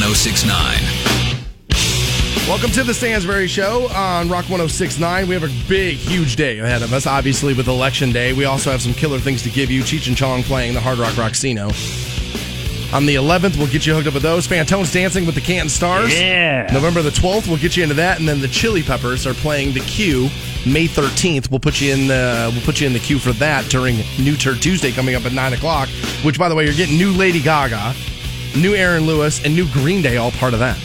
1069. Welcome to the Stansbury Show on Rock 1069. We have a big, huge day ahead of us, obviously, with Election Day. We also have some killer things to give you. Cheech and Chong playing the Hard Rock Rocksino. On the 11th, we'll get you hooked up with those. Fantones dancing with the Canton Stars. Yeah. November the 12th, we'll get you into that, and then the Chili Peppers are playing the Q. May 13th, we'll put you in the we'll put you in the queue for that during New Turd Tuesday coming up at nine o'clock. Which, by the way, you're getting new Lady Gaga, new Aaron Lewis, and new Green Day all part of that.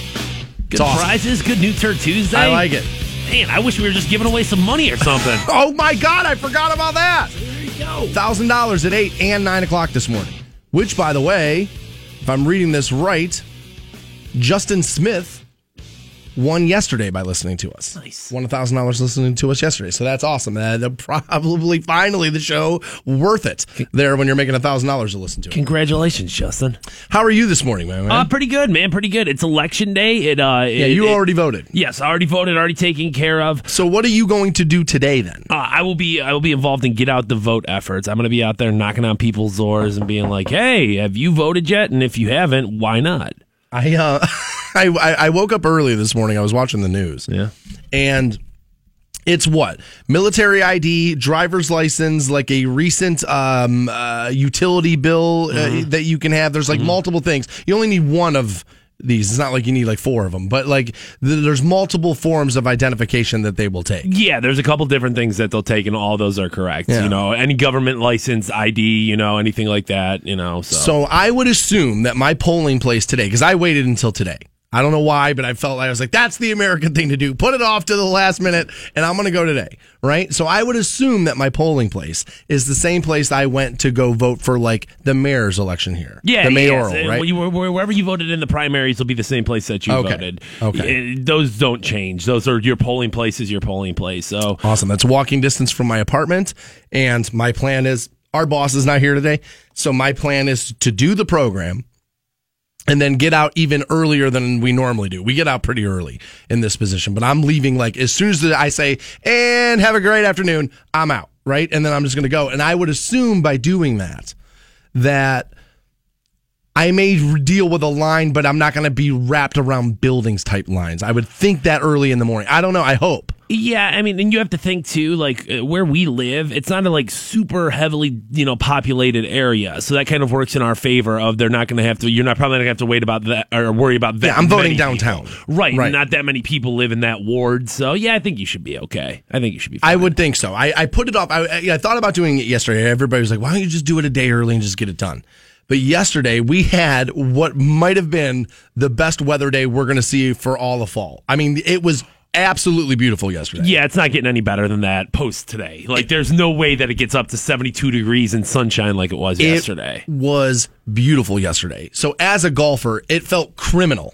Good awesome. prizes, good New Turd Tuesday. I like it. Man, I wish we were just giving away some money or something. Oh my God, I forgot about that. there you go. Thousand dollars at eight and nine o'clock this morning. Which, by the way, if I'm reading this right, Justin Smith won yesterday by listening to us. Nice. Won a thousand dollars listening to us yesterday. So that's awesome. Uh, probably finally the show worth it there when you're making a thousand dollars to listen to it. Congratulations, Justin. How are you this morning, man? Uh, pretty good, man. Pretty good. It's election day. It uh yeah, you already voted. Yes, I already voted, already taken care of. So what are you going to do today then? Uh, I will be I will be involved in get out the vote efforts. I'm going to be out there knocking on people's doors and being like, "Hey, have you voted yet? And if you haven't, why not?" I uh, I I woke up early this morning. I was watching the news. Yeah. and it's what military ID, driver's license, like a recent um, uh, utility bill uh, that you can have. There's like multiple things. You only need one of these. It's not like you need like four of them, but like th- there's multiple forms of identification that they will take. Yeah, there's a couple different things that they'll take, and all those are correct. Yeah. You know, any government license, ID, you know, anything like that. You know, so, So I would assume that my polling place today, because I waited until today. I don't know why, but I felt like I was like, that's the American thing to do. Put it off to the last minute, and I'm going to go today, right? So I would assume that my polling place is the same place I went to go vote for, like the mayor's election here, Yeah, the mayoral, yes. Right? Wherever you voted in the primaries will be the same place that you Okay. voted. Okay. Uh, Those don't change. Those are your polling place is your polling place. So Awesome. That's walking distance from my apartment. And my plan is our boss is not here today. So my plan is to do the program and then get out even earlier than we normally do. We get out pretty early in this position, but I'm leaving like as soon as I say, and have a great afternoon, I'm out. Right. And then I'm just going to go. And I would assume by doing that, that I may deal with a line, but I'm not going to be wrapped around buildings type lines. I would think that early in the morning. I don't know. I hope. Yeah, I mean, and you have to think too, like uh, where we live, it's not a like super heavily you know populated area, so that kind of works in our favor. Of they're not going to have to, you're not probably going to have to wait about that or worry about that. Yeah, I'm voting downtown. people. right? Right. Not that many people live in that ward, so yeah, I think you should be okay. I think you should be. Fine. I would think so. I, I put it off. I, I I thought about doing it yesterday. Everybody was like, why don't you just do it a day early and just get it done? But yesterday we had what might have been the best weather day we're going to see for all the fall. I mean, it was absolutely beautiful yesterday. Yeah, it's not getting any better than that post today. Like, there's no way that it gets up to 72 degrees and sunshine like it was yesterday. It was beautiful yesterday. So as a golfer, it felt criminal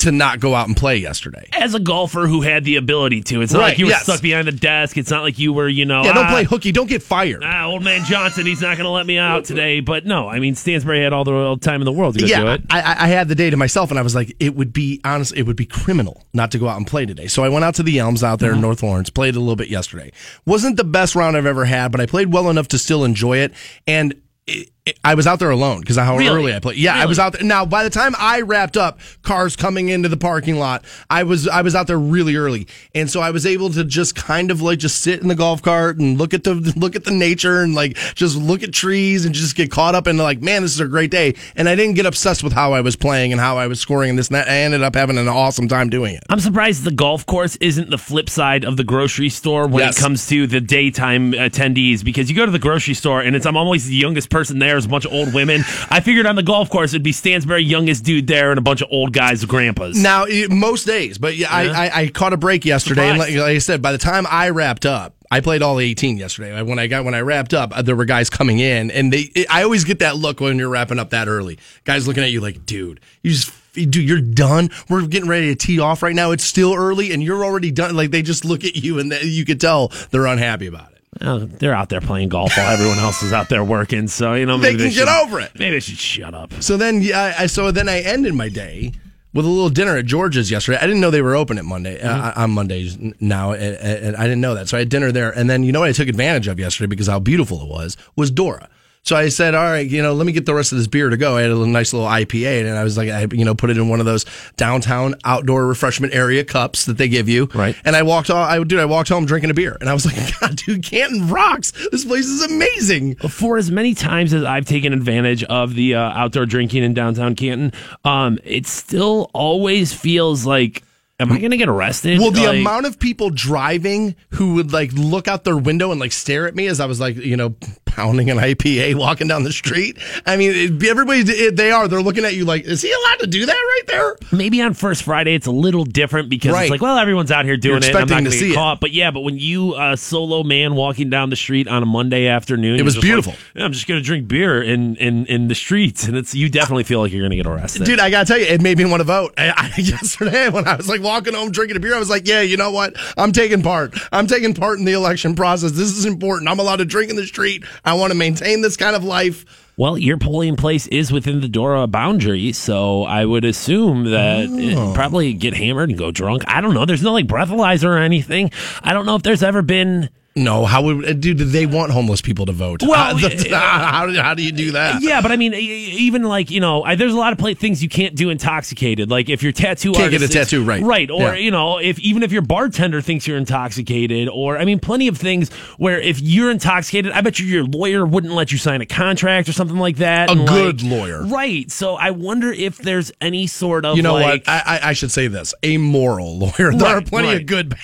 to not go out and play yesterday. As a golfer who had the ability to, it's not Right, like you were yes. stuck behind the desk. It's not like you were, you know, Yeah, don't ah, play hooky. Don't get fired. ah, old man Johnson, he's not going to let me out today. But no, I mean, Stansbury had all the time in the world to go do yeah, it. I, I- had the day to myself, and I was like, it would be honest, it would be criminal not to go out and play today. So I went out to the Elms out Mm-hmm. there in North Lawrence, played a little bit yesterday. wasn't the best round I've ever had, but I played well enough to still enjoy it. And it- I was out there alone because of how Really? early I played. Yeah, I was out there. Now, by the time I wrapped up, cars coming into the parking lot, I was I was out there really early, and so I was able to just kind of like just sit in the golf cart and look at the look at the nature and like just look at trees and just get caught up in like, man, this is a great day. And I didn't get obsessed with how I was playing and how I was scoring and this and that. I ended up having an awesome time doing it. I'm surprised the golf course isn't the flip side of the grocery store when Yes. it comes to the daytime attendees because you go to the grocery store and it's I'm always the youngest person there, there's a bunch of old women. I figured on the golf course it'd be Stansbury youngest dude there and a bunch of old guys, grandpas. Now, it- most days, but yeah, Yeah. I, I, I caught a break yesterday, and like, like I said, by the time I wrapped up, I played all 18 yesterday. When I got when I wrapped up, uh, there were guys coming in, and they. I always get that look when you're wrapping up that early. Guys looking at you like, dude, you just. Dude, you're done. We're getting ready to tee off right now. It's still early, and you're already done. Like they just look at you, and they, you could tell they're unhappy about it. Well, they're out there playing golf while everyone else is out there working. So you know They maybe can should, get over it. Maybe they should shut up. So then, yeah, I, so then I ended my day with a little dinner at George's yesterday. I didn't know they were open at Monday uh, on Mondays now, and, and I didn't know that. So I had dinner there, and then you know what I took advantage of yesterday because how beautiful it was was Dora. So I said, all right, you know, let me get the rest of this beer to go. I had a little, nice little IPA, and I was like, I, you know, put it in one of those downtown outdoor refreshment area cups that they give you. Right. And I walked, all, I dude, I walked home drinking a beer, and I was like, God, dude, Canton rocks. This place is amazing. for as many times as I've taken advantage of the uh, outdoor drinking in downtown Canton, um, it still always feels like, am I going to get arrested? Well, the Like- amount of people driving who would like look out their window and like stare at me as I was like, you know, pounding an IPA walking down the street. I mean, it, everybody, it, they are. They're looking at you like, is he allowed to do that right there? maybe on first Friday it's a little different because Right. it's like, well, everyone's out here doing You're it. I'm expecting not to going see get it. caught. But yeah, but when you a solo man walking down the street on a Monday afternoon, you're was just like, beautiful. yeah, I'm just going to drink beer in, in in the streets, and it's you definitely feel like you're going to get arrested. Dude, I gotta tell you, it made me want to vote. I, I, yesterday, when I was like walking home drinking a beer, I was like, "Yeah, you know what? I'm taking part. I'm taking part in the election process. This is important. I'm allowed to drink in the street. I want to maintain this kind of life." Well, your polling place is within the Dora boundary, so I would assume that Oh. probably get hammered and go drunk. I don't know. There's no like breathalyzer or anything. I don't know if there's ever been. No, how would uh. Do they want homeless people to vote? Well, how, how, do- how do you do that? Yeah, but I mean, even like you know, I, there's a lot of play, things you can't do intoxicated. Like if your tattoo Can't get artist a is- tattoo, right. Right, or Yeah. you know, if even if your bartender thinks you're intoxicated, or I mean, plenty of things where if you're intoxicated, I bet you your lawyer wouldn't let you sign a contract or something like that. A good like- lawyer. right? So I wonder if there's any sort of You know like, what? I, I, I should say this: a moral lawyer. There are plenty right. of good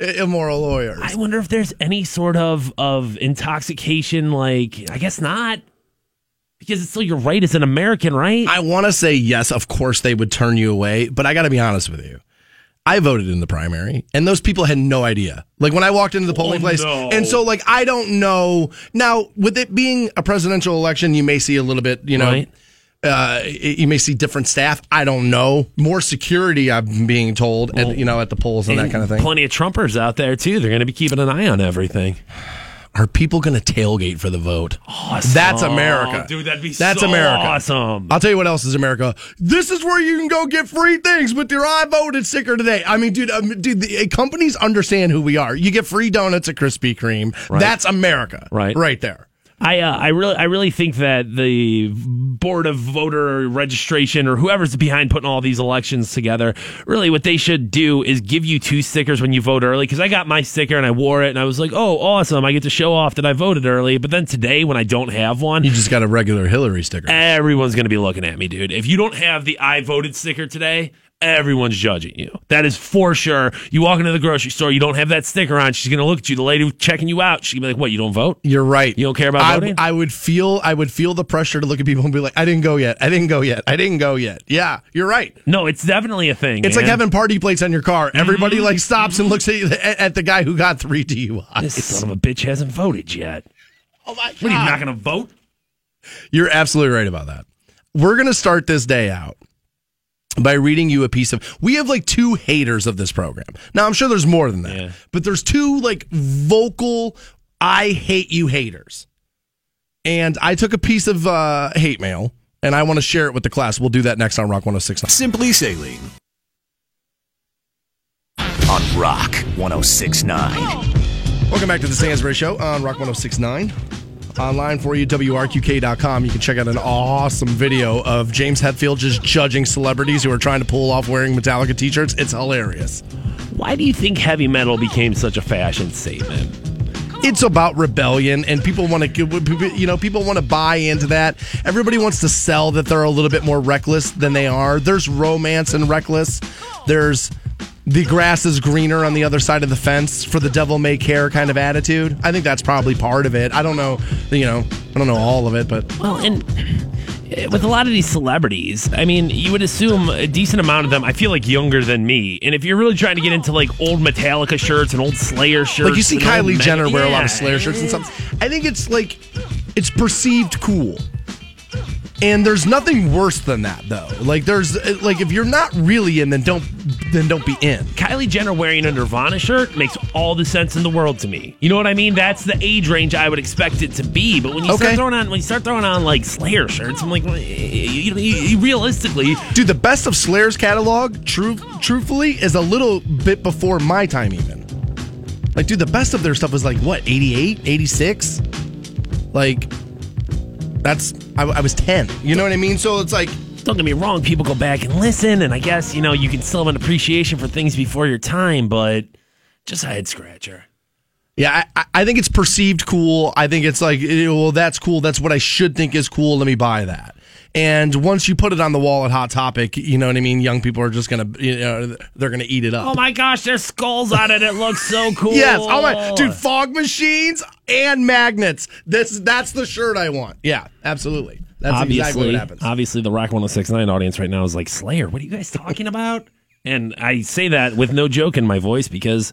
immoral lawyers. I wonder if there's any sort of of intoxication. Like, I guess not, because it's still your right as an American, right? I want to say yes, of course they would turn you away, but I got to be honest with you. I voted in the primary, and those people had no idea. Like when I walked into the polling Oh, place, no. and so like I don't know now. With it being a presidential election, you may see a little bit, you know. Right. Uh, you may see different staff. I don't know. More security, I'm being told, at, you know, at the polls and, that kind of thing. Plenty of Trumpers out there too. They're going to be keeping an eye on everything. Are people going to tailgate for the vote? Awesome. That's America. Dude. That'd be That's so America. Awesome. I'll tell you what else is America. This is where you can go get free things with your I voted sticker today. I mean, dude, um, dude, the uh, companies understand who we are. You get free donuts at Krispy Kreme. That's America, Right. Right there. I uh, I really I really think that the board of voter registration or whoever's behind putting all these elections together, really what they should do is give you two stickers when you vote early. Because I got my sticker and I wore it and I was like, oh, awesome! I get to show off that I voted early. But then today, when I don't have one, You just got a regular Hillary sticker. everyone's to be looking at me, dude. If you don't have the I voted sticker today, everyone's judging you. That is for sure. You walk into the grocery store, you don't have that sticker on, she's going to look at you. The lady checking you out, she's to be like, what, you don't vote? You're right. You don't care about I, voting? I would feel I would feel the pressure to look at people and be like, I didn't go yet. I didn't go yet. I didn't go yet. Yeah, you're right. No, it's definitely a thing. It's like having party plates on your car. Everybody Mm-hmm. like stops and looks at, you, at, at the guy who got three DUIs. This son of a bitch hasn't voted yet. Oh my god! What are you not going to vote? You're absolutely right about that. We're going to start this day out by reading you a piece of. We have like two haters of this program. Now, I'm sure there's more than that, Yeah. but there's two like vocal, I hate you haters. And I took a piece of uh, hate mail and I want to share it with the class. We'll do that next on Rock 1069. Simply Saline. On Rock 1069. Welcome back to the Stansbury Show on Rock 1069. Online for you, WRQK.com. You can check out an awesome video of James Hetfield just judging celebrities who are trying to pull off wearing Metallica t shirts. It's hilarious. Why do you think heavy metal became such a fashion statement? It's about rebellion, and people want to, you know, people want to buy into that. Everybody wants to sell that they're a little bit more reckless than they are. There's romance and reckless. There's the grass is greener on the other side of the fence for the devil may care kind of attitude. I think that's probably part of it. I don't know, you know, I don't know all of it, but Well, and eh, with a lot of these celebrities, I mean, you would assume a decent amount of them, I feel like younger than me. And if you're really trying to get into like old Metallica shirts and old Slayer shirts, like you see Kylie Jenner wear a lot of Slayer shirts and stuff. I think it's like it's perceived cool. And there's nothing worse than that though. Like there's like if you're not really in then don't then don't be in. Kylie Jenner wearing a Nirvana shirt makes all the sense in the world to me. You know what I mean? That's the age range I would expect it to be. But when you Okay. start throwing on when you start throwing on like Slayer shirts, I'm like, well, you, you, you, realistically, Dude, the best of Slayer's catalog, true truthfully, is a little bit before my time even. Like dude, the best of their stuff was like what, 88, 86? Like That's I, I was ten. You know what I mean? So it's like Don't get me wrong, people go back and listen, and I guess, you know, you can still have an appreciation for things before your time, but just a head scratcher. Yeah, I, I think it's perceived cool. I think it's like, eh, well, that's cool. That's what I should think is cool. Let me buy that. And once you put it on the wall at Hot Topic, you know what I mean. Young people are just gonna, you know, they're gonna eat it up. Oh my gosh, there's skulls on it. It looks so cool. Yes. Oh my, dude, fog machines and magnets. This, that's the shirt I want. Yeah, absolutely. That's obviously, exactly what happens. obviously, the Rock 1069 audience right now is like, Slayer, what are you guys talking about? And I say that with no joke in my voice because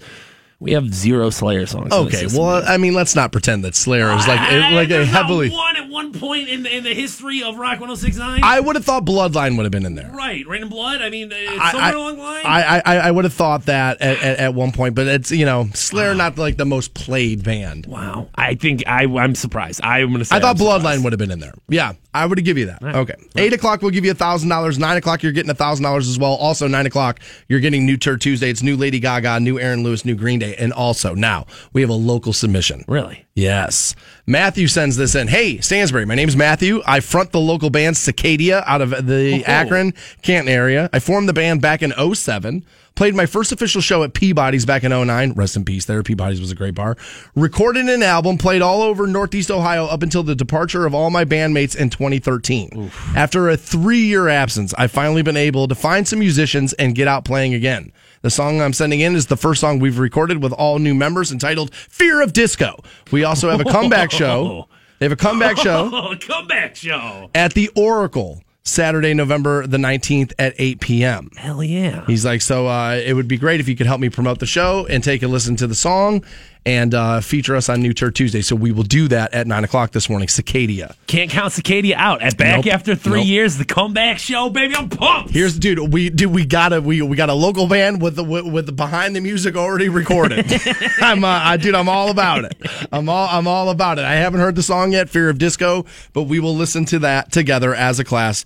we have zero Slayer songs. Okay, well, I mean, let's not pretend that Slayer is like I- like a heavily. one at one point in the, in the history of Rock 1069. I would have thought Bloodline would have been in there. right, Raining Blood. I mean, it's I- somewhere I- along the line. I, I, I would have thought that at, at, at one point, but it's you know Slayer not like the most played band. wow, I think I I'm surprised. I'm gonna say I thought I'm Bloodline surprised. would have been in there. Yeah, I would have give you that. Okay, eight o'clock we'll give you a thousand dollars. Nine o'clock you're getting a thousand dollars as well. Also nine o'clock you're getting new Tour Tuesday. It's new Lady Gaga, new Aaron Lewis, new Green Day, and also now we have a local submission. Really? Yes. Matthew sends this in. Hey, Stansbury, my name's Matthew. I front the local band Cicadia out of the Oh. Akron, Canton area. I formed the band back in 07. Played my first official show at Peabody's back in 09. Rest in peace there. Peabody's was a great bar. Recorded an album, played all over Northeast Ohio up until the departure of all my bandmates in 2013. After a three year absence, I've finally been able to find some musicians and get out playing again. The song I'm sending in is the first song we've recorded with all new members entitled Fear of Disco. We also have a comeback show. They have a comeback show Oh, comeback show. at the Oracle Saturday, November the 19th at 8 p.m. Hell yeah. He's like, so uh, it would be great if you could help me promote the show and take a listen to the song and uh, feature us on New Tour Tuesday. So we will do that at 9 o'clock this morning, Cicadia. Can't count Cicadia out. At back Nope. after three Nope. years, the comeback show, baby. I'm pumped. Here's dude, we dude, we got a we we got a local band with the with, with the behind the music already recorded. I'm uh, I, dude, I'm all about it. I'm all I'm all about it. I haven't heard the song yet, Fear of Disco, but we will listen to that together as a class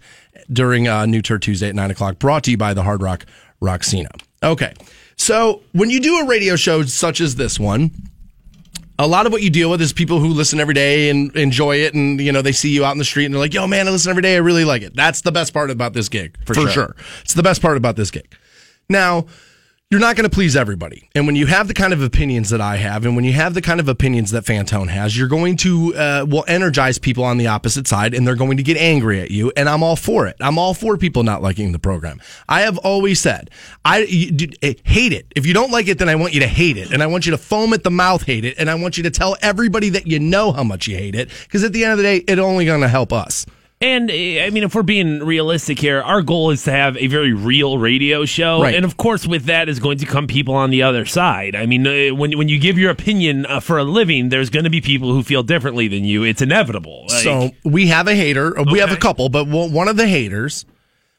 during uh, New Tour Tuesday at nine o'clock. Brought to you by the Hard Rock Rocksino. Okay, so when you do a radio show such as this one, a lot of what you deal with is people who listen every day and enjoy it and you know they see you out in the street and they're like yo man i listen every day i really like it that's the best part about this gig for, sure. sure. it's the best part about this gig now you're not going to please everybody. And when you have the kind of opinions that i have and when you have the kind of opinions that fantone has you're going to uh, will energize people on the opposite side and they're going to get angry at you and i'm all for it. I'm all for people not liking the program. I have always said i you, eh, hate it. If you don't like it then i want you to hate it and i want you to foam at the mouth hate it and i want you to tell everybody that you know how much you hate it because at the end of the day it's only going to help us And uh, I mean, if we're being realistic here, our goal is to have a very real radio show, Right. and of course, with that is going to come people on the other side. I mean, uh, when when you give your opinion uh, for a living, there's going to be people who feel differently than you. It's inevitable. Like, So we have a hater. uh, We have a couple, but one of the haters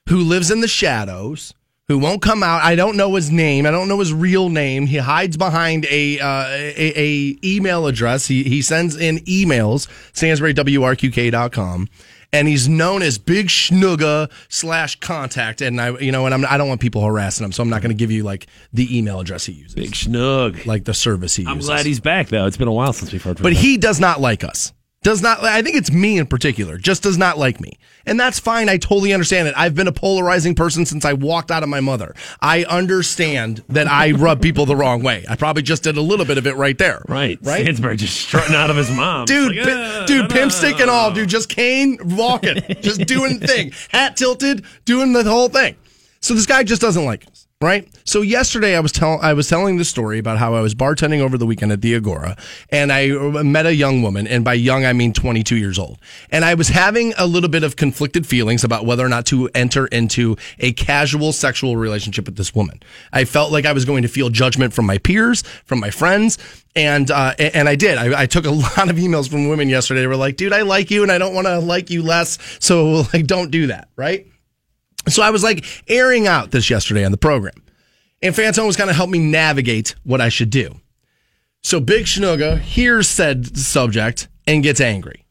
who lives in the shadows, who won't come out. I don't know his name. I don't know his real name. He hides behind a uh, a, a email address. He he sends in emails. StansburyWRQK.com. And he's known as Big Schnugga slash contact. And I, you know, and I'm, I don't want people harassing him, so I'm not going to give you like the email address he uses, big snug. like the service he uses. I'm uses. glad he's back though. It's been a while since we've heard from But him. he does not like us. Does not. I think it's me in particular. Just does not like me, and that's fine. I totally understand it. I've been a polarizing person since I walked out of my mother. I understand that I rub people the wrong way. I probably just did a little bit of it right there. right, Right. Stansbury just strutting out of his mom, Dude, like, "Ah, dude, pimp stick and all, dude, just cane walking, just doing the thing, hat tilted, doing the whole thing. So this guy just doesn't like us, right? So yesterday I was telling I was telling the story about how I was bartending over the weekend at the Agora, and I met a young woman, and by young I mean 22 years old, and I was having a little bit of conflicted feelings about whether or not to enter into a casual sexual relationship with this woman. I felt like I was going to feel judgment from my peers, from my friends, and uh, and I did. I, I took a lot of emails from women yesterday. They were like, "Dude, I like you, and I don't want to like you less, so like, don't do that." Right? So I was like airing out this yesterday on the program, and Fantone was kind of help me navigate what I should do. So Big Schnugga hears said subject and gets angry,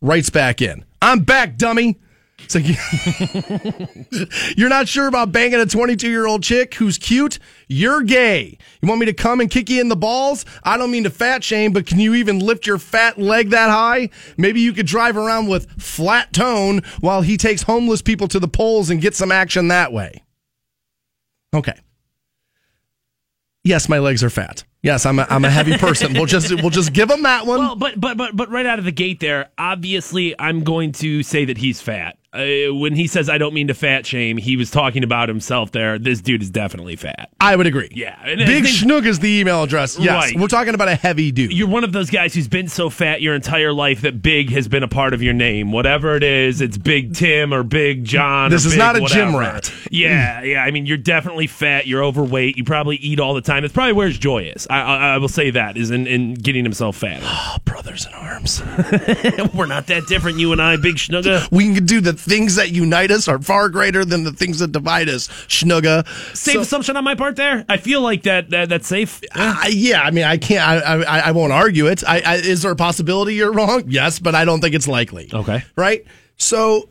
writes back in, "I'm back, dummy." It's like you're not sure about banging a 22 year old chick who's cute. You're gay. You want me to come and kick you in the balls? I don't mean to fat shame, but can you even lift your fat leg that high? Maybe you could drive around with flat tone while he takes homeless people to the polls and get some action that way. Okay. Yes, my legs are fat. Yes, I'm a, I'm a heavy person. We'll just we'll just give him that one. Well, but but but but right out of the gate there, obviously, I'm going to say that he's fat. Uh, when he says I don't mean to fat shame, he was talking about himself there. This dude is definitely fat. I would agree. Yeah, and Big think- Schnook is the email address. Yes, Right. we're talking about a heavy dude. You're one of those guys who's been so fat your entire life that big has been a part of your name. Whatever it is, it's Big Tim or Big John. This is Big not a gym rat. Yeah, yeah. I mean, you're definitely fat. You're overweight. You probably eat all the time. It's probably where his joy is. I, I, I will say that is in, in getting himself fat. Oh, brothers in arms. We're not that different, you and I, Big Schnugga. we can do the things that unite us are far greater than the things that divide us. Schnugga. Safe So- assumption on my part there. I feel like that, that that's safe. I, yeah, I mean, I can't. I, I, I won't argue it. I, I, is there a possibility you're wrong? Yes, but I don't think it's likely. Okay. right. So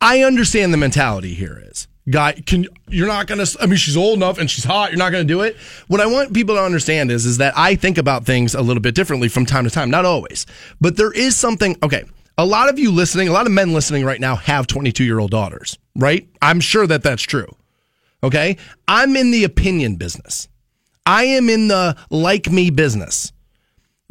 I understand the mentality here is guy. Can you're not gonna? I mean, she's old enough and she's hot. You're not gonna do it. What I want people to understand is is that I think about things a little bit differently from time to time. Not always, but there is something. Okay. A lot of you listening, a lot of men listening right now have 22 year old daughters, right? I'm sure that that's true. Okay. I'm in the opinion business. I am in the like me business.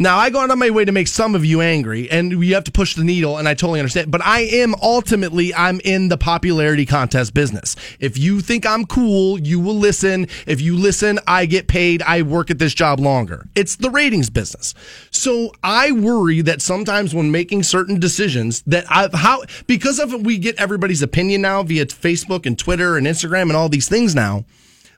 Now, I go out of my way to make some of you angry, and you have to push the needle, and I totally understand. But I am ultimately, I'm in the popularity contest business. If you think I'm cool, you will listen. If you listen, I get paid. I work at this job longer. It's the ratings business. So I worry that sometimes when making certain decisions, that I've how because of we get everybody's opinion now via Facebook and Twitter and Instagram and all these things now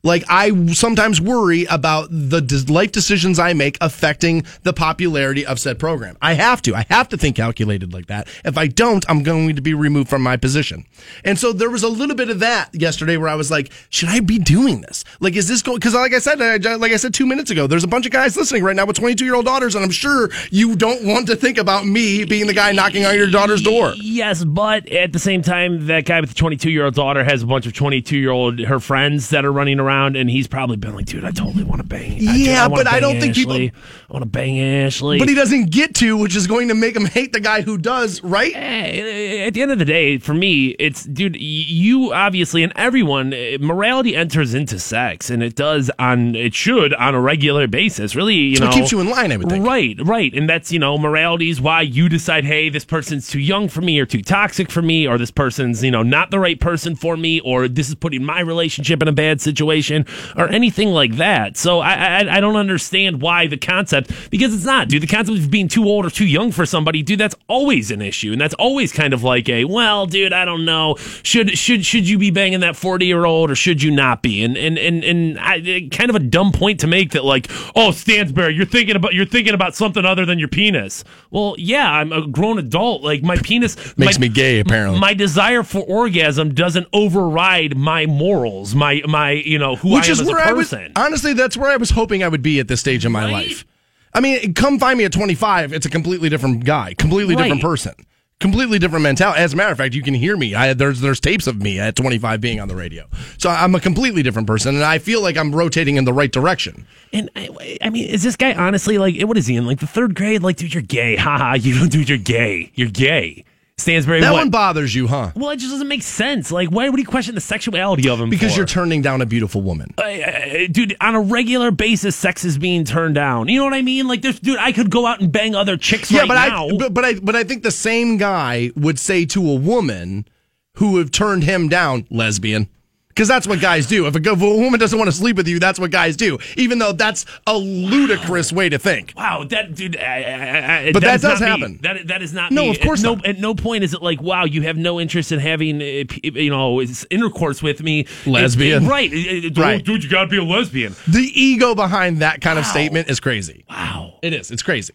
like I sometimes worry about the life decisions I make affecting the popularity of said program. I have to. I have to think calculated like that. If I don't, I'm going to be removed from my position. And so there was a little bit of that yesterday where I was like, should I be doing this? Like, is this going? Because like I said, like I said two minutes ago, there's a bunch of guys listening right now with 22 year old daughters, and I'm sure you don't want to think about me being the guy knocking on your daughter's door. Yes, but at the same time, that guy with the 22 year old daughter has a bunch of 22 year old her friends that are running around, and he's probably been like, "Dude, I totally want to bang." I- Yeah, wanna but I don't think people- I want to bang Ashley. But he doesn't get to, which is going to make him hate the guy who does, right? Hey, at the end of the day, for me, it's dude. You obviously and everyone, eh, morality enters into sex, and it does on it should on a regular basis. Really, you So it know, keeps you in line, I would think. Right, right, and that's you know, morality is why you decide, hey, this person's too young for me, or too toxic for me, or this person's you know not the right person for me, or this is putting my relationship in a bad situation, or anything like that. So I I, I don't understand why the concept because it's not, dude. The concept of being too old or too young for somebody, dude, that's always an issue, and that's always kind of like a well, dude, I don't know, should should should you be banging that forty year old or should you not be? And and and and I, kind of a dumb point to make that like, oh, Stansbury, you're thinking about you're thinking about something other than your penis. Well, yeah, I'm a grown adult. Like my penis Makes my- me gay, apparently. My desire for orgasm doesn't override my morals, my my you know who Which I am is as where a I was honestly. That's where I was hoping I would be at this stage in my Right? life. I mean, come find me at 25. It's a completely different guy, completely different person, completely different mentality. As a matter of fact, you can hear me. I, there's there's tapes of me at 25 being on the radio. So I'm a completely different person, and I feel like I'm rotating in the right direction. And I, I mean, is this guy honestly like what is he in like the third grade? Like, dude, you're gay. Haha, you don't, dude, you're gay. You're gay. Stansbury, That what? one bothers you, huh? well, it just doesn't make sense. Like, why would he question the sexuality of him? Because for? you're turning down a beautiful woman. Uh, dude, on a regular basis, sex is being turned down. You know what I mean? Like, this dude, I could go out and bang other chicks Yeah, right but now. I but, but I but I think the same guy would say to a woman who have turned him down, lesbian. Because that's what guys do. If a, if a woman doesn't want to sleep with you, that's what guys do. Even though that's a ludicrous way to think. Wow, that dude. I, I, I, But that, not does me. happen. That that is not No, me. of course at no, not. At no point is it like, wow, you have no interest in having, uh, you know, intercourse with me, Lesbian. It- right? It- it- Right. oh, dude, you gotta be a lesbian. The ego behind that kind of statement is crazy. Wow. It is. It's crazy.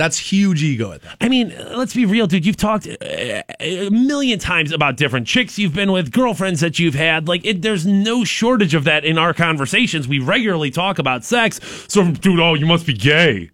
That's huge ego at that. I mean, let's be real, dude. You've talked uh, a million times about different chicks you've been with, girlfriends that you've had. Like, it, there's no shortage of that in our conversations. We regularly talk about sex. So, dude, oh, you must be gay.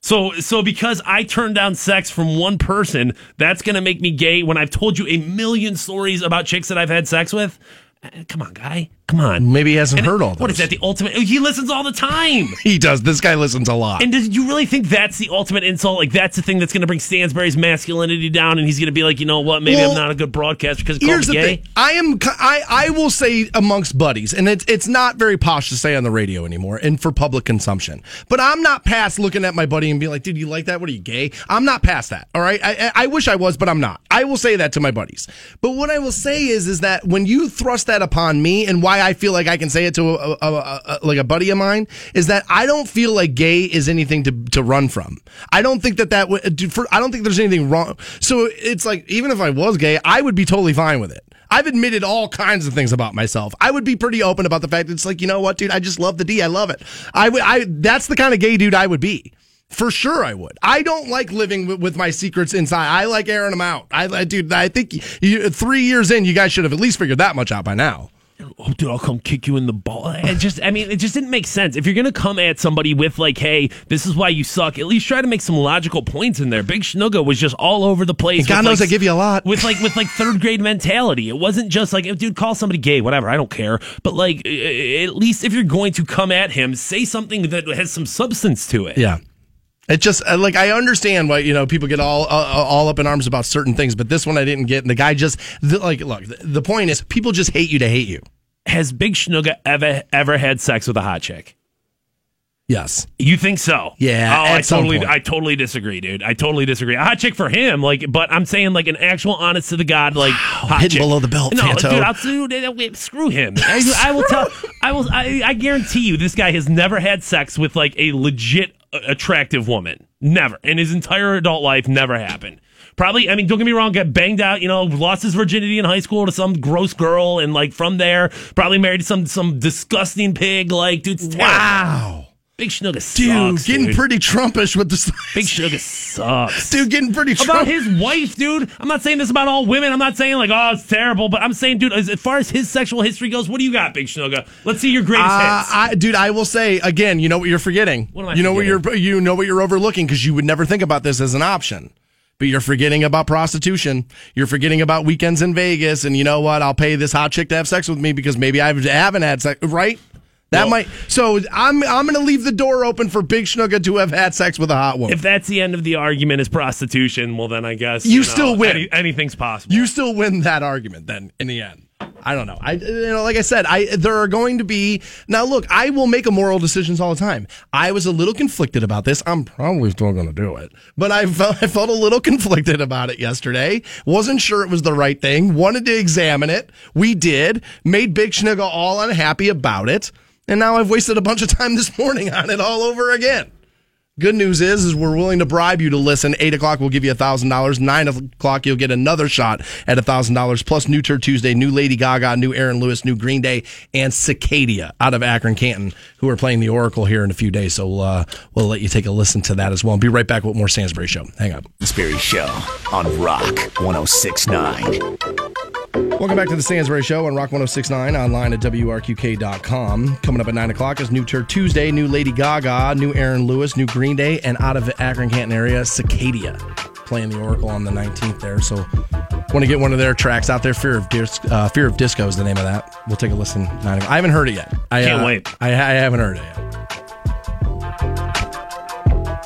So, so because I turned down sex from one person, that's gonna make me gay. When I've told you a million stories about chicks that I've had sex with, Uh, Uh, come on, guy, come on. Maybe he hasn't And heard all this. What is that? The ultimate? He listens all the time. He does. This guy listens a lot. And does you really think that's the ultimate insult? Like that's the thing that's going to bring Stansbury's masculinity down, and he's going to be like, you know what? Maybe Well, I'm not a good broadcaster because Here's the gay. thing. I am. I I will say amongst buddies, and it's it's not very posh to say on the radio anymore, and for public consumption. But I'm not past looking at my buddy and being like, "Dude, you like that? What are you gay?" I'm not past that. All right. I I I wish I was, but I'm not. I will say that to my buddies. But what I will say is, is that when you thrust that upon me, and why I feel like I can say it to a, a, a, a like a buddy of mine, is that I don't feel like gay is anything to to run from. I don't think that that would. For, I don't think there's anything wrong. So it's like even if I was gay, I would be totally fine with it. I've admitted all kinds of things about myself. I would be pretty open about the fact that it's like, you know what, dude, I just love the D. I love it. I would, I, that's the kind of gay dude I would be. For sure, I would. I don't like living with, with my secrets inside. I like airing them out. I, I dude, I think you, three years in, you guys should have at least figured that much out by now. oh, dude, I'll come kick you in the ball. It just, I mean, it just didn't make sense. If you're gonna come at somebody with like, hey, this is why you suck, at least try to make some logical points in there. Big Schnugga was just all over the place. And God knows like, I give you a lot. with like with like third grade mentality. It wasn't just like, dude, call somebody gay, whatever. I don't care. But like, at least if you're going to come at him, say something that has some substance to it. Yeah. It just uh, like I understand why you know people get all uh, all up in arms about certain things, but this one I didn't get. And the guy just the, like look. The, the point is, people just hate you to hate you. Has Big Schnugga ever ever had sex with a hot chick? Yes. You think so? Yeah, Oh, I totally, point. I totally disagree, dude. I totally disagree. A hot chick for him, like, but I'm saying like an actual, honest to the god, like hot hitting chick. below the belt, No, Fanto. dude, I'll dude, screw him. I, I will tell. I will. I, I guarantee you, this guy has never had sex with like a legit uh, attractive woman. Never in his entire adult life. Never happened. Probably, I mean, don't get me wrong, got banged out, you know, lost his virginity in high school to some gross girl, and like from there, probably married some some disgusting pig. Like, dude. Wow. Big Schnugga sucks, Dude, getting dude. pretty Trumpish with this. Big Sugar sucks. Dude, getting pretty Trumpish. about his wife, dude. I'm not saying this about all women. I'm not saying like, oh, it's terrible, but I'm saying, dude, as, as far as his sexual history goes, what do you got, Big Schnugga? Let's see your greatest Uh, hits. I, dude, I will say again. You know what you're forgetting. What am I you know forgetting? what you're you know what you're overlooking because you would never think about this as an option. But you're forgetting about prostitution. You're forgetting about weekends in Vegas, and you know what? I'll pay this hot chick to have sex with me because maybe I haven't had sex. Right? That Well- might. So I'm I'm going to leave the door open for Big Schnugga to have had sex with a hot woman. if that's the end of the argument is prostitution, well, then I guess You know, still win. any- anything's possible. you still win that argument then in the end. I don't know. I you know like I said, I there are going to be Now look, I will make immoral decisions all the time. I was a little conflicted about this. I'm probably still going to do it. But I felt I felt a little conflicted about it yesterday. Wasn't sure it was the right thing. Wanted to examine it. We did. Made Big Schnigga all unhappy about it. And now I've wasted a bunch of time this morning on it all over again. Good news is, is we're willing to bribe you to listen. Eight o'clock, we'll give you a thousand dollars. Nine o'clock, you'll get another shot at a thousand dollars. Plus, new Tour Tuesday, new Lady Gaga, new Aaron Lewis, new Green Day, and Cicadia out of Akron, Canton, who are playing the Oracle here in a few days. So uh, we'll let you take a listen to that as well. And be right back with more Stansbury Show. Hang on. Stansbury Show on Rock 1069. Welcome back to the Stansbury Show on Rock 1069, online at WRQK.com. Coming up at 9 o'clock is New Tour Tuesday, new Lady Gaga, new Aaron Lewis, new Green Day, and out of the Akron Canton area, Cicadia. Playing the Oracle on the 19th there. So, want to get one of their tracks out there. Fear of, Dis- uh, Fear of Disco is the name of that. We'll take a listen. I haven't heard it yet. I Can't uh, wait. I, I haven't heard it yet.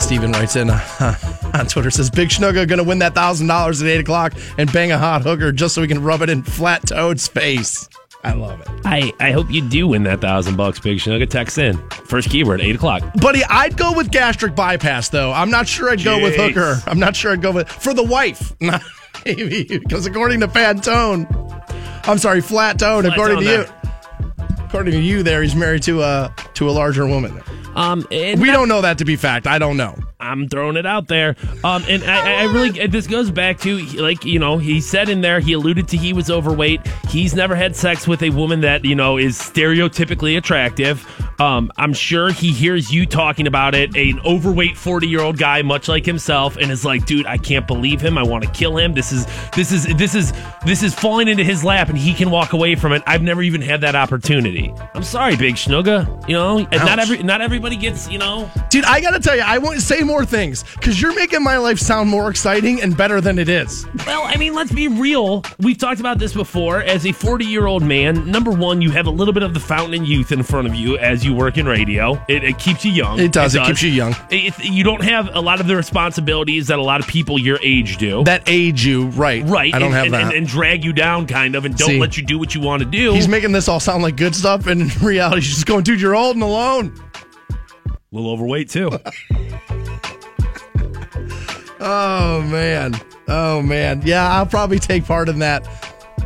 Steven writes in uh, on Twitter says Big Schnugga gonna win that thousand dollars at eight o'clock and bang a hot hooker just so we can rub it in Flat Toad's face. I love it, I, I hope you do win that thousand bucks, Big Schnugga. Text in. First keyword, eight o'clock. buddy. I'd go with gastric bypass though. I'm not sure I'd go with hooker. I'm not sure I'd go with for the wife. Maybe because according to Fantone, I'm sorry, Flat Tone. Flat according Toad to you, there. According to you, there he's married to a to a larger woman. Um, We not- don't know that to be fact. I don't know. I'm throwing it out there. Um, and I, I really, this goes back to like you know, he said in there, he alluded to he was overweight. He's never had sex with a woman that you know is stereotypically attractive. Um, I'm sure he hears you talking about it, an overweight 40 year old guy, much like himself, and is like, dude, I can't believe him. I want to kill him. This is this is this is this is falling into his lap, and he can walk away from it. I've never even had that opportunity. I'm sorry, Big Schnugga. You know, and not every not everybody gets. You know, Dude, I gotta tell you, I want to say more things because you're making my life sound more exciting and better than it is. Well, I mean, let's be real. We've talked about this before. As a 40 year old man, number one, you have a little bit of the fountain of youth in front of you as you work in radio. It, it keeps you young. It does. It keeps you young. It- you don't have a lot of the responsibilities that a lot of people your age do. That age you, right? right. I don't and, have and, that. And, and drag you down, kind of, and don't See. let you do what you want to do. He's making this all sound like good stuff, and in reality, she's just going, dude, you're old and alone. a little overweight, too. Oh man. Oh man. Yeah, I'll probably take part in that.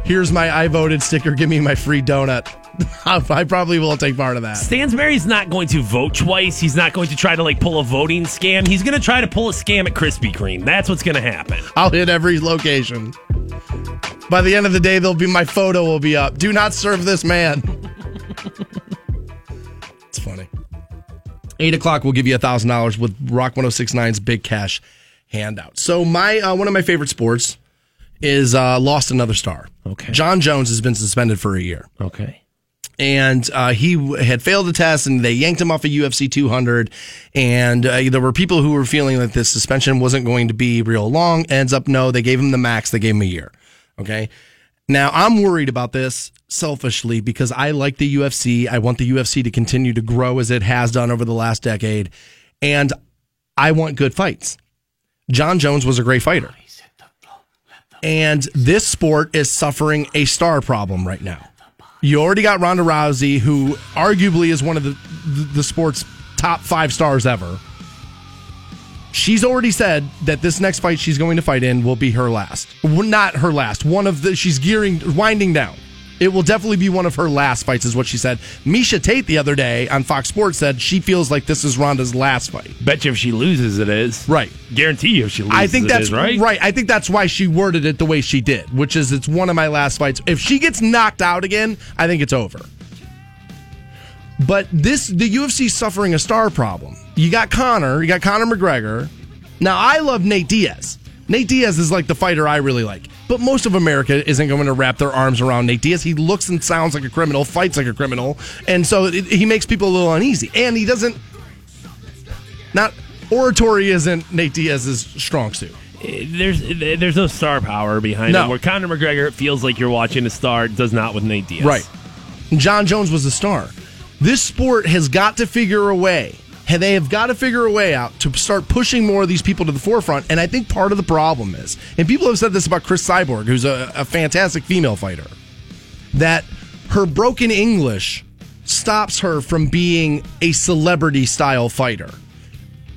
Here's my I voted sticker. Give me my free donut. I probably will take part of that. Stansbury's not going to vote twice. He's not going to try to like pull a voting scam. He's going to try to pull a scam at Krispy Kreme. That's what's going to happen. I'll hit every location. By the end of the day, there'll be my photo will be up. Do not serve this man. it's funny. Eight o'clock, we'll give you a thousand dollars with Rock 1069's big cash handout. So my uh, one of my favorite sports is uh, lost another star. Okay. Jon Jones has been suspended for a year. Okay. and uh, he had failed the test, and they yanked him off of UFC 200. And uh, there were people who were feeling that this suspension wasn't going to be real long. Ends up, no, they gave him the max. They gave him a year. Okay. Now I'm worried about this selfishly because I like the UFC. I want the UFC to continue to grow as it has done over the last decade, and I want good fights. Jon Jones was a great fighter. And this sport is suffering a star problem right now. You already got Ronda Rousey, who arguably is one of the, the, the sport's top five stars ever. She's already said that this next fight she's going to fight in will be her last. Not her last. One of the, she's gearing, winding down. It will definitely be one of her last fights, is what she said. Miesha Tate the other day on Fox Sports said she feels like this is Ronda's last fight. Bet you if she loses, it is. Right. Guarantee you if she loses, I think that's is, right. I think that's why she worded it the way she did, which is it's one of my last fights. If she gets knocked out again, I think it's over. But this the UFC is suffering a star problem. You got Conor, you got Conor McGregor. Now I love Nate Diaz. Nate Diaz is like the fighter I really like. But most of America isn't going to wrap their arms around Nate Diaz. He looks and sounds like a criminal, fights like a criminal, and so it, he makes people a little uneasy. And he doesn't. Not oratory isn't Nate Diaz's strong suit. Eh, there's eh, there's no star power behind No. it. Where Conor McGregor it feels like you're watching a star, does not with Nate Diaz. Right. Jon Jones was a star. This sport has got to figure a way. They have got to figure a way out to start pushing more of these people to the forefront. And I think part of the problem is, and people have said this about Cris Cyborg, who's a, a fantastic female fighter, that her broken English stops her from being a celebrity style fighter.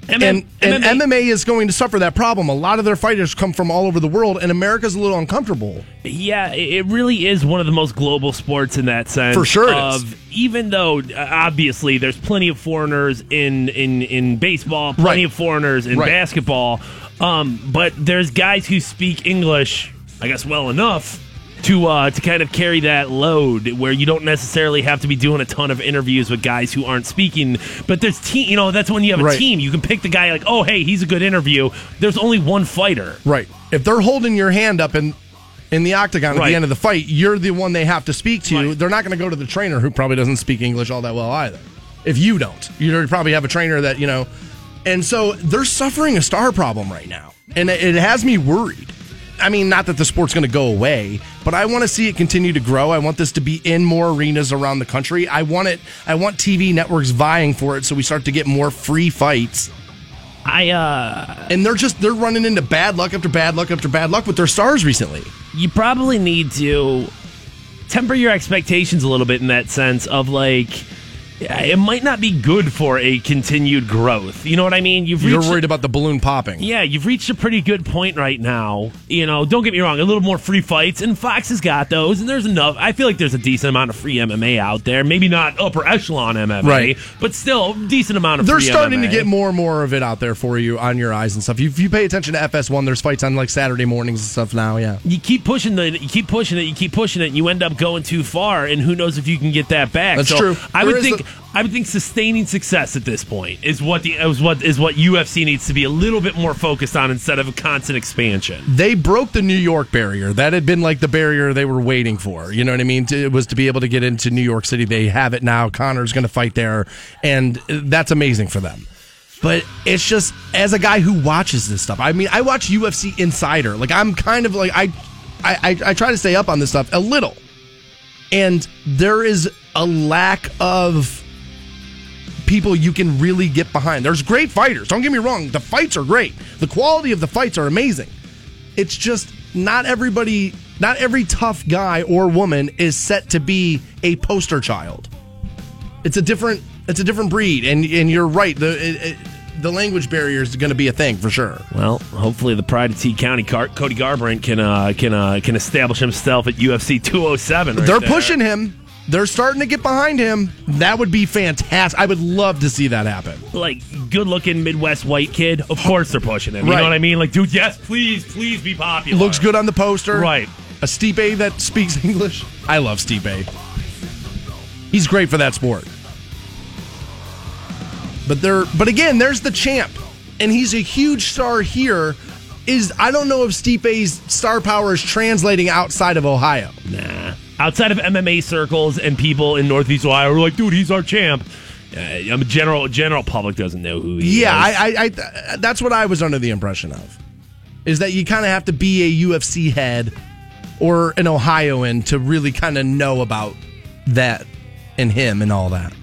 MM And, and MMA MMA is going to suffer that problem. A lot of their fighters come from all over the world, and America's a little uncomfortable. Yeah, it really is one of the most global sports in that sense. For sure of, Even though uh, obviously there's plenty of foreigners in in in baseball, plenty Right. of foreigners in Right. basketball, um, but there's guys who speak English, I guess, well enough. To, uh, to kind of carry that load where you don't necessarily have to be doing a ton of interviews with guys who aren't speaking but there's team you know that's when you have a Right. team you can pick the guy like oh hey he's a good interview there's only one fighter Right. If they're holding your hand up in in the octagon at the end of the fight, you're the one they have to speak to. Right. They're not going to go to the trainer who probably doesn't speak English all that well either. If you don't, you probably have a trainer that you know. And so they're suffering a star problem right now, and it has me worried. I mean, not that the sport's going to go away, but I want to see it continue to grow. I want this to be in more arenas around the country. I want it. I want TV networks vying for it, so we start to get more free fights i uh and they're just they're running into bad luck after bad luck after bad luck with their stars recently. you probably need to temper your expectations a little bit in that sense of like it might not be good for a continued growth. You know what I mean? You've You're worried about the balloon popping. yeah, you've reached a pretty good point right now. You know, don't get me wrong, a little more free fights, and Fox has got those, and there's enough. I feel like there's a decent amount of free MMA out there. Maybe not upper echelon MMA, Right. but still decent amount of. They're starting to get more and more of it out there for you on your eyes and stuff. If you pay attention to FS1, there's fights on like Saturday mornings and stuff now. Yeah, You keep pushing the, you keep pushing it, you keep pushing it, and you end up going too far, and who knows if you can get that back. That's So true. I There would think, the- I would think sustaining success at this point is what the is what is what UFC needs to be a little bit more focused on instead of a constant expansion. they broke the New York barrier. That had been like the barrier they were waiting for. You know what I mean? It was to be able to get into New York City. They have it now. Conor's going to fight there, and that's amazing for them. But it's just as a guy who watches this stuff. I mean, I watch UFC Insider. Like I'm kind of like I, I, I, I try to stay up on this stuff a little, and there is a lack of people you can really get behind. There's great fighters. Don't get me wrong. The fights are great. The quality of the fights are amazing. It's just not everybody, not every tough guy or woman is set to be a poster child. It's a different, it's a different breed, and and you're right. The it, it, the language barrier is going to be a thing for sure. Well, hopefully the pride of T County, Car- Cody Garbrandt can uh, can uh, can establish himself at UFC 207. right They're there. pushing him. They're starting to get behind him. That would be fantastic. I would love to see that happen. like good looking Midwest white kid. Of course they're pushing him. You Right. know what I mean? Like, dude, yes, please, please be popular. Looks good on the poster. Right. A Stipe that speaks English. I love Stipe. He's great for that sport. But there but again, there's the champ. And he's a huge star here. Is I don't know if Stipe's star power is translating outside of Ohio. Nah. Outside of MMA circles and people in Northeast Ohio are like, dude, he's our champ. Uh, general general public doesn't know who he Yeah, is. I, I, I that's what I was under the impression of. Is that you kind of have to be a UFC head or an Ohioan to really kind of know about that and him and all that.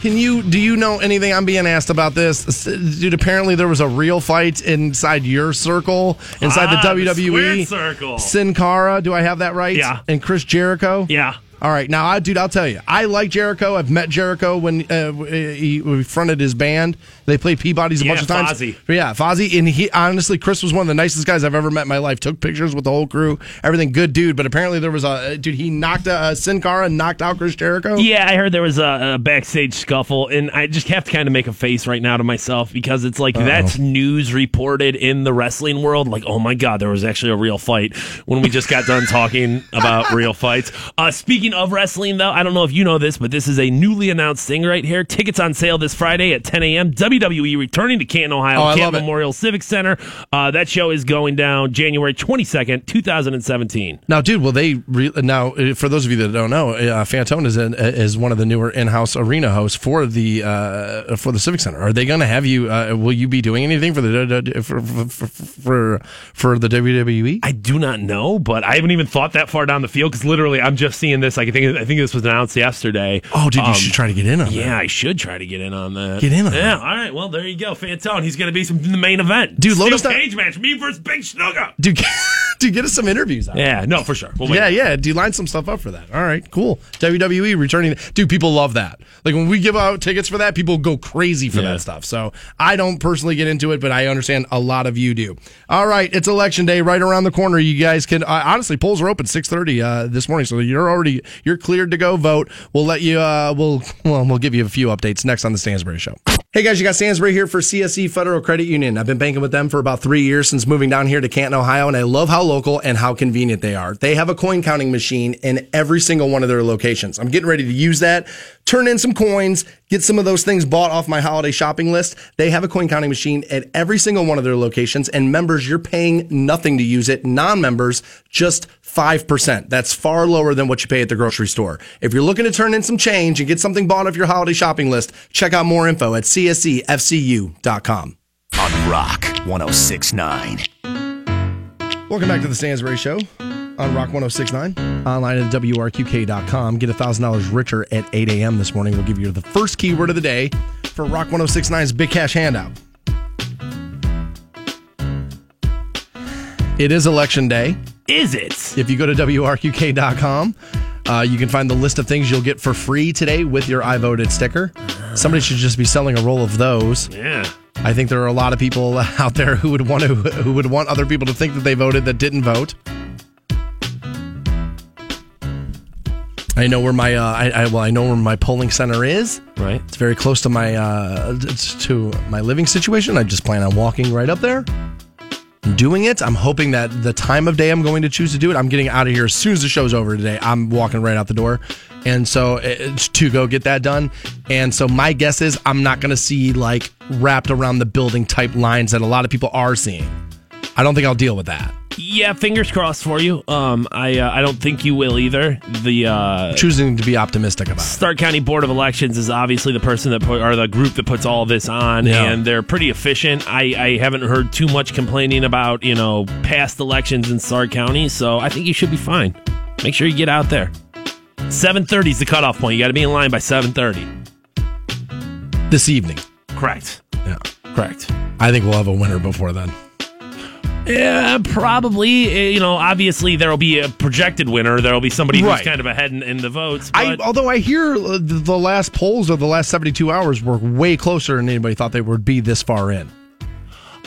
Can you do you know anything I'm being asked about this? Dude, apparently there was a real fight inside your circle, inside Ah, the the WWE. squared circle. Sin Cara, do I have that right? Yeah. And Chris Jericho? yeah. All right, now, I, dude, I'll tell you, I like Jericho. I've met Jericho when uh, he, he fronted his band. They played Peabody's a Yeah, bunch of times. Fozzy. Yeah, Fozzy, and he honestly, Chris was one of the nicest guys I've ever met in my life. Took pictures with the whole crew, everything good, dude. But apparently there was a dude. He knocked uh, Sin Cara and knocked out Chris Jericho. Yeah, I heard there was a, a backstage scuffle, and I just have to kind of make a face right now to myself because it's like that's news reported in the wrestling world. Like, oh my god, there was actually a real fight when we just got done talking about real fights. Uh, speaking of wrestling, though, I don't know if you know this, but this is a newly announced thing right here. Tickets on sale this Friday at 10 a.m. WWE returning to Canton, Ohio, Oh, Canton. Memorial Civic Center. Uh, that show is going down January 22nd, 2017. Now, dude, will they re- now? uh, For those of you that don't know, uh, Fantone is an, is one of the newer in-house arena hosts for the uh, for the Civic Center. Are they going to have you? Uh, will you be doing anything for the for for for, for the? WWE? I do not know, but I haven't even thought that far down the field because literally I'm just seeing this. Like I think I think this was announced yesterday. Oh, dude, you Um, should try to get in on that. Yeah, I should try to get in on that. Get in on yeah, that. all right. Well, there you go. Fantone. He's going to be some, in the main event. Dude, Steel load us down- cage match. Me versus Big Schnugga. Dude, dude, get us some interviews out. Yeah, no, for sure. We'll. Yeah, yeah. Do you line some stuff up for that? All right, cool. WWE returning. Dude, people love that. Like when we give out tickets for that, people go crazy for Yeah. that stuff. So I don't personally get into it, but I understand a lot of you do. All right, it's election day right around the corner. You guys can uh, honestly polls are open six thirty uh, this morning, so you're already you're cleared to go vote. We'll let you. Uh, we'll well we'll give you a few updates next on the Stansbury Show. Hey guys, you got Stansbury here for CSE Federal Credit Union. I've been banking with them for about three years since moving down here to Canton, Ohio, and I love how local and how convenient they are. They have a coin counting machine in every single one of their locations. I'm getting ready to use that, turn in some coins, get some of those things bought off my holiday shopping list. They have a coin counting machine at every single one of their locations, and members, you're paying nothing to use it. Non-members, just 5%. That's far lower than what you pay at the grocery store. If you're looking to turn in some change and get something bought off your holiday shopping list, check out more info at csefcu.com. On Rock 1069. Welcome back to the Stansbury Show on Rock 1069. Online at WRQK.com. Get $1,000 richer at 8 a.m. this morning. We'll give you the first keyword of the day for Rock 1069's Big Cash Handout. It is election day. Is it? If you go to WRQK.com, uh, you can find the list of things you'll get for free today with your I voted sticker. Somebody should just be selling a roll of those. Yeah. I think there are a lot of people out there who would want to who would want other people to think that they voted that didn't vote. I know where my uh, I, I well I know where my polling center is. Right. It's very close to my uh, to my living situation. I just plan on walking right up there. doing it. I'm hoping that the time of day I'm going to choose to do it, I'm getting out of here as soon as the show's over today. I'm walking right out the door. And so it's to go get that done. And so my guess is I'm not going to see like wrapped around the building type lines that a lot of people are seeing. I don't think I'll deal with that. Yeah, fingers crossed for you. Um, I uh, I don't think you will either. The uh, Choosing to be optimistic about it. Stark County Board of Elections is obviously the person that put or the group that puts all this on, Yeah. and they're pretty efficient. I, I haven't heard too much complaining about you know past elections in Stark County, so I think you should be fine. Make sure you get out there. Seven thirty is the cutoff point. You got to be in line by seven thirty. This evening. Correct. Yeah. Correct. I think we'll have a winner before then. Yeah, probably. Uh, You know, obviously there will be a projected winner. There will be somebody Right. who's kind of ahead in, in the votes. I, although I hear uh, the last polls of the last 72 hours were way closer than anybody thought they would be this far in.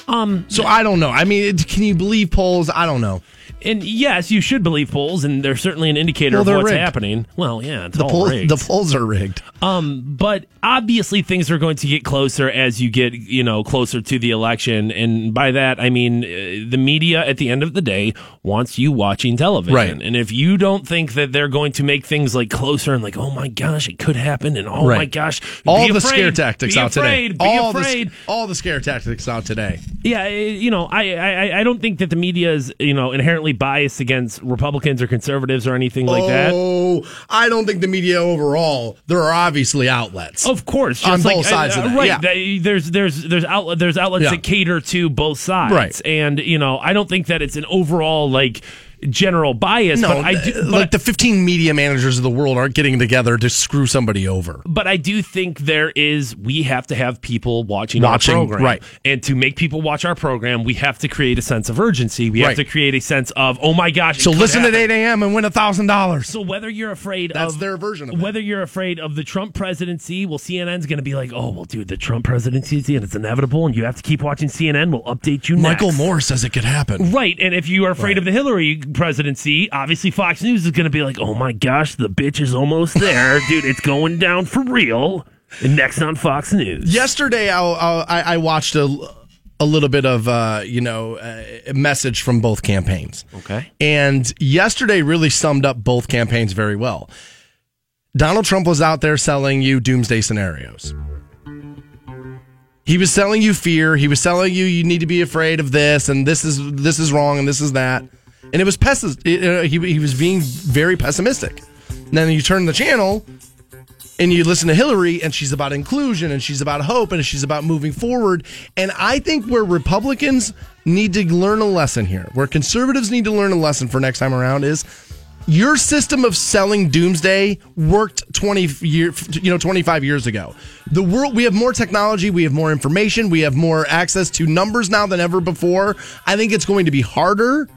um, So I don't know. I mean, it- can you believe polls? I don't know. And yes, you should believe polls, and they're certainly an indicator Well, of they're what's rigged. happening. Well, yeah, it's The all poll, rigged. the polls are rigged. um, but obviously things are going to get closer as you get, you know, closer to the election, and by that I mean uh, the media at the end of the day wants you watching television, Right. And if you don't think that they're going to make things like closer and like, oh my gosh, it could happen, and oh Right. my gosh, All be the afraid, scare tactics be out afraid, today. Be all afraid. The, all the scare tactics out today. Yeah, eh, you know, I, I I don't think that the media is you know inherently biased against Republicans or conservatives or anything like that. Oh, I don't think the media overall. There are obviously outlets. Of course, On like- both sides of uh, that, right? yeah. there's there's there's outlet there's outlets Yeah. that cater to both sides, Right. And you know, I don't think that it's an overall like general bias, no, but I do, but, like the 15 media managers of the world aren't getting together to screw somebody over. but I do think there is we have to have people watching, Watching, our program, right. And to make people watch our program, we have to create a sense of urgency. We have to create a sense of oh my gosh. So listen happen. at 8 a.m. and win a thousand dollars. So whether you're afraid of That's of their version of it. whether you're afraid of the Trump presidency, well, CNN's going to be like, oh, well, dude, the Trump presidency and it's inevitable, and you have to keep watching CNN. We'll update you. Michael next. Moore says it could happen. Right, and if you are afraid of the Hillary presidency, obviously Fox News is going to be like, "Oh my gosh, the bitch is almost there, dude! It's going down for real." And next on Fox News, Yesterday, I, I, I watched a, a little bit of uh, you know a message from both campaigns. Okay. And yesterday really summed up both campaigns very well. Donald Trump was out there selling you doomsday scenarios. He was selling you fear. He was selling you you need to be afraid of this and this is this is wrong and this is that. And it was it, uh, he he was being very pessimistic. And then you turn the channel and you listen to Hillary and she's about inclusion and she's about hope and she's about moving forward. And I think where Republicans need to learn a lesson here, where conservatives need to learn a lesson for next time around is your system of selling doomsday worked 20 year you know 25 years ago. The world we have more technology, we have more information, we have more access to numbers now than ever before. I think it's going to be harder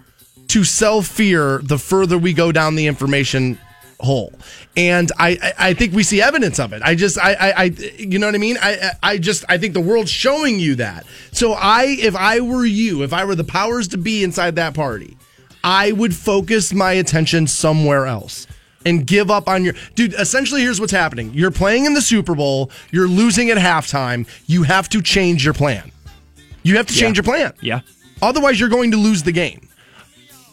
to sell fear the further we go down the information hole. And I, I, think we see evidence of it. I just, I, I, I you know what I mean? I, I I just, I think the world's showing you that. So I, if I were you, if I were the powers to be inside that party, I would focus my attention somewhere else. And give up on your dude. Essentially, here's what's happening: you're playing in the Super Bowl, you're losing at halftime. You have to change your plan. You have to change your plan. yeah. Otherwise, you're going to lose the game.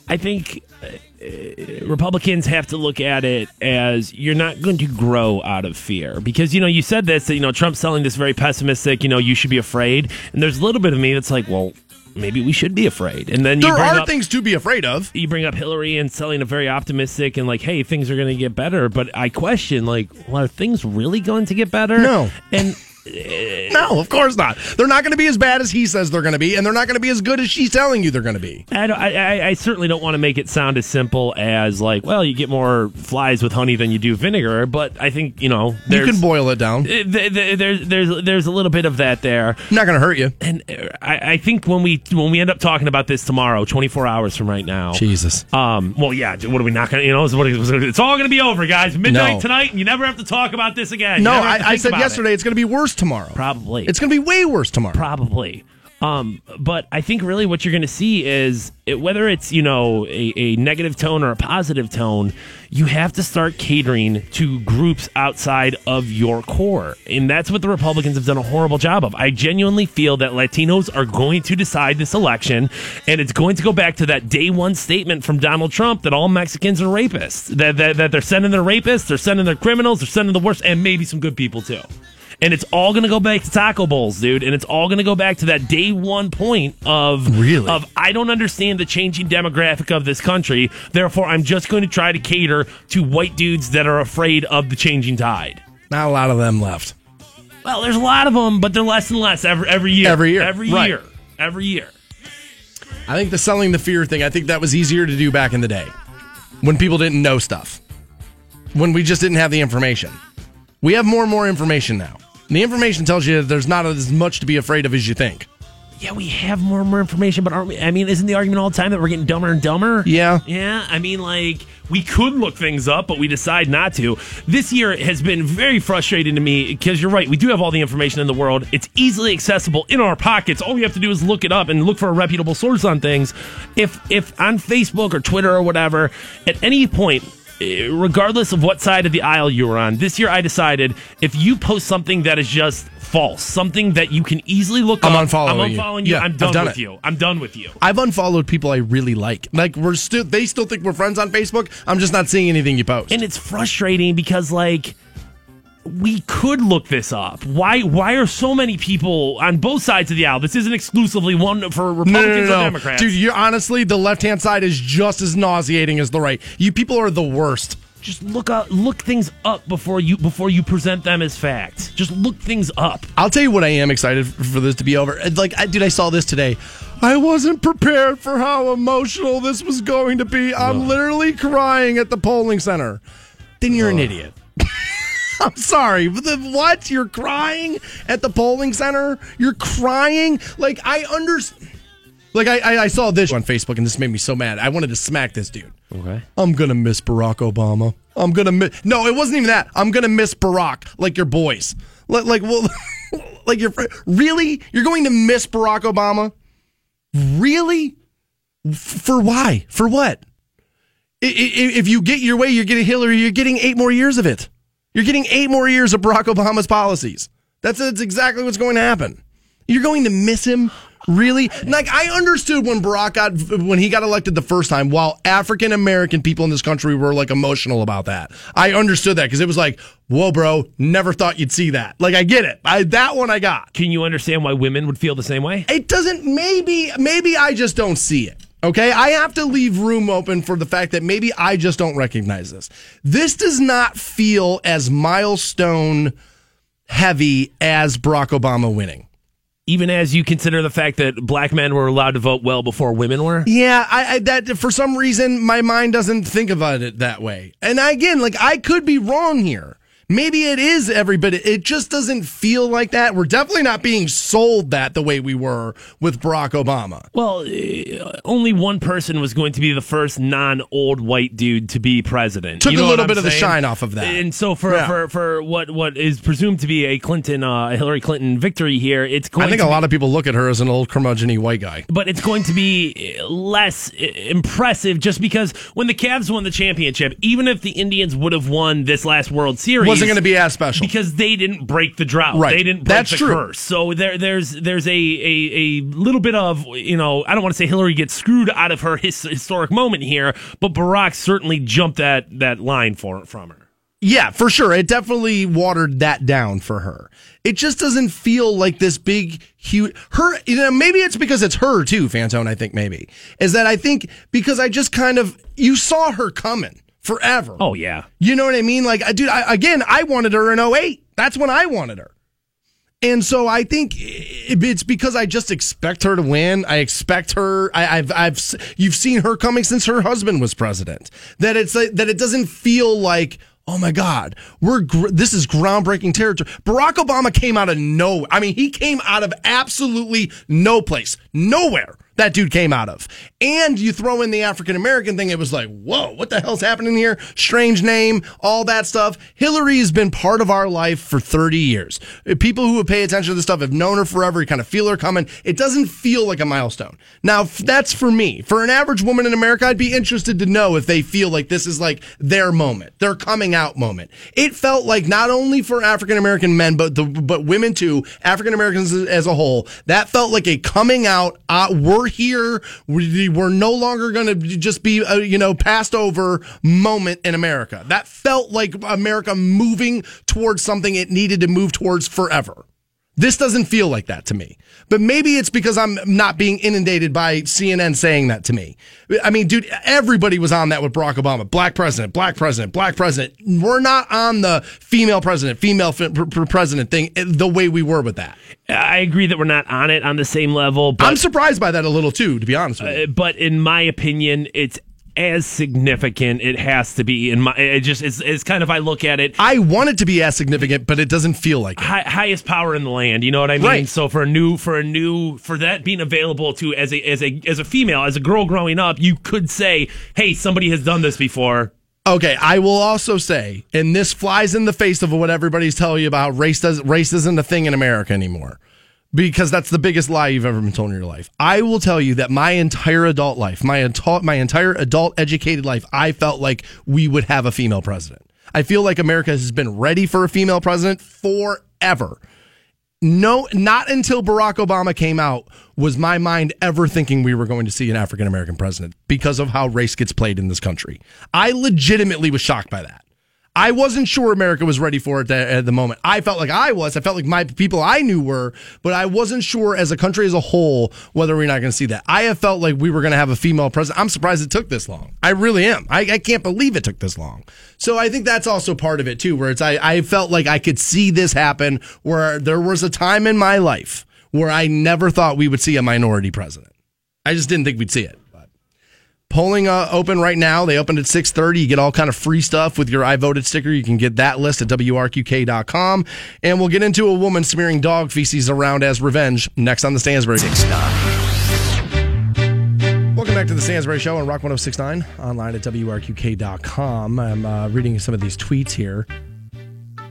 I think uh, uh, Republicans have to look at it as you're not going to grow out of fear because you know you said this that you know Trump's selling this very pessimistic you know you should be afraid and there's a little bit of me that's like well maybe we should be afraid and then you There bring are up, things to be afraid of. you bring up Hillary and selling a very optimistic and like, hey, things are going to get better. But I question, like, well, are things really going to get better? No. And No, of course not. They're not going to be as bad as he says they're going to be, and they're not going to be as good as she's telling you they're going to be. I, don't- I, I- I certainly don't want to make it sound as simple as like, well, you get more flies with honey than you do vinegar. But I think you know, You can boil it down. uh, th- th- there's there's there's a little bit of that there. Not going to hurt you. And uh, I, I think when we when we end up talking about this tomorrow, 24 hours from right now, Jesus. Um. Well, yeah. What are we not going to? You know, it's, all going to be over, guys. Midnight No. tonight, and you never have to talk about this again. No, never have to I, I said yesterday it. it's going to be worse tomorrow. Probably. It's going to be way worse tomorrow. probably. Um, but I think really what you're going to see is it, whether it's you know a, a negative tone or a positive tone, you have to start catering to groups outside of your core, and that's what the Republicans have done a horrible job of. I genuinely feel that Latinos are going to decide this election, and it's going to go back to that day one statement from Donald Trump that all Mexicans are rapists, that that, that they're sending their rapists, they're sending their criminals, they're sending the worst, and maybe some good people too. And it's all going to go back to taco bowls, dude. And it's all going to go back to that day one point of Really? of I don't understand the changing demographic of this country. Therefore, I'm just going to try to cater to white dudes that are afraid of the changing tide. Not a lot of them left. Well, there's a lot of them, but they're less and less every every year. Every year, Every right. year. Every year. I think the selling the fear thing, I think that was easier to do back in the day when people didn't know stuff, when we just didn't have the information. We have more and more information now. And the information tells you there's not as much to be afraid of as you think. Yeah, we have more and more information, but aren't we? I mean, isn't the argument all the time that we're getting dumber and dumber? Yeah. Yeah, I mean, like, we could look things up, but we decide not to. This year has been very frustrating to me because you're right. We do have all the information in the world. It's easily accessible in our pockets. All we have to do is look it up and look for a reputable source on things. If, if on Facebook or Twitter or whatever, at any point, Eh, regardless of what side of the aisle you were on, this year I decided if you post something that is just false, something that you can easily look I'm up, unfollowing I'm you. unfollowing you. Yeah, I'm done done with it. you. I'm done with you. I've unfollowed people I really like. Like we're still they still think we're friends on Facebook. I'm just not seeing anything you post. and it's frustrating because like we could look this up. Why why are so many people on both sides of the aisle? This isn't exclusively one for no, Republicans no, no, or. Democrats. Dude, you honestly, the left hand side is just as nauseating as the right. You people are the worst. just look up look things up before you before you present them as fact. Just look things up. I'll tell you what I am excited for for this to be over. Like, I, dude, I saw this today. I wasn't prepared for how emotional this was going to be. I'm literally crying at the polling center. Then you're an idiot. I'm sorry, but the, what? You're crying at the polling center? You're crying? Like, I understand. Like, I, I, I saw this on Facebook and this made me so mad. I wanted to smack this dude. Okay. I'm gonna miss Barack Obama. I'm gonna miss. No, it wasn't even that. I'm gonna miss Barack, like your boys, like, like well, like your friend. Really, you're going to miss Barack Obama? Really? F- For why? For what? I- i- If you get your way, you're getting Hillary. You're getting eight more years of it. You're getting eight more years of Barack Obama's policies. That's, that's exactly what's going to happen. You're going to miss him, really? Like I understood when Barack got when he got elected the first time, while African American people in this country were like emotional about that. I understood that because it was like, whoa, bro, never thought you'd see that. Like I get it. I that one I got. Can you understand why women would feel the same way? It doesn't. Maybe maybe I just don't see it. Okay, I have to leave room open for the fact that maybe I just don't recognize this. This does not feel as milestone heavy as Barack Obama winning. Even as you consider the fact that black men were allowed to vote well before women were? Yeah, I, I that for some reason my mind doesn't think about it that way. And again, like I could be wrong here. Maybe it is every bit. It just doesn't feel like that. We're definitely not being sold that the way we were with Barack Obama. Well, uh, only one person was going to be the first non-old white dude to be president. Took You a little bit of the shine off of that. And so for Yeah. for for what what is presumed to be a Clinton uh, Hillary Clinton victory here, it's going I think a lot of people look at her as an old curmudgeon white guy. but it's going to be less impressive just because when the Cavs won the championship, even if the Indians would have won this last World Series, Wasn't going to be as special. because they didn't break the drought. Right. They didn't break That's the true. curse. So there, there's there's a, a a little bit of you know I don't want to say Hillary gets screwed out of her his, historic moment here, but Barack certainly jumped that that line for from her. Yeah, for sure. It definitely watered that down for her. It just doesn't feel like this big, huge. Her, you know, maybe it's because it's her too, Fantone. I think maybe is that I think because I just kind of you saw her coming forever. Oh yeah. You know what I mean? Like, I- dude, I, again, I wanted her in 08. That's when I wanted her. And so I think it's because I just expect her to win. I expect her. I, I've, I've, you've seen her coming since her husband was president. That it's like, that it doesn't feel like, oh my God, we're gr- this is groundbreaking territory. Barack Obama came out of no. I mean, he came out of absolutely no place, nowhere. That dude came out of. And you throw in the African American thing, it was like, whoa, what the hell's happening here? Strange name, all that stuff. Hillary has been part of our life for 30 years. People who pay attention to this stuff have known her forever. You kind of feel her coming. It doesn't feel like a milestone. Now, that's for me. For an average woman in America, I'd be interested to know if they feel like this is like their moment, their coming out moment. It felt like not only for African American men, but the, but women too, African Americans as a whole, that felt like a coming out. Uh, we're here. We, we're no longer going to just be, uh, you know, passed over moment in America. That felt like America moving towards something it needed to move towards forever. This doesn't feel like that to me. But maybe it's because I'm not being inundated by CNN saying that to me. I mean, dude, everybody was on that with Barack Obama. Black president, black president, black president. We're not on the female president, female f- president thing eh, the way we were with that. I agree that we're not on it on the same level, but I'm surprised by that a little too, to be honest with you. Uh, but in my opinion, it's as significant. It has to be in my. It just it's, it's kind of I look at it. I want it to be as significant, but it doesn't feel like it. High, highest power in the land. You know what I mean? Right. So for a new for a new for that being available to as a as a as a female as a girl growing up, you could say, hey, somebody has done this before. Okay, I will also say, and this flies in the face of what everybody's telling you about race does race isn't a thing in America anymore. Because that's the biggest lie you've ever been told in your life. I will tell you that my entire adult life, my my entire adult educated life, I felt like we would have a female president. I feel like America has been ready for a female president forever. No, not until Barack Obama came out was my mind ever thinking we were going to see an African American president because of how race gets played in this country. I legitimately was shocked by that. I wasn't sure America was ready for it at the moment. I felt like I was. I felt like my people I knew were, but I wasn't sure as a country as a whole whether we're not going to see that. I have felt like we were going to have a female president. I'm surprised it took this long. I really am. I, I can't believe it took this long. So I think that's also part of it too, where it's I, I felt like I could see this happen. Where there was a time in my life where I never thought we would see a minority president. I just didn't think we'd see it. Polling uh, open right now. They opened at 6:30. You get all kind of free stuff with your I voted sticker. You can get that list at wrqk.com. And we'll get into a woman smearing dog feces around as revenge next on the Stansbury. 6 9 Welcome back to the Stansbury Show on Rock 1069, online at WRQK.com. I'm uh, reading some of these tweets here.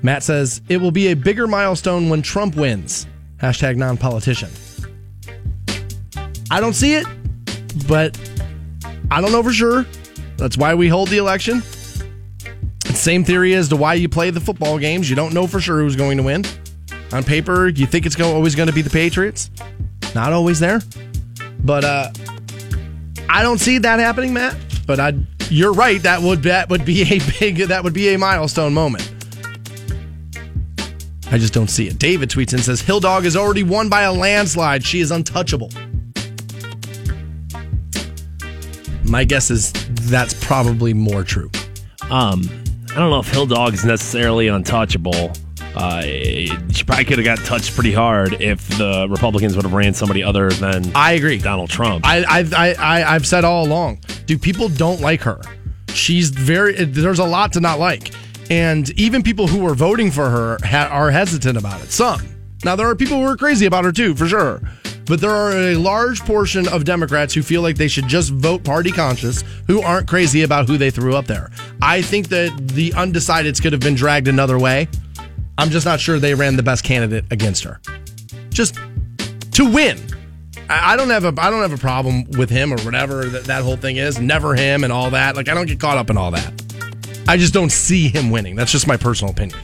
Matt says, It will be a bigger milestone when Trump wins. Hashtag non politician. I don't see it, but I don't know for sure. That's why we hold the election. Same theory as to why you play the football games. You don't know for sure who's going to win. On paper, you think it's always going to be the Patriots. Not always there. But uh, I don't see that happening, Matt. But I, you're right. That would that would be a big that would be a milestone moment. I just don't see it. David tweets and says Hill Dog is already won by a landslide. She is untouchable. My guess is that's probably more true. Um, I don't know if Hill Dog is necessarily untouchable. Uh, she probably could have got touched pretty hard if the Republicans would have ran somebody other than I agree. Donald Trump. I, I, I, I, I've said all along, dude, people don't like her. She's very, there's a lot to not like. And even people who are voting for her ha- are hesitant about it. Some. Now, there are people who are crazy about her too, for sure. But there are a large portion of Democrats who feel like they should just vote party conscious, who aren't crazy about who they threw up there. I think that the undecideds could have been dragged another way. I'm just not sure they ran the best candidate against her. Just to win. I don't have a I don't have a problem with him or whatever that, that whole thing is. Never him and all that. Like I don't get caught up in all that. I just don't see him winning. That's just my personal opinion.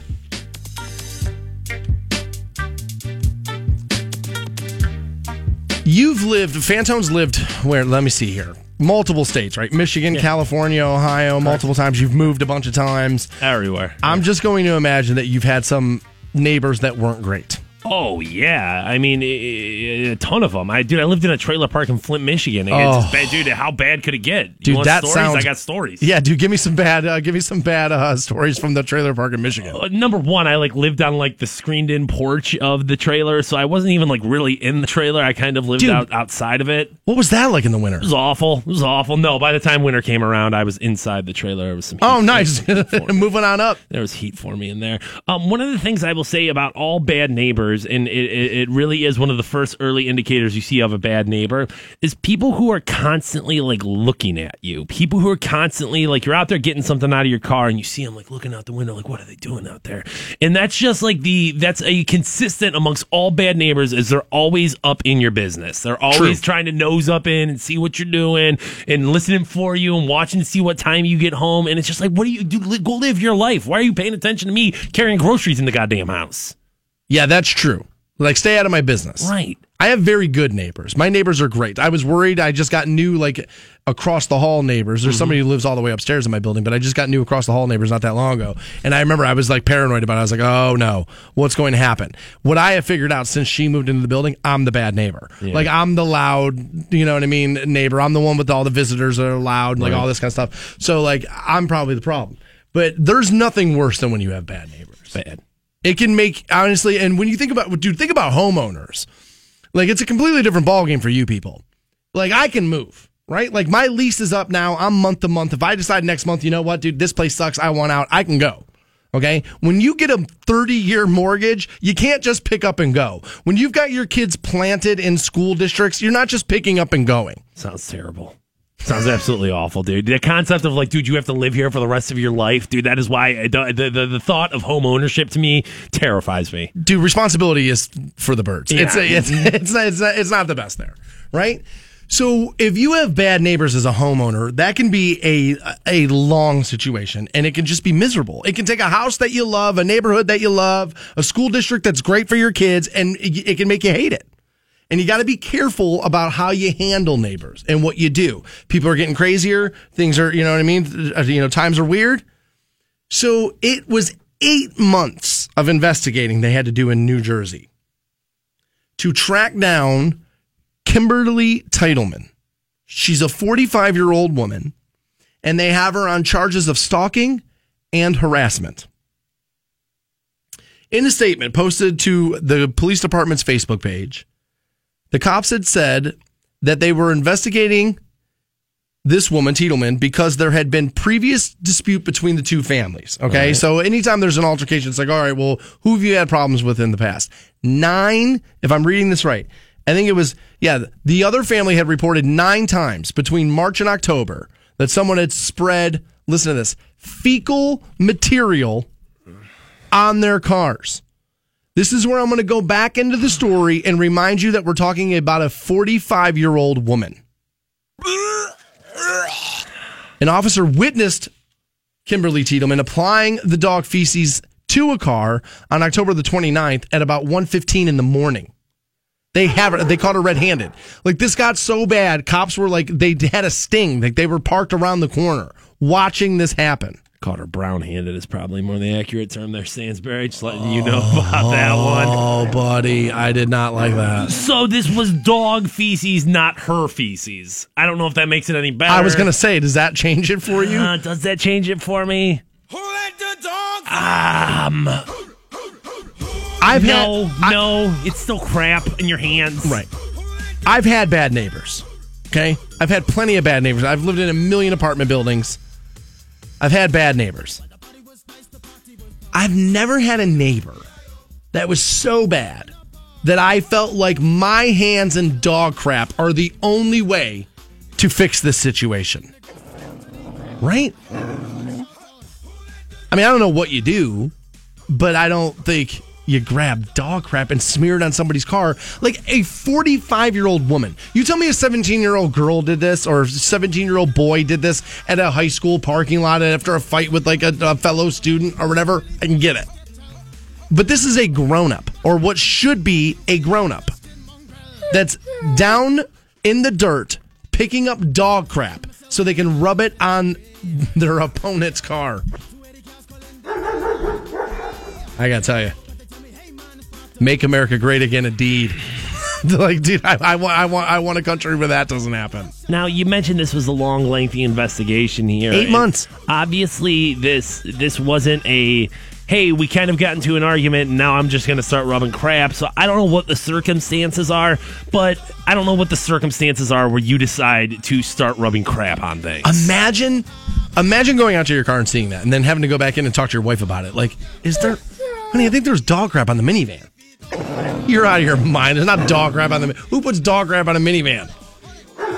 You've lived, Fantone's lived where, let me see here, multiple states, right? Michigan, California, Ohio, multiple times. You've moved a bunch of times. Everywhere. I'm just going to imagine that you've had some neighbors that weren't great. Oh yeah, I mean a, a ton of them. I dude, I lived in a trailer park in Flint, Michigan. It's Oh. bad, dude. How bad could it get? You Dude, want that stories? sounds- I got stories. Yeah, dude, give me some bad, uh, give me some bad uh, stories from the trailer park in Michigan. Uh, Number one, I like lived on like the screened-in porch of the trailer, so I wasn't even like really in the trailer. I kind of lived Dude. out outside of it. It What was that like in the winter? It was awful. It was awful. No, by the time winter came around, I was inside the trailer. There was some. Oh, nice. Moving on up. There was heat for me in there. Um, one of the things I will say about all bad neighbors neighbors, and it, it, it really is one of the first early indicators you see of a bad neighbor, is people who are constantly like looking at you. People who are constantly like you're out there getting something out of your car, and you see them like looking out the window, like what are they doing out there? And that's just like the that's a consistent amongst all bad neighbors is they're always up in your business. They're always trying to nose up in and see what you're doing and listening for you and watching to see what time you get home. And it's just like, what do you do? Go live your life. Why are you paying attention to me carrying groceries in the goddamn house? Yeah, that's true. Like, stay out of my business. Right. I have very good neighbors. My neighbors are great. I was worried. I just got new, like, across the hall neighbors. There's somebody who lives all the way upstairs in my building, but I just got new across the hall neighbors not that long ago. And I remember I was, like, paranoid about it. I was like, oh, no, what's going to happen? What I have figured out since she moved into the building, I'm the bad neighbor. Like, I'm the loud, you know what I mean, neighbor. I'm the one with all the visitors that are loud, like, all this kind of stuff. So, like, I'm probably the problem. But there's nothing worse than when you have bad neighbors. Bad. It can make honestly, and when you think about dude, think about homeowners. Like it's a completely different ballgame for you people. Like I can move, right? Like my lease is up now. I'm month to month. If I decide next month, you know what, dude, this place sucks. I want out. I can go. Okay. When you get a 30 year mortgage, you can't just pick up and go. When you've got your kids planted in school districts, you're not just picking up and going. Sounds terrible. Sounds absolutely awful, dude. The concept of like, dude, you have to live here for the rest of your life, dude. That is why the the, the thought of home ownership to me terrifies me. dude, responsibility is for the birds. It's, Yeah. it's it's not, it's not it's not the best there, right? So if you have bad neighbors as a homeowner, that can be a a long situation, and it can just be miserable. It can take a house that you love, a neighborhood that you love, a school district that's great for your kids, and it, it can make you hate it. And you got to be careful about how you handle neighbors and what you do. People are getting crazier. Things are, you know what I mean? Uh, You know, times are weird. So it was eight months of investigating they had to do in New Jersey to track down Kimberly Titleman. She's a 45 year old woman, and they have her on charges of stalking and harassment. In a statement posted to the police department's Facebook page, the cops had said that they were investigating this woman, Tiedelman, because there had been previous dispute between the two families. Okay. So anytime there's an altercation, it's like, all right, well, who have you had problems with in the past? Nine, if I'm reading this right. I think it was, yeah, the other family had reported nine times between March and October that someone had spread, listen to this, fecal material on their cars. This is where I'm going to go back into the story and remind you that we're talking about a 45 year old woman. An officer witnessed Kimberly Tiedelman applying the dog feces to a car on October the 29th at about 1:15 in the morning. They have her, they caught her red-handed. Like this got so bad, cops were like they had a sting. Like they were parked around the corner watching this happen. Caught her brown handed is probably more the accurate term there, Stansbury. Just letting you know about that one. Oh, buddy, I did not like that. So this was dog feces, not her feces. I don't know if that makes it any better. I was going to say, does that change it for you? Uh, does that change it for me? Who let the dogs? Um, I've no, had I- no, it's still crap in your hands. Right. I've had bad neighbors. Okay. I've had plenty of bad neighbors. I've lived in a million apartment buildings. I've had bad neighbors. I've never had a neighbor that was so bad that I felt like my hands and dog crap are the only way to fix this situation. Right? I mean, I don't know what you do, but I don't think you grab dog crap and smear it on somebody's car. Like a 45 year old woman. You tell me a 17 year old girl did this or a 17 year old boy did this at a high school parking lot after a fight with like a, a fellow student or whatever. I can get it. But this is a grown up or what should be a grown up that's down in the dirt picking up dog crap so they can rub it on their opponent's car. I gotta tell you, make America great again, indeed. like, dude, I, I want, I want, I want a country where that doesn't happen. Now you mentioned this was a long, lengthy investigation here. Eight And months. Obviously, this this wasn't a hey, we kind of got into an argument, and now I'm just going to start rubbing crap. So I don't know what the circumstances are, but I don't know what the circumstances are where you decide to start rubbing crap on things. Imagine, imagine going out to your car and seeing that, and then having to go back in and talk to your wife about it. Like, is there, honey? I think there's dog crap on the minivan. You're out of your mind. There's not dog crap on the who puts dog crap on a minivan.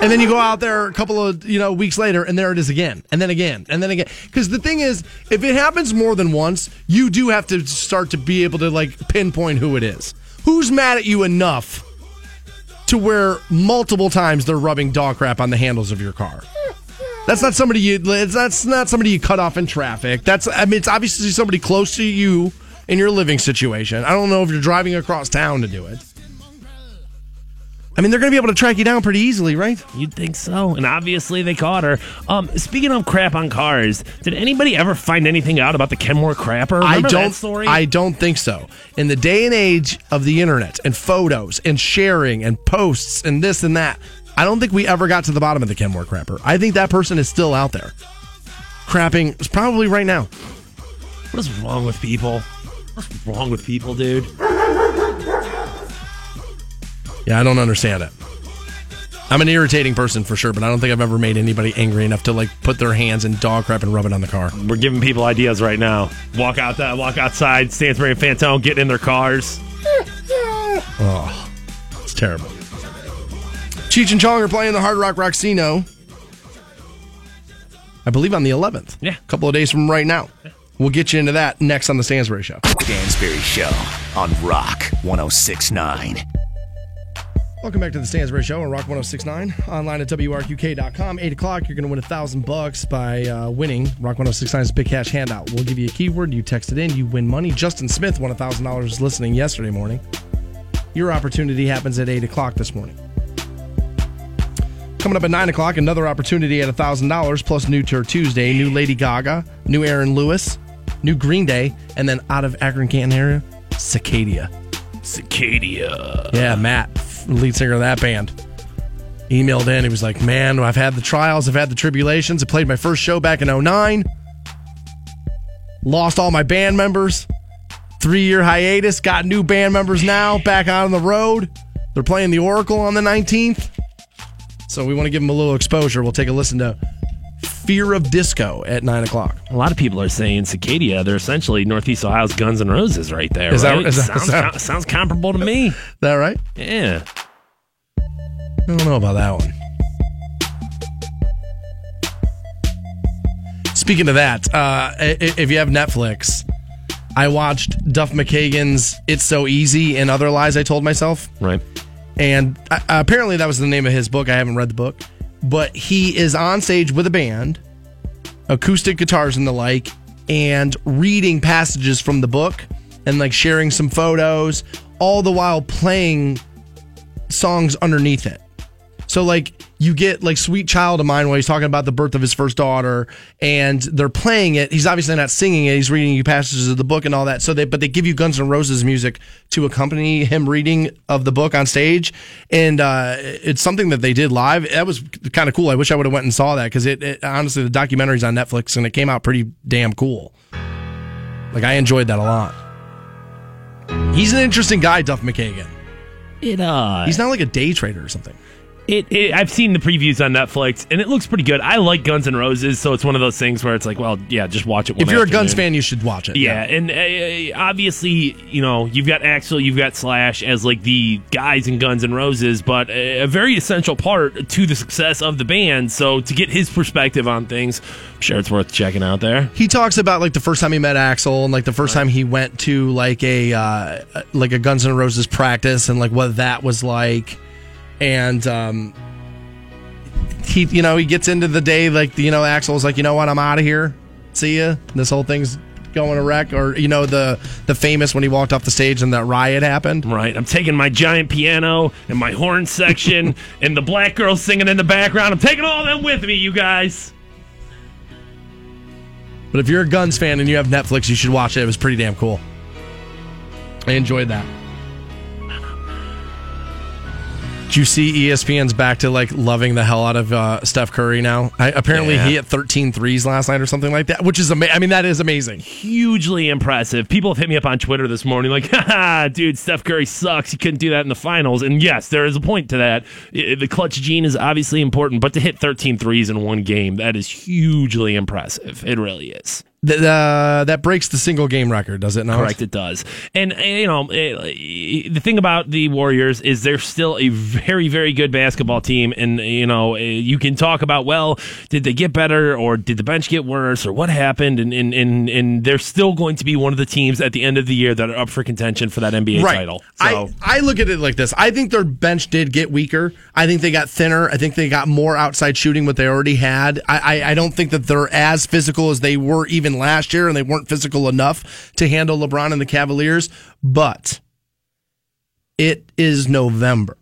And then you go out there a couple of you know weeks later, and there it is again, and then again, and then again. Because the thing is, if it happens more than once, you do have to start to be able to like pinpoint who it is. Who's mad at you enough to where multiple times they're rubbing dog crap on the handles of your car? That's not somebody you. That's not somebody you cut off in traffic. That's I mean, it's obviously somebody close to you in your living situation. I don't know if you're driving across town to do it. I mean, they're going to be able to track you down pretty easily, right? You'd think so. And obviously they caught her. Um, speaking of crap on cars, did anybody ever find anything out about the Kenmore crapper? Remember I don't. that story? I don't think so. In the day and age of the internet and photos and sharing and posts and this and that, I don't think we ever got to the bottom of the Kenmore crapper. I think that person is still out there, crapping probably right now. what is wrong with people? What's wrong with people, dude? Yeah, I don't understand it. I'm an irritating person for sure, but I don't think I've ever made anybody angry enough to like put their hands in dog crap and rub it on the car. We're giving people ideas right now. Walk out that, walk outside, Stansbury and Fantone, get in their cars. Oh, it's terrible. Cheech and Chong are playing the Hard Rock Rocksino. I believe on the 11th. Yeah. A couple of days from right now. We'll get you into that next on the Stansbury Show. Stansbury Show on Rock 1069. Welcome back to the Stansbury Show on Rock 1069. Online at WRQK.com. 8 o'clock, you're going to win a thousand bucks by uh, winning Rock 1069's Big Cash Handout. We'll give you a keyword, you text it in, you win money. Justin Smith won a $1,000 listening yesterday morning. Your opportunity happens at 8 o'clock this morning. Coming up at 9 o'clock, another opportunity at $1,000 plus New Tour Tuesday, new Lady Gaga, new Aaron Lewis, new Green Day, and then out of Akron Canton area, Cicadia. Cicadia. Yeah, Matt, lead singer of that band, emailed in. He was like, Man, I've had the trials, I've had the tribulations. I played my first show back in 09. Lost all my band members. Three year hiatus. Got new band members now back out on the road. They're playing the Auricle on the 19th. So we want to give them a little exposure. We'll take a listen to Fear of Disco at 9 o'clock. A lot of people are saying Cicadia. They're essentially Northeast Ohio's Guns N' Roses right there. Is that- right? is that- sounds, that- sounds comparable to me. Is that right? Yeah. I don't know about that one. Speaking of that, uh, if you have Netflix, I watched Duff McKagan's "It's So Easy" and Other Lies I Told Myself, Right. and uh, apparently that was the name of his book. I haven't read the book, but he is on stage with a band, acoustic guitars and the like, and reading passages from the book and like sharing some photos, all the while playing songs underneath it. So like you get like Sweet Child of Mine while he's talking about the birth of his first daughter and they're playing it. He's obviously not singing it. He's reading you passages of the book and all that. So they but they give you Guns N' Roses music to accompany him reading of the book on stage. And uh, it's something that they did live. That was kind of cool. I wish I would have went and saw that because it, it honestly the documentary's on Netflix and it came out pretty damn cool. Like I enjoyed that a lot. He's an interesting guy, Duff McKagan. It uh, He's not like a day trader or something. It, it, I've seen the previews on Netflix, and it looks pretty good. I like Guns N' Roses, so it's one of those things where it's like, well, yeah, just watch it. If you're a Guns fan, you should watch it. Yeah, and uh, obviously, you know, you've got Axl, you've got Slash as like the guys in Guns N' Roses, but a, a very essential part to the success of the band. So to get his perspective on things, I'm sure it's worth checking out there. He talks about like the first time he met Axl and like the first time he went to like a uh, like a Guns N' Roses practice and like what that was like, and um, he you know he gets into the day like you know Axl's like you know what I'm out of here, see ya. This whole thing's going to wreck, or you know the the famous when he walked off the stage and that riot happened. Right, I'm taking my giant piano and my horn section and the black girl singing in the background. I'm taking all them with me, you guys. But if you're a Guns fan and you have Netflix, you should watch it. It was pretty damn cool. I enjoyed that. Did you see ESPN's back to like loving the hell out of uh, Steph Curry now? I, apparently, Yeah. he hit 13 threes last night or something like that, which is amazing. I mean, that is amazing. hugely impressive. People have hit me up on Twitter this morning, like, haha, dude, Steph Curry sucks. He couldn't do that in the finals. And yes, there is a point to that. I- The clutch gene is obviously important, but to hit 13 threes in one game, that is hugely impressive. It really is. Th- uh, that breaks the single game record, does it not? Correct, it does. And, uh, you know, eh, the thing about the Warriors is they're still a very, very good basketball team. And, you know, eh, you can talk about, well, did they get better or did the bench get worse or what happened? And, and, and, and they're still going to be one of the teams at the end of the year that are up for contention for that NBA right. title. I, I look at it like this. I think their bench did get weaker. I think they got thinner. I think they got more outside shooting what they already had. I, I, I don't think that they're as physical as they were even last year, and they weren't physical enough to handle LeBron and the Cavaliers. But it is November.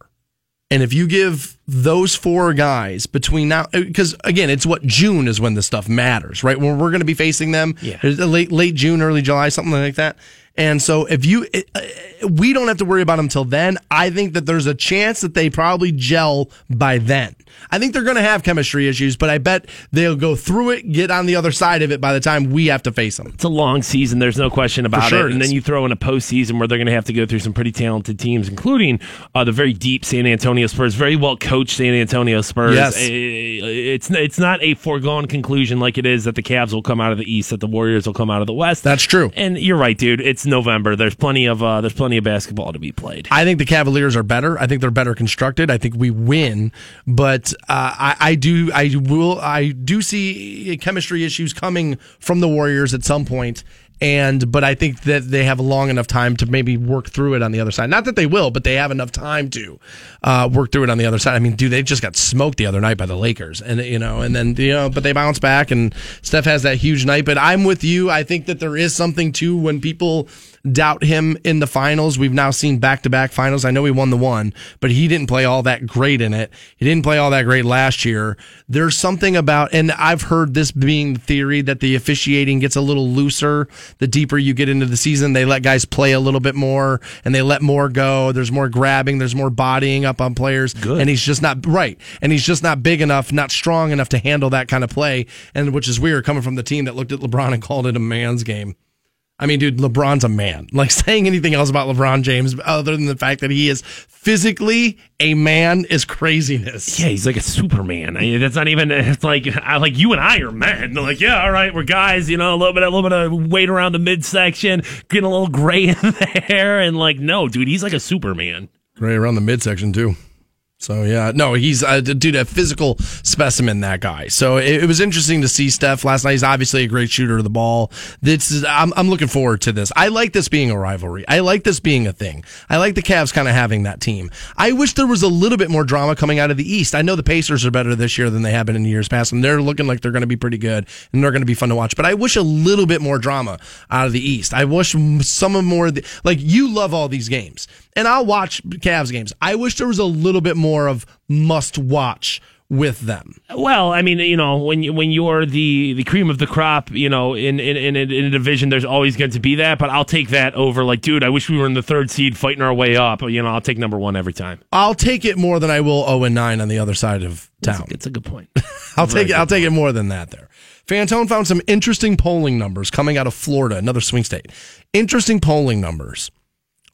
And if you give those four guys between now, because again, it's what June is when this stuff matters, right? When we're going to be facing them, Yeah. late late June, early July, something like that. And so if you, uh, we don't have to worry about them till then. I think that there's a chance that they probably gel by then. I think they're going to have chemistry issues, but I bet they'll go through it, get on the other side of it by the time we have to face them. It's a long season. There's no question about sure it. And then you throw in a postseason where they're going to have to go through some pretty talented teams, including uh, the very deep San Antonio Spurs, very well coached San Antonio Spurs. Yes. It's it's not a foregone conclusion like it is that the Cavs will come out of the East, that the Warriors will come out of the West. That's true. And you're right, dude. It's November. There's plenty of uh, there's plenty of basketball to be played. I think the Cavaliers are better. I think they're better constructed. I think we win, but uh, I, I do, I will, I do see chemistry issues coming from the Warriors at some point. And but I think that they have long enough time to maybe work through it on the other side. Not that they will, but they have enough time to uh, work through it on the other side. I mean, dude, they just got smoked the other night by the Lakers, and you know, and then you know, but they bounce back, and Steph has that huge night. But I'm with you. I think that there is something too when people doubt him in the finals. We've now seen back to back finals. I know he won the one, but he didn't play all that great in it. He didn't play all that great last year. There's something about, and I've heard this being the theory that the officiating gets a little looser the deeper you get into the season. They let guys play a little bit more and they let more go. There's more grabbing, there's more bodying up on players. Good. And he's just not right. And he's just not big enough, not strong enough to handle that kind of play. And which is weird coming from the team that looked at LeBron and called it a man's game. I mean, dude, LeBron's a man. Like saying anything else about LeBron James other than the fact that he is physically a man is craziness. Yeah, he's like a Superman. I, that's not even. It's like I, like you and I are men. They're like, yeah, all right, we're guys. You know, a little bit, a little bit of weight around the midsection, getting a little gray in there, and like, no, dude, he's like a Superman. Right around the midsection too. So yeah, no, he's uh, dude a physical specimen. That guy. So it, it was interesting to see Steph last night. He's obviously a great shooter of the ball. This is I'm I'm looking forward to this. I like this being a rivalry. I like this being a thing. I like the Cavs kind of having that team. I wish there was a little bit more drama coming out of the East. I know the Pacers are better this year than they have been in years past, and they're looking like they're going to be pretty good and they're going to be fun to watch. But I wish a little bit more drama out of the East. I wish some of more the, like you love all these games, and I'll watch Cavs games. I wish there was a little bit more of must watch with them. Well, I mean, you know, when you, when you're the, the cream of the crop, you know, in in, in, a, in a division, there's always going to be that. But I'll take that over, like, dude, I wish we were in the third seed fighting our way up. You know, I'll take number one every time. I'll take it more than I will 0 and 9 on the other side of town. It's a good point. I'll take it. I'll take it more than that. There, Fantone found some interesting polling numbers coming out of Florida, another swing state. Interesting polling numbers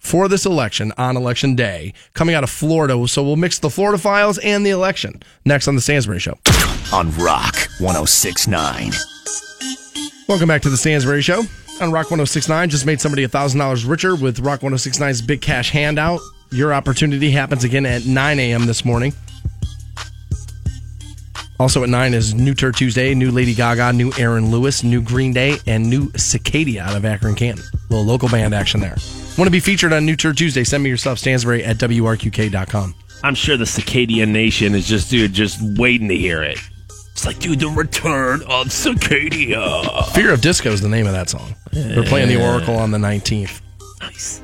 for this election on election day coming out of Florida. So we'll mix the Florida files and the election next on the Stansbury Show. On Rock 1069. Welcome back to the Stansbury Show on Rock 1069. Just made somebody $1,000 richer with Rock 1069's big cash handout. Your opportunity happens again at 9 a.m. this morning. Also at 9 is New Tour Tuesday, new Lady Gaga, new Aaron Lewis, new Green Day, and new Cicadia out of Akron, Canton. little local band action there. Want to be featured on New Tour Tuesday? Send me your stuff, Stansbury at WRQK.com. I'm sure the Circadian Nation is just, dude, just waiting to hear it. It's like, dude, the return of Cicadia. Fear of Disco is the name of that song. We're playing the Auricle on the 19th. Nice.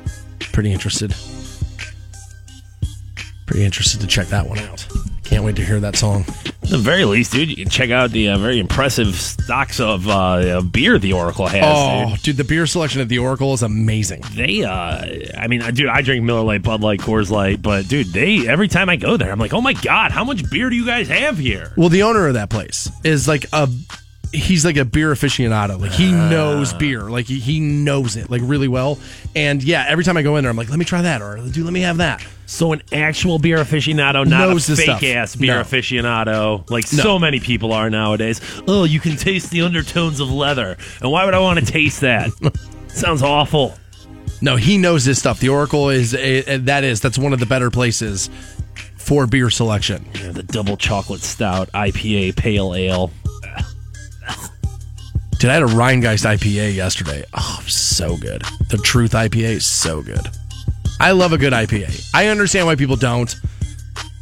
Pretty interested. Pretty interested to check that one out. Can't wait to hear that song. At the very least, dude, you can check out the uh, very impressive stocks of uh, beer the Auricle has. Oh, dude. dude, the beer selection at the Auricle is amazing. They, uh, I mean, uh, dude, I drink Miller Lite, Bud Light, Coors Light, but dude, they every time I go there, I'm like, oh my god, how much beer do you guys have here? Well, the owner of that place is like a he's like a beer aficionado. Like he knows beer. Like he, he knows it like really well. And yeah, every time I go in there, I'm like, let me try that, or dude, let me have that. So an actual beer aficionado, not Knows a fake stuff. ass beer No. aficionado, like No. so many people are nowadays. Oh, you can taste the undertones of leather, and why would I want to taste that? Sounds awful. No, he knows his stuff. The Auricle is eh, that is that's one of the better places for beer selection. Yeah, the double chocolate stout IPA pale ale. Dude, I had a Rhinegeist IPA yesterday. Oh, so good. The Truth IPA is so good. I love a good IPA. I understand why people don't.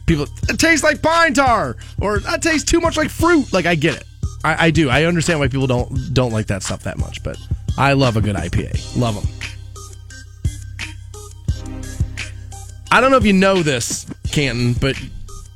People, it tastes like pine tar, or that tastes too much like fruit. Like I get it. I, I do. I understand why people don't don't like that stuff that much. But I love a good IPA. Love them. I don't know if you know this, Canton, but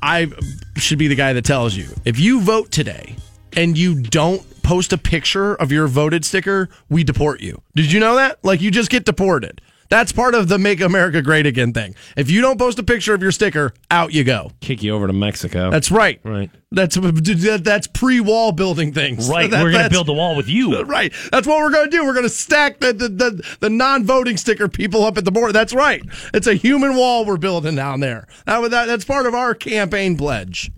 I should be the guy that tells you. If you vote today and you don't post a picture of your voted sticker, we deport you. Did you know that? Like you just get deported. That's part of the Make America Great Again thing. If you don't post a picture of your sticker, out you go. Kick you over to Mexico. That's right. Right. That's that's pre-wall building things. right. That- we're gonna build a wall with you. Right. That's what we're going to do. We're going to stack the, the, the, the non-voting sticker people up at the border. That's right. It's a human wall we're building down there. That, that That's part of our campaign pledge.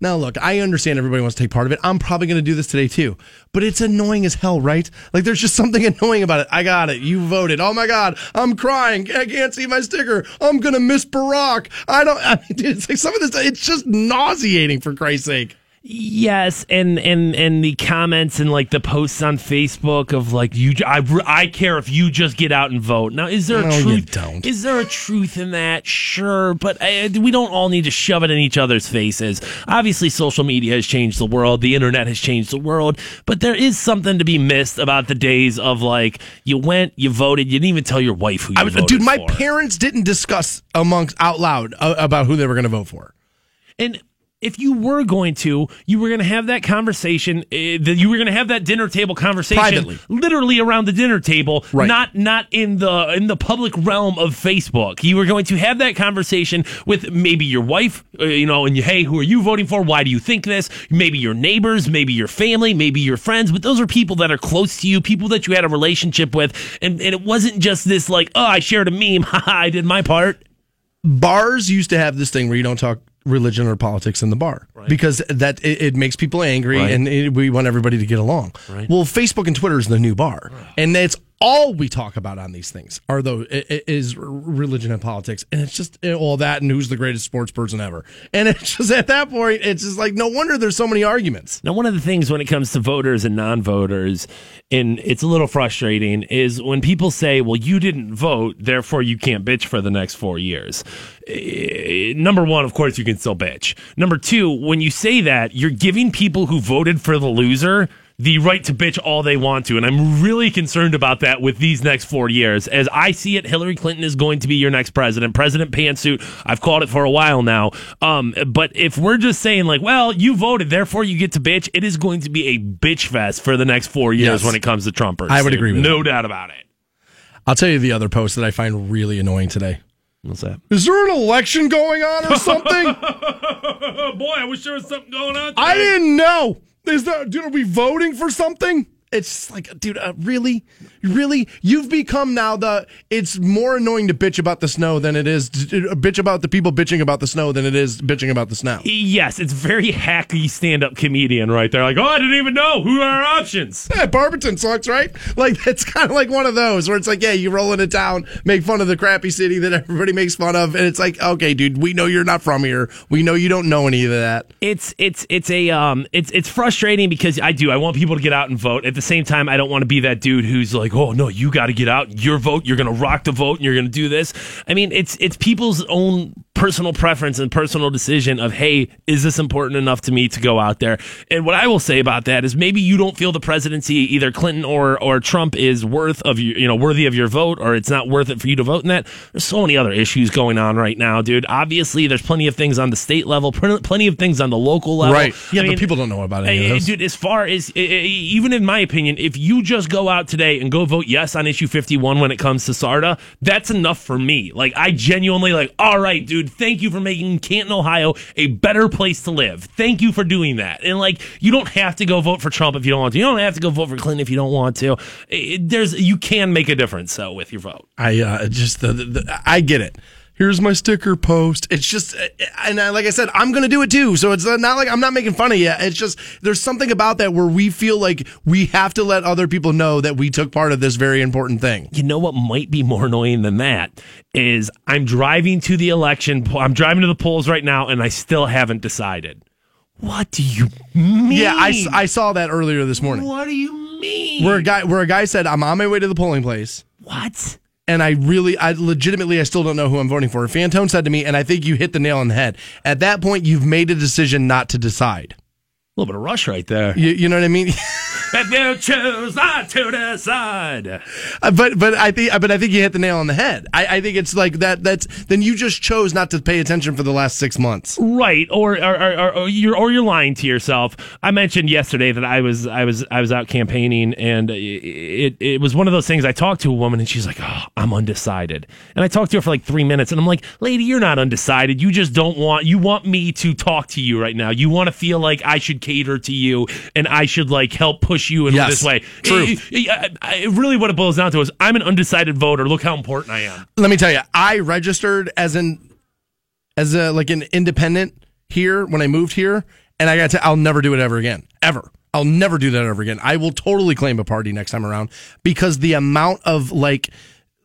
Now, look, I understand everybody wants to take part of it. I'm probably going to do this today too. But it's annoying as hell, right? Like, there's just something annoying about it. I got it. You voted. Oh my God. I'm crying. I can't see my sticker. I'm going to miss Barack. I don't, I mean, dude, it's like some of this, it's just nauseating for Christ's sake. Yes, and and and the comments and like the posts on Facebook of like you, I, I care if you just get out and vote. Now, is there a No, truth? don't. Is there a truth in that? Sure, but uh, we don't all need to shove it in each other's faces. Obviously, social media has changed the world. The internet has changed the world. But there is something to be missed about the days of like you went, you voted, you didn't even tell your wife who you I, voted dude, my for. parents didn't discuss amongst out loud uh, about who they were going to vote for. And if you were going to, you were going to have that conversation. Uh, that you were going to have that dinner table conversation, Privately. literally around the dinner table, Right. not not in the in the public realm of Facebook. You were going to have that conversation with maybe your wife, uh, you know, and you, hey, who are you voting for? Why do you think this? Maybe your neighbors, maybe your family, maybe your friends, but those are people that are close to you, people that you had a relationship with, and and it wasn't just this like, oh, I shared a meme, I did my part. Bars used to have this thing where you don't talk religion or politics in the bar right. because that it, it makes people angry Right. and it, we want everybody to get along. Right. Well, Facebook and Twitter is the new bar, and it's all we talk about on these things are i- is religion and politics, and it's just eh, all that and who's the greatest sports person ever, and it's just at that point it's just like no wonder there's so many arguments. Now, one of the things when it comes to voters and non voters, and it's a little frustrating, is when people say, well, you didn't vote, therefore you can't bitch for the next four years. Eh, Number one, of course, you can still bitch. Number two, when you say that, you're giving people who voted for the loser the right to bitch all they want to. And I'm really concerned about that with these next four years. As I see it, Hillary Clinton is going to be your next president. President Pantsuit, I've called it for a while now. Um, but if we're just saying, like, well, you voted, therefore you get to bitch, it is going to be a bitch fest for the next four years Yes. when it comes to Trumpers. I would dude. agree with No doubt about it. I'll tell you the other post that I find really annoying today. What's that? Is there an election going on or something? Boy, I wish there was something going on. I didn't know. Is that dude? Are we voting for something? It's like, dude, uh, really, really, you've become now the. It's more annoying to bitch about the snow than it is to bitch about the people bitching about the snow than it is bitching about the snow. Yes, it's very hacky stand up comedian right there. Like, oh, I didn't even know. Who are our options? Yeah, Barberton sucks, right? Like it's kind of like one of those where it's like, yeah, you roll into town, make fun of the crappy city that everybody makes fun of, and it's like, okay, dude, we know you're not from here. We know you don't know any of that. it's it's it's a um it's it's frustrating because I do I want people to get out and vote. At the same time, I don't want to be that dude who's like, oh no, you got to get out. Your vote, you're gonna rock the vote, and you're gonna do this. I mean, it's it's people's own personal preference and personal decision of hey, is this important enough to me to go out there? And what I will say about that is maybe you don't feel the presidency either Clinton or or Trump is worth of you you know worthy of your vote, or it's not worth it for you to vote in that. There's so many other issues going on right now, dude. Obviously, there's plenty of things on the state level, pl- plenty of things on the local level. Right. Yeah, I but mean, people don't know about any of uh, this. Dude, as far as, even in my opinion, if you just go out today and go Vote yes on issue 51 when it comes to SARTA, that's enough for me. Like, I genuinely, like, all right, dude, thank you for making Canton, Ohio a better place to live. Thank you for doing that. And, like, you don't have to go vote for Trump if you don't want to. You don't have to go vote for Clinton if you don't want to. It, there's, you can make a difference, so, with your vote. I uh, just the, the, the I get it. Here's my sticker post. It's just, and I, like I said, I'm gonna do it too. So it's not like I'm not making fun of you. It's just there's something about that where we feel like we have to let other people know that we took part of this very important thing. You know what might be more annoying than that is I'm driving to the election. I'm driving to the polls right now, and I still haven't decided. What do you mean? Yeah, I, I saw that earlier this morning. What do you mean? Where a guy where a guy said, "I'm on my way to the polling place." what? And I really, I legitimately, I still don't know who I'm voting for. Fantone said to me, and I think you hit the nail on the head. At that point, you've made a decision not to decide. A little bit of Rush right there. You, you know what I mean? if you choose not to decide. Uh, but but I think but I think you hit the nail on the head. I, I think it's like that. That's then you just chose not to pay attention for the last six months. Right, or or, or, or you're or you're lying to yourself. I mentioned yesterday that I was I was I was out campaigning, and it it was one of those things. I talked to a woman, and she's like, "Oh, I'm undecided," and I talked to her for like three minutes, and I'm like, "Lady, you're not undecided. You just don't want you want me to talk to you right now. You want to feel like I should cater to you, and I should like help push you in Yes, this way." true. It- it- really, what it boils down to is I'm an undecided voter. Look how important I am. Let me tell you, I registered as an as a like an independent here when I moved here, and I got to I'll never do it ever again, ever. I'll never do that ever again. I will totally claim a party next time around because the amount of like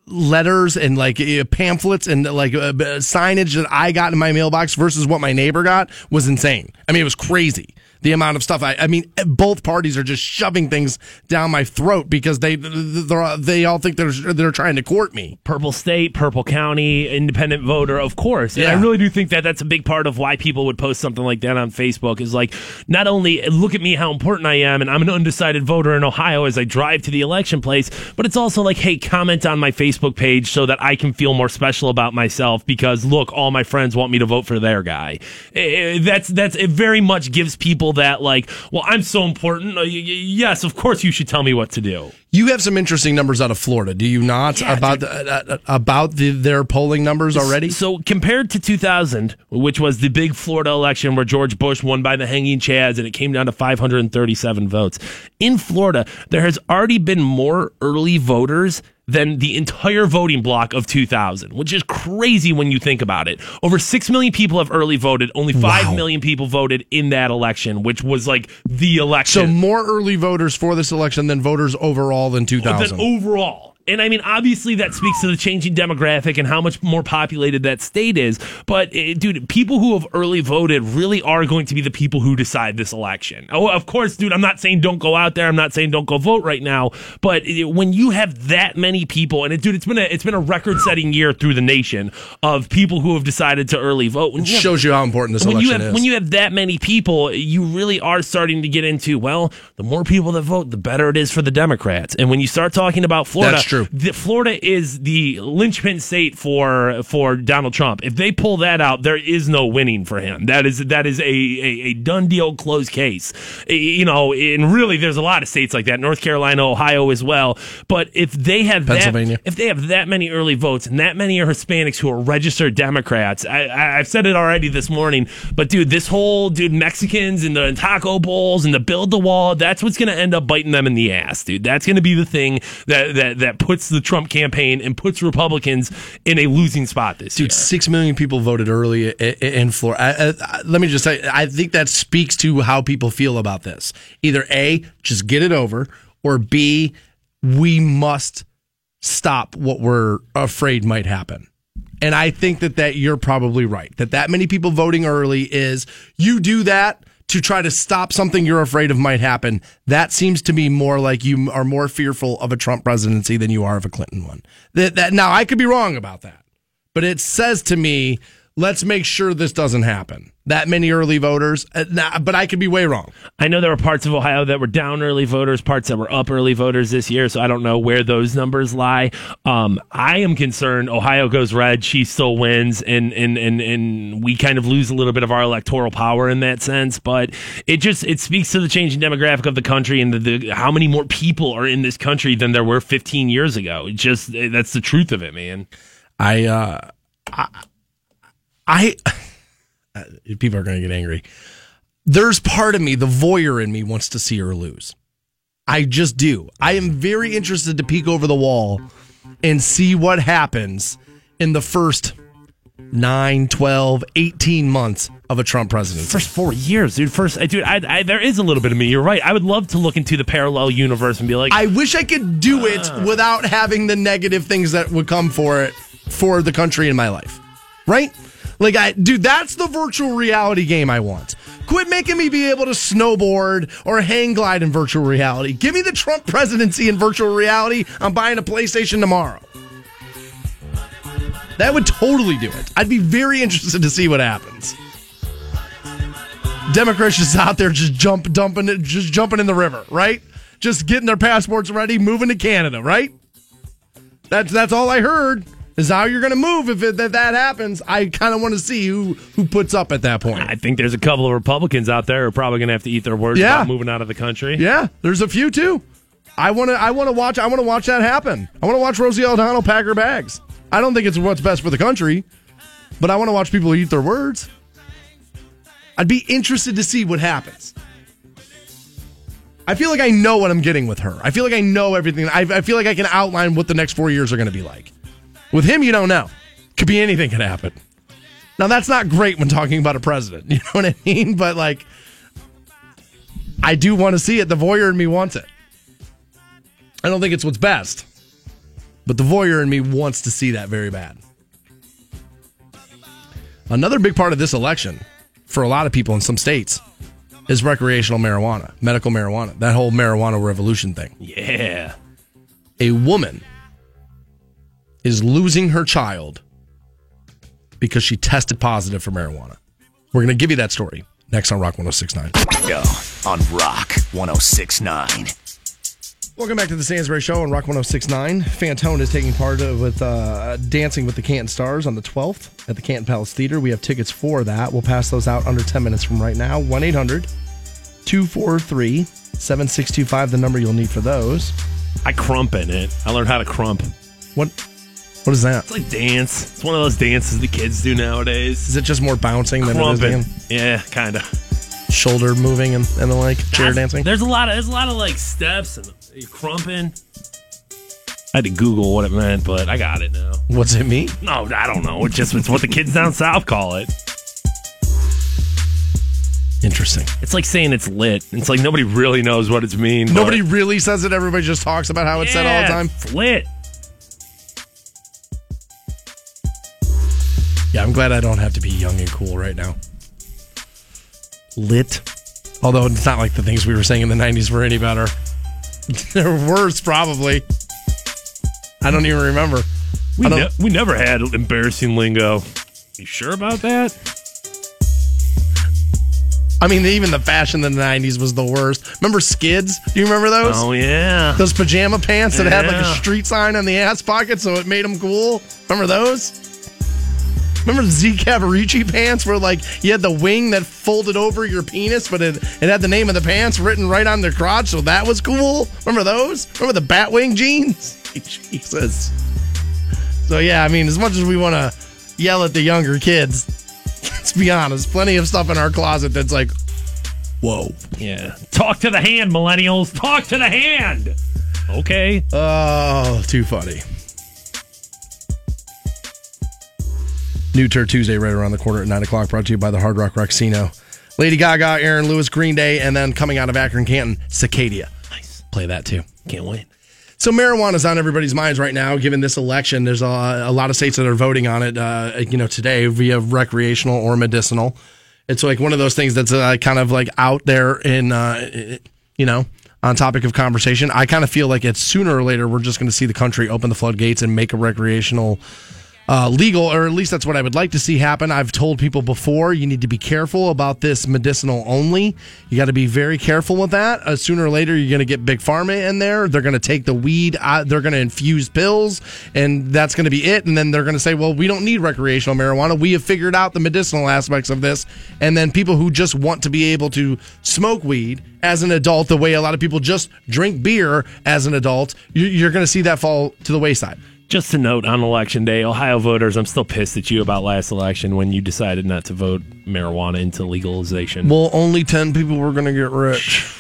letters and like uh, pamphlets and like uh, signage that I got in my mailbox versus what my neighbor got was insane. I mean, it was crazy. The amount of stuff I, I mean, both parties are just shoving things down my throat because they, they're, they all think they're, they're trying to court me. Purple State, Purple County, independent voter, of course. And I really do think that that's a big part of why people would post something like that on Facebook is like, not only look at me how important I am and I'm an undecided voter in Ohio as I drive to the election place, but it's also like, hey, comment on my Facebook page so that I can feel more special about myself because look, all my friends want me to vote for their guy. Eh, eh, That's, that's, it very much gives people that like, well, I'm so important. Uh, Yes, of course you should tell me what to do. You have some interesting numbers out of Florida, do you not? Yeah, about the, uh, uh, about the, their polling numbers already. So compared to 2000, which was the big Florida election where George Bush won by the hanging chads and it came down to 537 votes, in Florida there has already been more early voters than the entire voting block of 2000, which is crazy when you think about it. Over 6 million people have early voted. Only five million Wow. people voted in that election, which was like the election. So more early voters for this election than voters overall than 2000. than overall. And I mean, obviously, that speaks to the changing demographic and how much more populated that state is. But, uh, dude, people who have early voted really are going to be the people who decide this election. Oh, of course, dude, I'm not saying don't go out there. I'm not saying don't go vote right now. But uh, when you have that many people, and it, dude, it's been a it's been a record-setting year through the nation of people who have decided to early vote. When you have- Shows you how important this when you election have is. when you have that many people, you really are starting to get into well, the more people that vote, the better it is for the Democrats. And when you start talking about Florida, That's true. The, Florida is the linchpin state for for Donald Trump. If they pull that out, there is no winning for him. That is that is a a, a done deal, closed case. You know, and really, there's a lot of states like that, North Carolina, Ohio as well. But if they have Pennsylvania. that, if they have that many early votes and that many are Hispanics who are registered Democrats, I, I, I've said it already this morning, but dude, this whole dude Mexicans and the taco bowls and the build the wall, that's what's going to end up biting them in the ass, dude. That's going to be the thing that, that that puts the Trump campaign and puts Republicans in a losing spot this Dude, year. six million people voted early in Florida. I, I- let me just say, I think that speaks to how people feel about this. Either A, just get it over, or B, we must stop what we're afraid might happen. And I think that that you're probably right. That that many people voting early is you do that to try to stop something you're afraid of might happen. That seems to me more like you are more fearful of a Trump presidency than you are of a Clinton one. That that now I could be wrong about that. But it says to me let's make sure this doesn't happen. That many early voters, uh, nah, but I could be way wrong. I know there were parts of Ohio that were down early voters, parts that were up early voters this year, so I don't know where those numbers lie. Um, I am concerned Ohio goes red, she still wins, and, and and and we kind of lose a little bit of our electoral power in that sense. But it just it speaks to the changing demographic of the country and the, the how many more people are in this country than there were 15 years ago. It just that's the truth of it, man. I, uh, I, I uh, people are going to get angry. There's part of me, the voyeur in me, wants to see her lose. I just do. I am very interested to peek over the wall and see what happens in the first 9, 12, 18 months of a Trump presidency. First four years, dude. First, dude, I, I, there is a little bit of me. You're right. I would love to look into the parallel universe and be like, I wish I could do it without having the negative things that would come for it for the country in my life. Right? Like I dude, that's the virtual reality game I want. Quit making me be able to snowboard or hang glide in virtual reality. Give me the Trump presidency in virtual reality. I'm buying a PlayStation tomorrow. That would totally do it. I'd be very interested to see what happens. Democrats just out there just jump dumping just jumping in the river, right? Just getting their passports ready, moving to Canada, right? That's that's all I heard is how you're going to move if, it, if that happens. I kind of want to see who who puts up at that point. I think there's a couple of Republicans out there who are probably going to have to eat their words Yeah. about moving out of the country. Yeah, there's a few too. I want to I want to watch I want to watch that happen. I want to watch Rosie O'Donnell pack her bags. I don't think it's what's best for the country, but I want to watch people eat their words. I'd be interested to see what happens. I feel like I know what I'm getting with her. I feel like I know everything. I, I feel like I can outline what the next four years are going to be like. With him, you don't know. Could be anything could happen. Now that's not great when talking about a president. You know what I mean? But like, I do want to see it. The voyeur in me wants it. I don't think it's what's best, but the voyeur in me wants to see that very bad. Another big part of this election for a lot of people in some states is recreational marijuana, medical marijuana, that whole marijuana revolution thing. Yeah. A woman is losing her child because she tested positive for marijuana. We're going to give you that story next on Rock 1069. Yo, on Rock 1069. Welcome back to the Stansbury Show on Rock 1069. Fantone is taking part uh, with uh, Dancing with the Canton Stars on the 12th at the Canton Palace Theater. We have tickets for that. We'll pass those out under 10 minutes from right now. 1 800 243 7625, the number you'll need for those. I crump in it. I learned how to crump. What What is that? It's like dance. It's one of those dances the kids do nowadays. Is it just more bouncing than it is Crumping. being Yeah, kind of. shoulder moving and, and the like, chair dancing? There's a lot of there's a lot of like steps and you're crumping. I had to Google what it meant, but I got it now. What's it mean? No, I don't know. It's just it's what the kids down south call it. Interesting. It's like saying it's lit. It's like nobody really knows what it's mean. but- Nobody really says it. Everybody just talks about how it's said all the Yeah, time. It's lit. Yeah, I'm glad I don't have to be young and cool right now. Lit. Although it's not like the things we were saying in the 90s were any better. They're worse, probably. I don't even remember. We, don't- ne- we never had embarrassing lingo. You sure about that? I mean, even the fashion in the 90s was the worst. Remember Skidz? Do you remember those? Oh yeah. Those pajama pants that had like a street sign on the ass pocket so it made them cool? Remember those? Remember the Z Cavaricci pants where like you had the wing that folded over your penis, but it, it had the name of the pants written right on the crotch, so that was cool? Remember those? Remember the Batwing jeans? Jesus. So yeah, I mean, as much as we want to yell at the younger kids, let's be honest, plenty of stuff in our closet that's like, whoa. Yeah. Talk to the hand, millennials. Talk to the hand. Okay. Oh, too funny. New Tour Tuesday right around the corner at 9 o'clock, brought to you by the Hard Rock Rocksino. Lady Gaga, Aaron Lewis, Green Day, and then coming out of Akron, Canton, Cicadia. Nice. Play that too. Can't wait. So marijuana's on everybody's minds right now, given this election. There's a, a lot of states that are voting on it, uh, you know, today via recreational or medicinal. It's like one of those things that's uh, kind of like out there in, uh, you know, on topic of conversation. I kind of feel like it's sooner or later we're just going to see the country open the floodgates and make a recreational uh, legal, or at least that's what I would like to see happen. I've told people before you need to be careful about this medicinal only. You got to be very careful with that. Uh, sooner or later, you're going to get big pharma in there. They're going to take the weed, uh, they're going to infuse pills, and that's going to be it. And then they're going to say, well, we don't need recreational marijuana. We have figured out the medicinal aspects of this. And then people who just want to be able to smoke weed as an adult, the way a lot of people just drink beer as an adult, you're going to see that fall to the wayside. Just a note on election day, Ohio voters, I'm still pissed at you about last election when you decided not to vote marijuana into legalization. Well, only 10 people were going to get rich.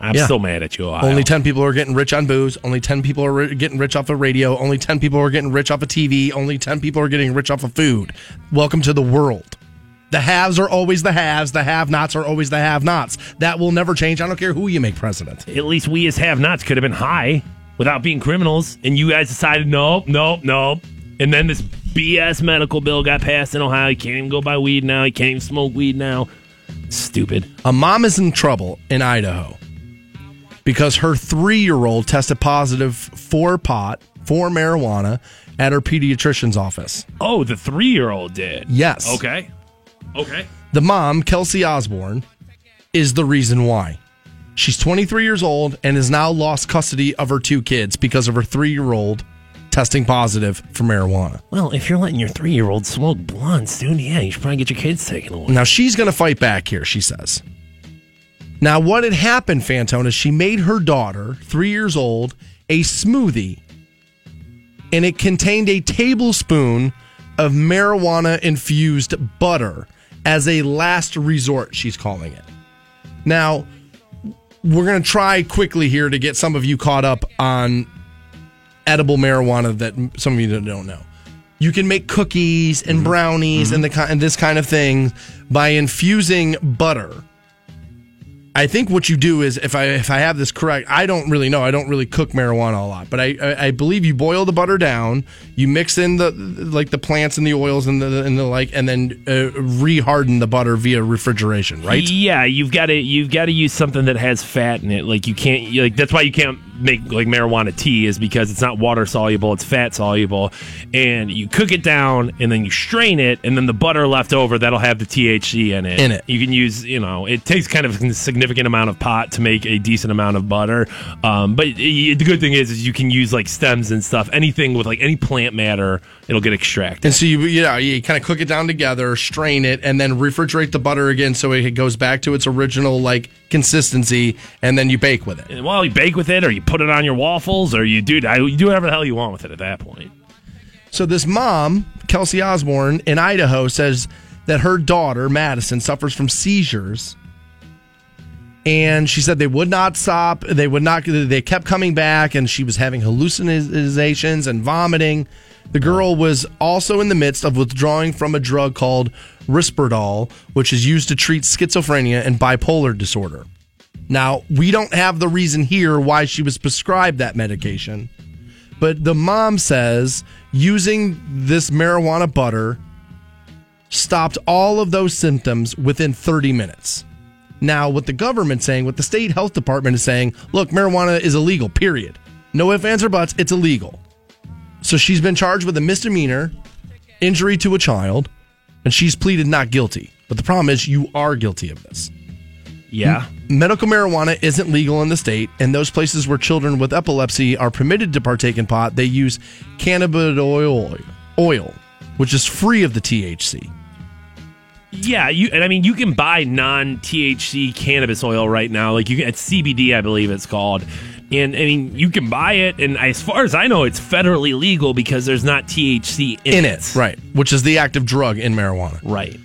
I'm yeah. still mad at you, Ohio. Only 10 people are getting rich on booze. Only 10 people are ri- getting rich off of radio. Only 10 people are getting rich off of TV. Only 10 people are getting rich off of food. Welcome to the world. The haves are always the haves. The have nots are always the have nots. That will never change. I don't care who you make president. At least we as have nots could have been high without being criminals, and you guys decided nope, nope, nope. And then this BS medical bill got passed in Ohio. You can't even go buy weed now. You can't even smoke weed now. Stupid. A mom is in trouble in Idaho because her three year old tested positive for pot, for marijuana at her pediatrician's office. Oh, the three year old did? Yes. Okay. Okay. The mom, Kelsey Osborne, is the reason why. She's 23 years old and has now lost custody of her two kids because of her three year old testing positive for marijuana. Well, if you're letting your three year old smoke blunts, dude, yeah, you should probably get your kids taken away. Now she's going to fight back here, she says. Now, what had happened, Fantone, is she made her daughter, three years old, a smoothie, and it contained a tablespoon of marijuana infused butter as a last resort, she's calling it. Now, we're going to try quickly here to get some of you caught up on edible marijuana that some of you don't know. You can make cookies and mm-hmm. brownies and mm-hmm. the and this kind of thing by infusing butter. I think what you do is, if I if I have this correct, I don't really know. I don't really cook marijuana a lot, but I I, I believe you boil the butter down, you mix in the like the plants and the oils and the and the like, and then uh, reharden the butter via refrigeration, right? Yeah, you've got to you've got to use something that has fat in it. Like you can't like that's why you can't make like marijuana tea is because it's not water soluble, it's fat soluble, and you cook it down and then you strain it, and then the butter left over that'll have the THC in it. In it. you can use you know it takes kind of a significant amount of pot to make a decent amount of butter. Um, but y- the good thing is is you can use like stems and stuff, anything with like any plant matter, it'll get extracted. And so you you know you kind of cook it down together, strain it, and then refrigerate the butter again so it goes back to its original like consistency, and then you bake with it. And well, you bake with it, or you put it on your waffles, or you do I, you do whatever the hell you want with it at that point. So this mom, Kelsey Osborne in Idaho, says that her daughter Madison suffers from seizures, and she said they would not stop. They would not. They kept coming back, and she was having hallucinations and vomiting. The girl oh. was also in the midst of withdrawing from a drug called Risperdal, which is used to treat schizophrenia and bipolar disorder. Now, we don't have the reason here why she was prescribed that medication, but the mom says using this marijuana butter stopped all of those symptoms within 30 minutes. Now, what the government's saying, what the state health department is saying, look, marijuana is illegal, period. No ifs, ands, or buts, it's illegal. So she's been charged with a misdemeanor, injury to a child, and she's pleaded not guilty. But the problem is, you are guilty of this. Yeah. Medical marijuana isn't legal in the state, and those places where children with epilepsy are permitted to partake in pot, they use cannabis oil, oil, which is free of the THC. Yeah, you and I mean you can buy non THC cannabis oil right now. Like you can it's CBD, I believe it's called. And I mean you can buy it and as far as I know it's federally legal because there's not THC in, In it, right, which is the active drug in marijuana. Right.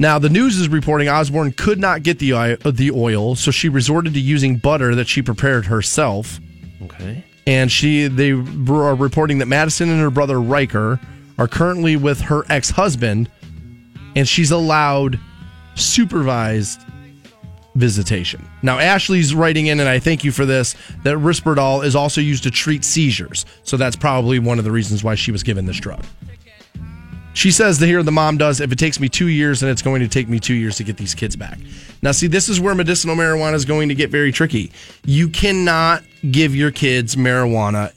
Now, the news is reporting Osborne could not get the oil, the oil, so she resorted to using butter that she prepared herself. Okay. And she they are reporting that Madison and her brother Riker are currently with her ex husband, and she's allowed supervised visitation. Now, Ashley's writing in, and I thank you for this, that Risperdal is also used to treat seizures. So that's probably one of the reasons why she was given this drug. She says that here the mom does, if it takes me two years, then it's going to take me two years to get these kids back. Now, see, this is where medicinal marijuana is going to get very tricky. You cannot give your kids marijuana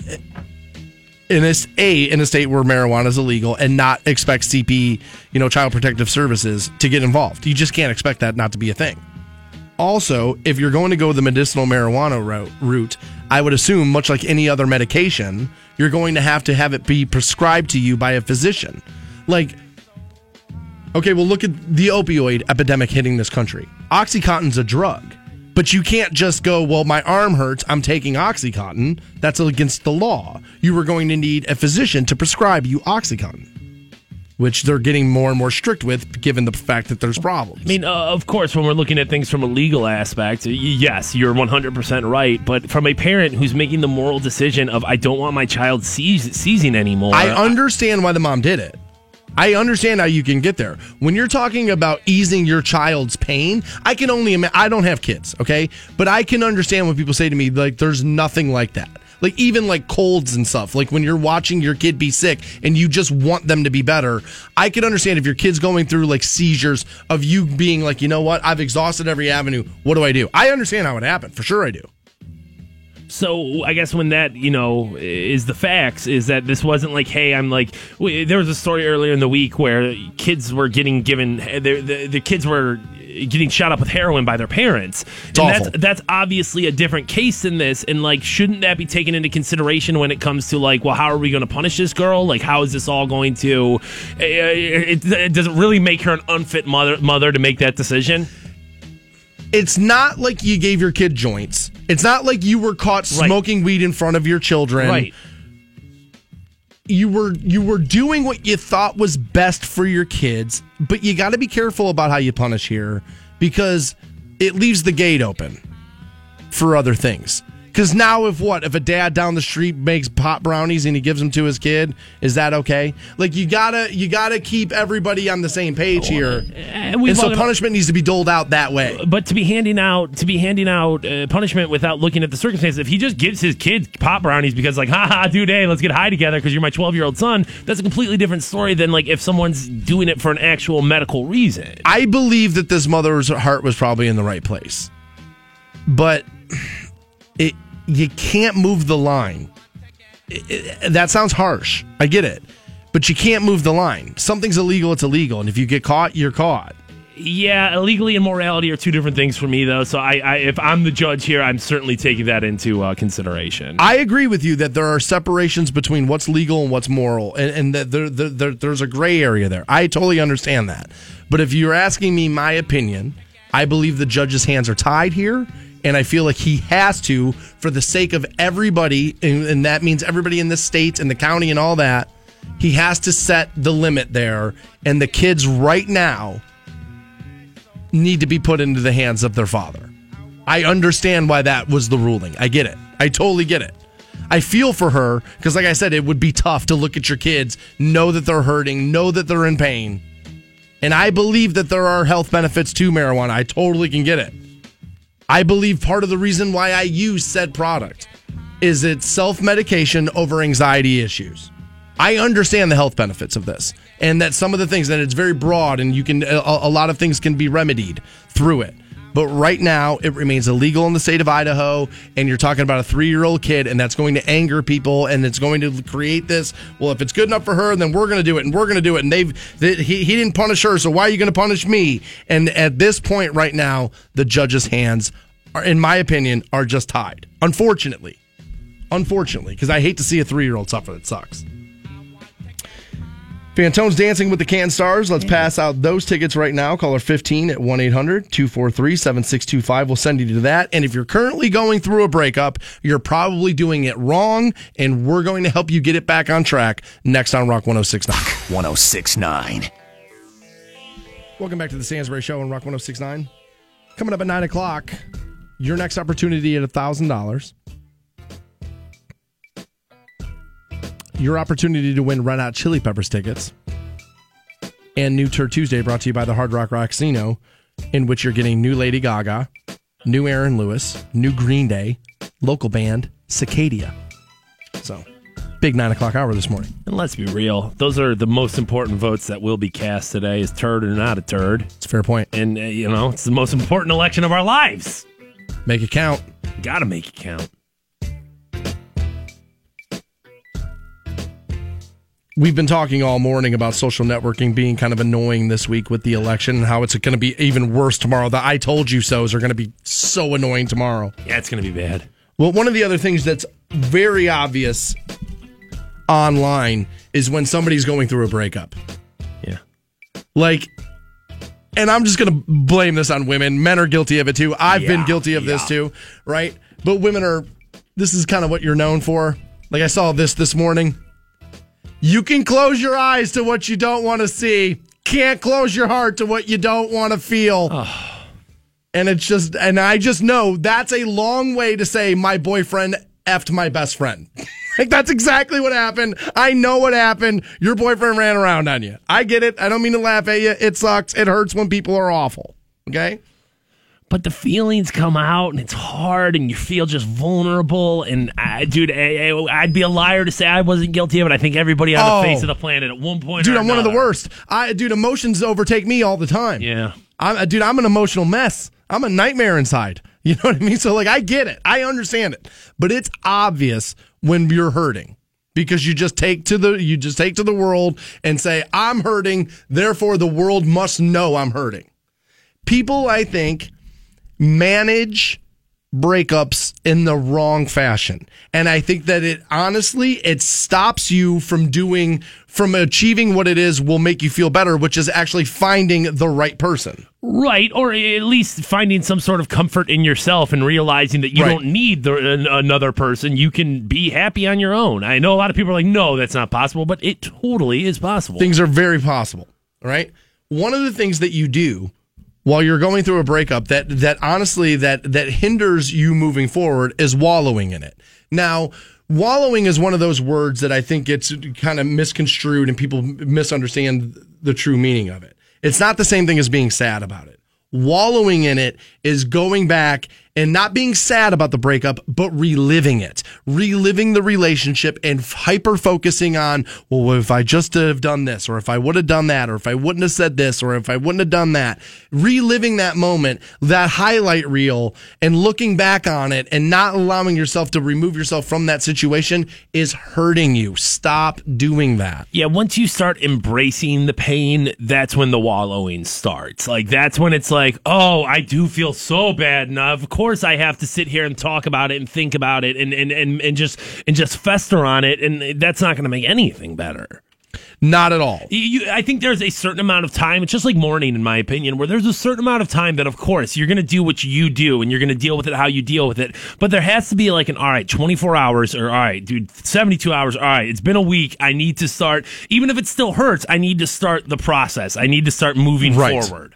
in a, a in a state where marijuana is illegal and not expect CP, you know, Child Protective Services to get involved. You just can't expect that not to be a thing. Also, if you're going to go the medicinal marijuana route, I would assume, much like any other medication, you're going to have to have it be prescribed to you by a physician. Like, okay, well, look at the opioid epidemic hitting this country. Oxycontin's a drug, but you can't just go, well, my arm hurts, I'm taking Oxycontin. That's against the law. You were going to need a physician to prescribe you Oxycontin which they're getting more and more strict with, given the fact that there's problems. I mean, uh, of course, when we're looking at things from a legal aspect, yes, you're 100% right. But from a parent who's making the moral decision of, I don't want my child seize- seizing anymore. I understand why the mom did it. I understand how you can get there. When you're talking about easing your child's pain, I can only imagine. I don't have kids, okay? But I can understand when people say to me, like, there's nothing like that. Like, even like colds and stuff. Like, when you're watching your kid be sick and you just want them to be better, I can understand if your kid's going through like seizures of you being like, you know what? I've exhausted every avenue. What do I do? I understand how it happened. For sure, I do. So I guess when that you know is the facts is that this wasn't like hey I'm like w- there was a story earlier in the week where kids were getting given the the, the kids were getting shot up with heroin by their parents. It's and awful. that's that's obviously a different case than this and like shouldn't that be taken into consideration when it comes to like well how are we going to punish this girl like how is this all going to uh, it, it does it really make her an unfit mother mother to make that decision? It's not like you gave your kid joints. It's not like you were caught Right. smoking weed in front of your children. Right. You were you were doing what you thought was best for your kids, but you got to be careful about how you punish here because it leaves the gate open for other things. Because now, if what if a dad down the street makes pot brownies and he gives them to his kid, is that okay? Like you gotta you gotta keep everybody on the same page here, And we've and so punishment needs to be doled out that way. but to be handing out to be handing out uh, punishment without looking at the circumstances if he just gives his kid pot brownies because like haha dude hey let's get high together because you're my 12 year old son that's a completely different story than like if someone's doing it for an actual medical reason I believe that this mother's heart was probably in the right place, but it you can't move the line. It- it- that sounds harsh. I get it, but you can't move the line. Something's illegal. It's illegal, and if you get caught, you're caught. yeah illegally and morality are two different things for me though so I, I if i'm the judge here i'm certainly taking that into uh, consideration I agree with you that there are separations between what's legal and what's moral, and, and that there, there, there, there's a gray area there. I totally understand that. But if you're asking me my opinion, I believe the judge's hands are tied here, and I feel like he has to, for the sake of everybody, and, and that means everybody in the state and the county and all that, he has to set the limit there. And the kids right now need to be put into the hands of their father. I understand why that was the ruling. I get it. I totally get it. I feel for her because, like I said, it would be tough to look at your kids, know that they're hurting, know that they're in pain. And I believe that there are health benefits to marijuana. I totally can get it. I believe part of the reason why I use said product is it's self medication over anxiety issues. I understand the health benefits of this and that some of the things that it's very broad and you can a, a lot of things can be remedied through it. But right now it remains illegal in the state of Idaho and you're talking about a 3-year-old kid and that's going to anger people and it's going to create this, well if it's good enough for her then we're going to do it and we're going to do it and they've they, he, he didn't punish her so why are you going to punish me? And at this point right now the judge's hands are in my opinion are just tied. Unfortunately. Unfortunately, because I hate to see a 3-year-old suffer. That sucks. Fantone's Dancing with the Can Stars. Let's pass out those tickets right now. Caller 15 at 1 800 243 7625. We'll send you to that. And if you're currently going through a breakup, you're probably doing it wrong, and we're going to help you get it back on track next on Rock 1069. 1069. Welcome back to the Stansbury Show on Rock 1069. Coming up at 9 o'clock, your next opportunity at $1,000. Your opportunity to win Red Hot Chili Peppers tickets. And New Tour Tuesday brought to you by the Hard Rock Rocksino, in which you're getting new Lady Gaga, new Aaron Lewis, new Green Day, local band Cicadia. So, big 9 o'clock hour this morning. and let's be real those are the most important votes that will be cast today is turd or not a turd It's a fair point. and uh, you know it's the most important election of our lives Make it count. gotta make it count we've been talking all morning about social networking being kind of annoying this week with the election and how it's going to be even worse tomorrow. The I told you so's are going to be so annoying tomorrow. Yeah, it's going to be bad. Well, one of the other things that's very obvious online is when somebody's going through a breakup. Yeah. Like, and I'm just going to blame this on women. Men are guilty of it too. I've been guilty of this too, right? But women are, this is kind of what you're known for. Like, I saw this this morning. You can close your eyes to what you don't want to see, can't close your heart to what you don't want to feel. And it's just, and I just know that's a long way to say my boyfriend effed my best friend. like that's exactly what happened. I know what happened. Your boyfriend ran around on you. I get it. I don't mean to laugh at you. It sucks. It hurts when people are awful. Okay. But the feelings come out and it's hard and you feel just vulnerable. And I, dude, I, I- I'd be a liar to say I wasn't guilty of it. I think everybody on Oh. the face of the planet at one point. Dude, I'm one of the worst. I, dude, emotions overtake me all the time. Yeah. I'm, uh, dude, I'm an emotional mess. I'm a nightmare inside. You know what I mean? So, like, I get it. I understand it. But it's obvious when you're hurting because you just take to the you just take to the world and say, "I'm hurting, therefore the world must know I'm hurting." People, I think, manage breakups in the wrong fashion. And I think that it honestly it stops you from doing from achieving what it is will make you feel better, which is actually finding the right person. Right, or at least finding some sort of comfort in yourself and realizing that you Right. don't need the, an, another person. You can be happy on your own. I know a lot of people are like, no, that's not possible, but it totally is possible. Things are very possible, right? One of the things that you do while you're going through a breakup that that honestly that that hinders you moving forward is wallowing in it. Now, wallowing is one of those words that I think gets kind of misconstrued and people misunderstand the true meaning of it. It's not the same thing as being sad about it. Wallowing in it is going back and not being sad about the breakup, but reliving it, reliving the relationship and hyper focusing on, well, if I just have done this, or if I would have done that, or if I wouldn't have said this, or if I wouldn't have done that, reliving that moment, that highlight reel, and looking back on it and not allowing yourself to remove yourself from that situation is hurting you. Stop doing that. Yeah, once you start embracing the pain, that's when the wallowing starts. Like that's when it's like, oh, I do feel so bad, and of course I have to sit here and talk about it and think about it and and and, and just and just fester on it, and that's not going to make anything better. Not at all. You, I think there's a certain amount of time. It's just like mourning, in my opinion, where there's a certain amount of time that, of course, you're going to do what you do and you're going to deal with it how you deal with it. But there has to be like an all right, 24 hours or all right, dude, 72 hours. All right, it's been a week. I need to start, even if it still hurts. I need to start the process. I need to start moving Right. forward.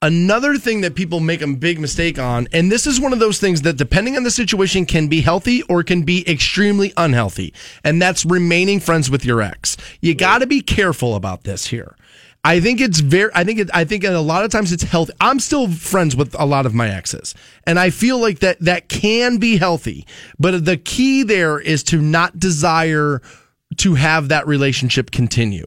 Another thing that people make a big mistake on, and this is one of those things that depending on the situation can be healthy or can be extremely unhealthy, and that's remaining friends with your ex. You got to be careful about this here. I think it's very, I think it, I think a lot of times it's healthy. I'm still friends with a lot of my exes, and I feel like that that can be healthy. But the key there is to not desire to have that relationship continue.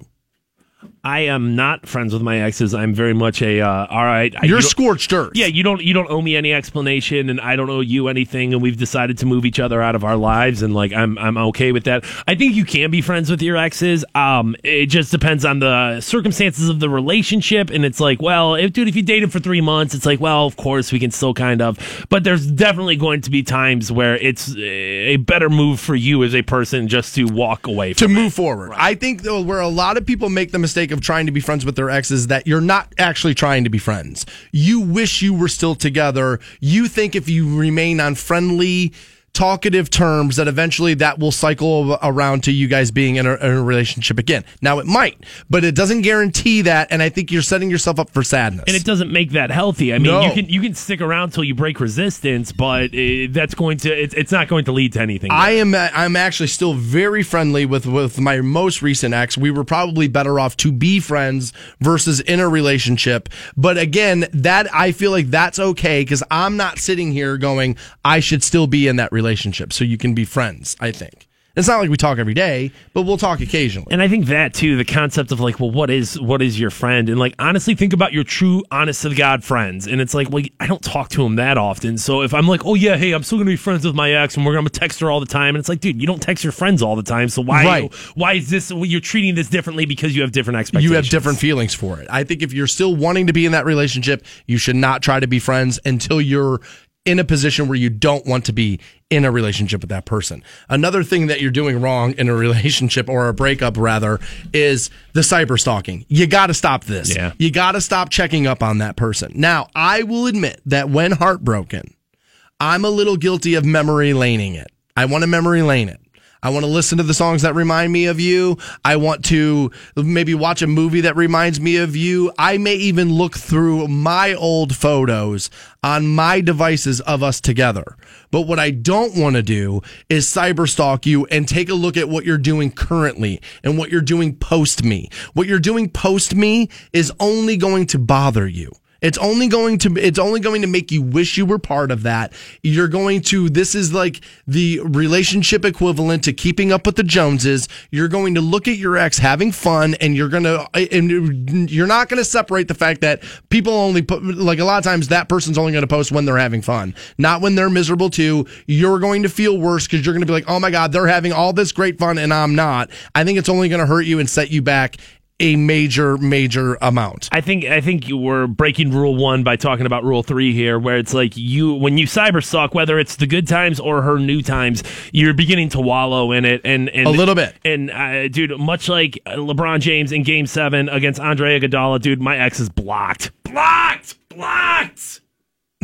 I am not friends with my exes. I'm very much a uh, all right. You're you scorched earth. Yeah, you don't you don't owe me any explanation, and I don't owe you anything, and we've decided to move each other out of our lives, and like I'm I'm okay with that. I think you can be friends with your exes. Um, it just depends on the circumstances of the relationship, and it's like, well, if dude, if you dated for three months, it's like, well, of course we can still kind of, but there's definitely going to be times where it's a better move for you as a person just to walk away to move forward. I think though where a lot of people make the mistake of trying to be friends with their exes that you're not actually trying to be friends. You wish you were still together. You think if you remain on friendly talkative terms that eventually that will cycle around to you guys being in a, in a relationship again. Now it might, but it doesn't guarantee that and I think you're setting yourself up for sadness. and it doesn't make that healthy. I mean, No. you can you can stick around till you break resistance, but uh, that's going to it's, it's not going to lead to anything. I am I'm actually still very friendly with with my most recent ex. We were probably better off to be friends versus in a relationship. But again, that I feel like that's okay because I'm not sitting here going I should still be in that relationship. Relationship so you can be friends. I think It's not like we talk every day, but we'll talk occasionally. And I think that too, the concept of like, well, what is what is your friend? And like honestly think about your true honest to God friends. And it's like, well, I don't talk to him that often. So if I'm like, oh yeah, hey, I'm still gonna be friends with my ex and we're gonna text her all the time, and it's like, dude, you don't text your friends all the time. So why Right. why is this you're treating this differently because you have different expectations? you have different feelings for it. I think if you're still wanting to be in that relationship, you should not try to be friends until you're in a position where you don't want to be in a relationship with that person. Another thing that you're doing wrong in a relationship or a breakup rather is the cyber stalking. You got to stop this. Yeah. You got to stop checking up on that person. Now, I will admit that when heartbroken, I'm a little guilty of memory laning it. I want to memory lane it. I want to listen to the songs that remind me of you. I want to maybe watch a movie that reminds me of you. I may even look through my old photos on my devices of us together. But what I don't want to do is cyber stalk you and take a look at what you're doing currently and what you're doing post me. What you're doing post me is only going to bother you. It's only going to it's only going to make you wish you were part of that. You're going to this is like the relationship equivalent to keeping up with the Joneses. You're going to look at your ex having fun and you're going to and you're not going to separate the fact that people only put like a lot of times that person's only going to post when they're having fun, not when they're miserable too. You're going to feel worse cuz you're going to be like, "Oh my god, they're having all this great fun and I'm not." I think it's only going to hurt you and set you back a major major amount. I think I think you were breaking rule one by talking about rule three here, where it's like you when you cyber stalk, whether it's the good times or her new times, you're beginning to wallow in it, and, and A little bit. And uh, dude, much like LeBron James in Game Seven against Andre Iguodala, dude, my ex is blocked, blocked, blocked.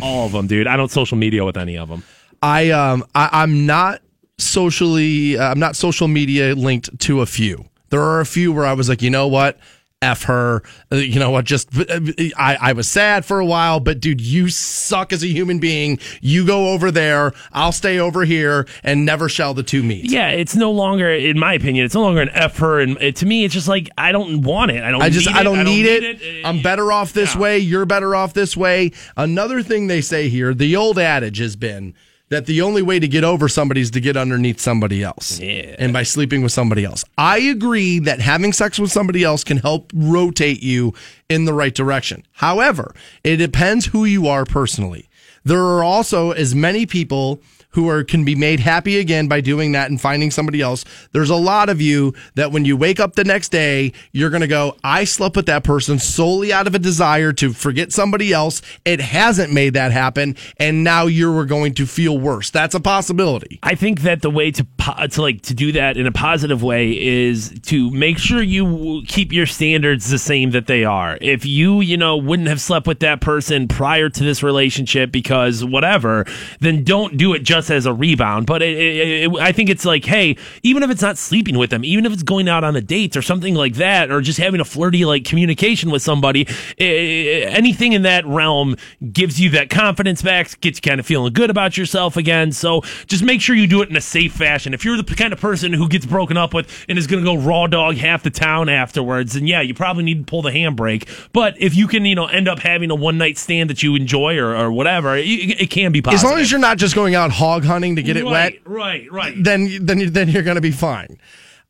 All of them, dude. I don't social media with any of them. I um I, I'm not socially uh, I'm not social media linked to a few. There are a few where I was like, you know what, f her. Uh, You know what? Just I I was sad for a while, but dude, you suck as a human being. You go over there. I'll stay over here, and never shall the two meet. Yeah, it's no longer, in my opinion, it's no longer an F her, and it, to me, it's just like I don't want it. I don't. I just need I it. don't, need, it. Uh, I'm better off this yeah. way. You're better off this way. Another thing they say here, the old adage has been that the only way to get over somebody is to get underneath somebody else. Yeah. And by sleeping with somebody else. I agree that having sex with somebody else can help rotate you in the right direction. However, it depends who you are personally. There are also as many people who are can be made happy again by doing that and finding somebody else. There's a lot of you that when you wake up the next day, you're going to go, I slept with that person solely out of a desire to forget somebody else. It hasn't made that happen. And now you're going to feel worse. That's a possibility. I think that the way to to like to do that in a positive way is to make sure you keep your standards the same that they are. If you, you know, wouldn't have slept with that person prior to this relationship because whatever, then don't do it just as a rebound. But it, it, it, I think it's like, hey, even if it's not sleeping with them, even if it's going out on the dates or something like that, or just having a flirty like communication with somebody, anything in that realm gives you that confidence back, gets you kind of feeling good about yourself again. So just make sure you do it in a safe fashion. If you're the kind of person who gets broken up with and is going to go raw dog half the town afterwards, then yeah, you probably need to pull the handbrake. But if you can, you know, end up having a one night stand that you enjoy or, or whatever, it, it can be possible. As long as you're not just going out hog hunting to get it wet, right, right, right. then then then you're going to be fine.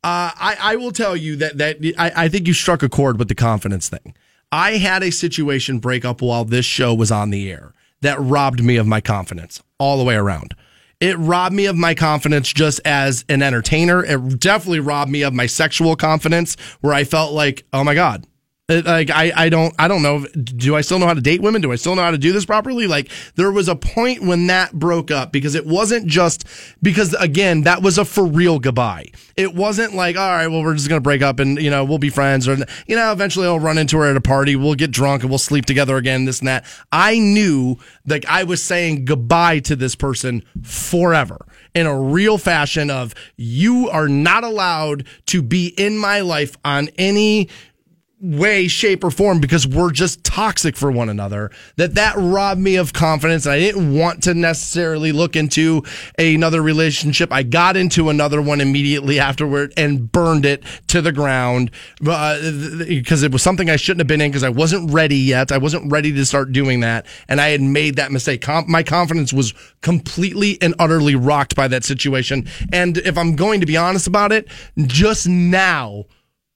Uh, I I will tell you that that I, I think you struck a chord with the confidence thing. I had a situation break up while this show was on the air that robbed me of my confidence all the way around. It robbed me of my confidence just as an entertainer. It definitely robbed me of my sexual confidence where I felt like, oh my God. It- Like I, I don't, I don't know. Do I still know how to date women? Do I still know how to do this properly? Like there was a point when that broke up because it wasn't just because again that was a for real goodbye. It wasn't like all right, well we're just gonna break up and you know we'll be friends or you know eventually I'll run into her at a party, we'll get drunk and we'll sleep together again. This and that. I knew like I was saying goodbye to this person forever in a real fashion of you are not allowed to be in my life on any way shape or form because we're just toxic for one another that that robbed me of confidence i didn't want to necessarily look into another relationship. I got into another one immediately afterward and burned it to the ground because uh, it was something i shouldn't have been in because i wasn't ready yet. I wasn't ready to start doing that and i had made that mistake. Com- my confidence was completely and utterly rocked by that situation. And if i'm going to be honest about it just now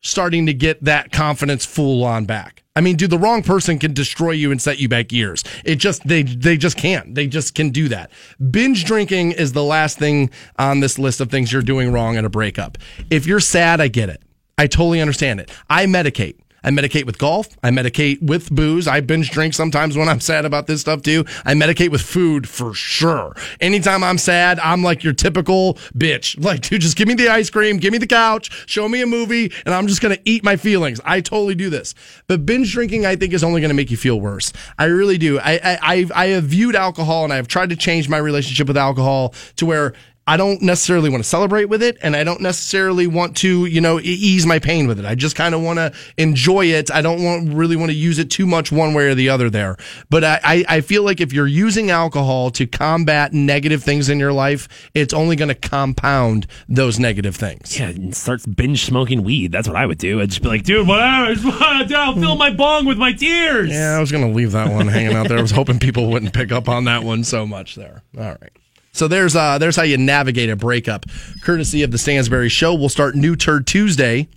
starting to get that confidence full on back. I mean, dude, the wrong person can destroy you and set you back years. It just they they just can't. They just can do that. Binge drinking is the last thing on this list of things you're doing wrong in a breakup. If you're sad, I get it. I totally understand it. I medicate. I medicate with golf. I medicate with booze. I binge drink sometimes when I'm sad about this stuff too. I medicate with food for sure. Anytime I'm sad, I'm like your typical bitch. Like, dude, just give me the ice cream, give me the couch, show me a movie, and I'm just going to eat my feelings. I totally do this. But binge drinking, I think, is only going to make you feel worse. I really do. I, I, I, have viewed alcohol and I've tried to change my relationship with alcohol to where I don't necessarily want to celebrate with it, and I don't necessarily want to, you know, ease my pain with it. I just kind of want to enjoy it. I don't want really want to use it too much one way or the other there. But I, I feel like if you're using alcohol to combat negative things in your life, it's only going to compound those negative things. Yeah, and starts binge smoking weed. That's what I would do. I'd just be like, dude, whatever. I'll fill hmm. my bong with my tears. Yeah, I was going to leave that one hanging out there. I was hoping people wouldn't pick up on that one so much there. All right. So there's uh, there's how you navigate a breakup. Courtesy of the Stansbury Show, we'll start New Turd Tuesday.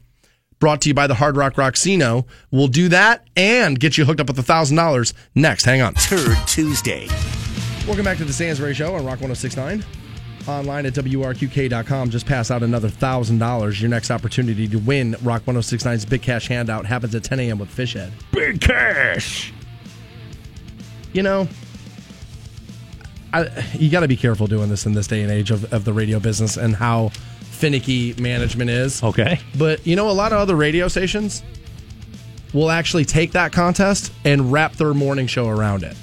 Brought to you by the Hard Rock Rocksino. We'll do that and get you hooked up with a thousand dollars next. Hang on. Turd Tuesday. Welcome back to the Stansbury Show on Rock 1069. Online at WRQK.com. Just pass out another thousand dollars. Your next opportunity to win Rock 1069's Big Cash Handout happens at 10 a.m. with Fishhead. Big cash. You know, I, you got to be careful doing this in this day and age of, of the radio business and how finicky management is. Okay. But you know, a lot of other radio stations will actually take that contest and wrap their morning show around it.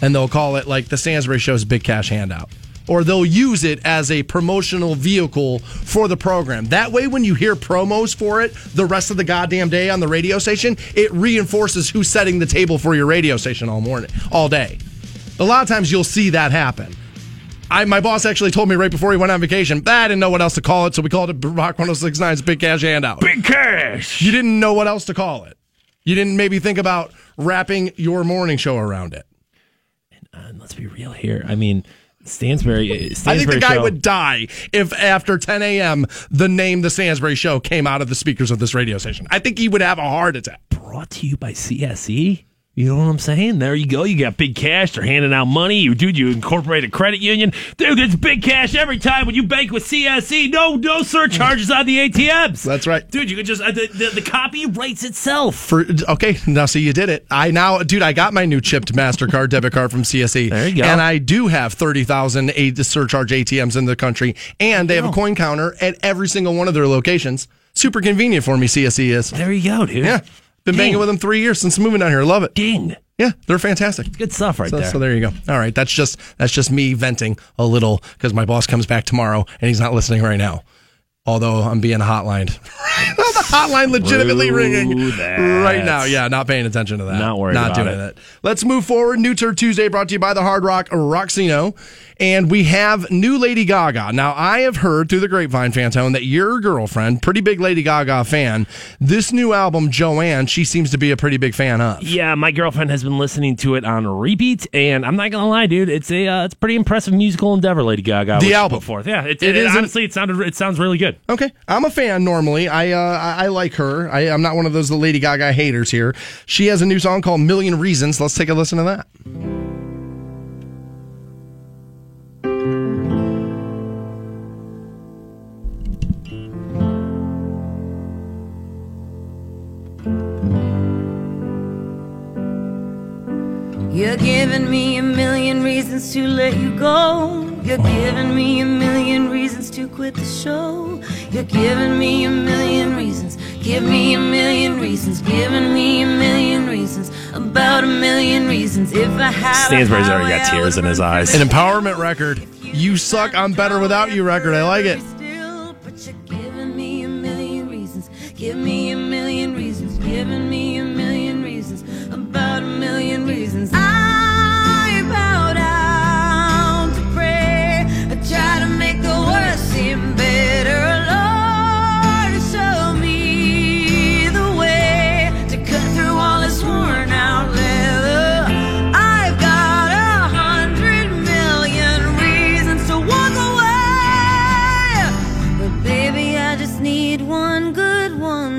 And they'll call it like the Stansbury Show's Big Cash Handout. Or they'll use it as a promotional vehicle for the program. That way, when you hear promos for it the rest of the goddamn day on the radio station, it reinforces who's setting the table for your radio station all morning, all day. A lot of times you'll see that happen. I, my boss actually told me right before he went on vacation, I didn't know what else to call it, so we called it Rock 1069's Big Cash Handout. Big cash. You didn't know what else to call it. You didn't maybe think about wrapping your morning show around it. And uh, let's be real here. I mean, Stansbury. Stansbury I think the guy show, would die if after 10 a.m. the name The Stansbury Show came out of the speakers of this radio station. I think he would have a heart attack. brought to you by CSE. You know what I'm saying? There you go. You got big cash. They're handing out money. You, dude, you incorporate a credit union. Dude, it's big cash every time when you bank with CSE. No, no surcharges on the ATMs. That's right. Dude, you could just, uh, the, the, the copy writes itself. For okay, now so you did it. I now, dude, I got my new chipped Mastercard debit card from CSE. There you go. And I do have thirty thousand a- surcharge ATMs in the country, and they have a coin counter at every single one of their locations. Super convenient for me. CSE is. There you go, dude. Yeah, been Dang. banging with them three years since moving down here. Love it. Ding. Yeah, they're fantastic. Good stuff right So, there. so there you go. All right, that's just that's just me venting a little because my boss comes back tomorrow and he's not listening right now. Although I'm being hotlined. the hotline legitimately ringing that. right now. Yeah, not paying attention to that. Not worried Not about doing it. it. Let's move forward. New Turd Tuesday brought to you by the Hard Rock Rocksino. And we have new Lady Gaga. Now, I have heard through the grapevine, Fantone, that your girlfriend, pretty big Lady Gaga fan, this new album, Joanne, she seems to be a pretty big fan of. Yeah, my girlfriend has been listening to it on repeat, and I'm not gonna lie, dude, it's a uh, it's a pretty impressive musical endeavor, Lady Gaga. The album. put forth, yeah, it, It it, is an- honestly, it sounded it sounds really good. Okay, I'm a fan normally. I uh, I, I like her. I, I'm not one of those Lady Gaga haters here. She has a new song called Million Reasons. Let's take a listen to that. You're giving me a million reasons to let you go. You're giving me a million reasons to quit the show. You're giving me a million reasons. Give me a million reasons. Giving me a million reasons. About a million reasons. If I had Stansbury's already got tears in his eyes. An empowerment record. You suck. I'm better without you. Record. I like it.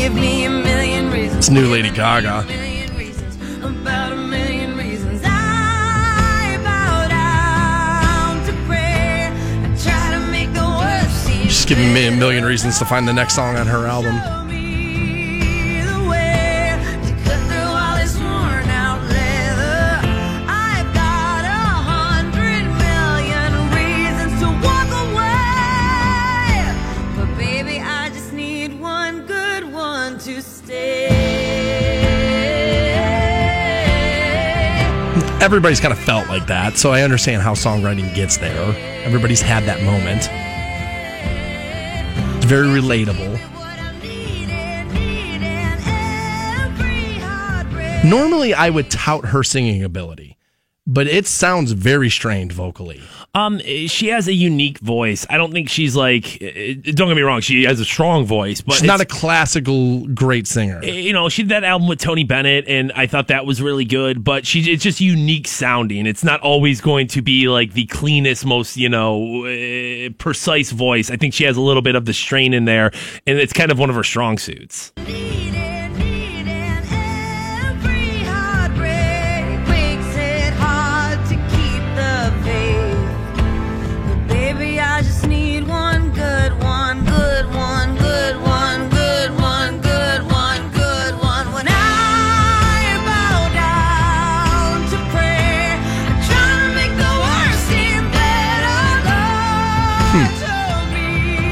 Give me a million reasons. It's new Lady Gaga. A million reasons. About a million reasons. I bow down to prayer. I try to make the worst seem Just giving me a million reasons to find the next song on her album. Everybody's kind of felt like that, so I understand how songwriting gets there. Everybody's had that moment. It's very relatable. Normally, I would tout her singing ability, but it sounds very strained vocally. Um, she has a unique voice. I don't think she's like. eh, Don't get me wrong. She has a strong voice, but She's not a classical great singer. you know, she did that album with Tony Bennett, and I thought that was really good. But she, it's just unique sounding. It's not always going to be like the cleanest, most you know, uh, precise voice. I think she has a little bit of the strain in there, and it's kind of one of her strong suits.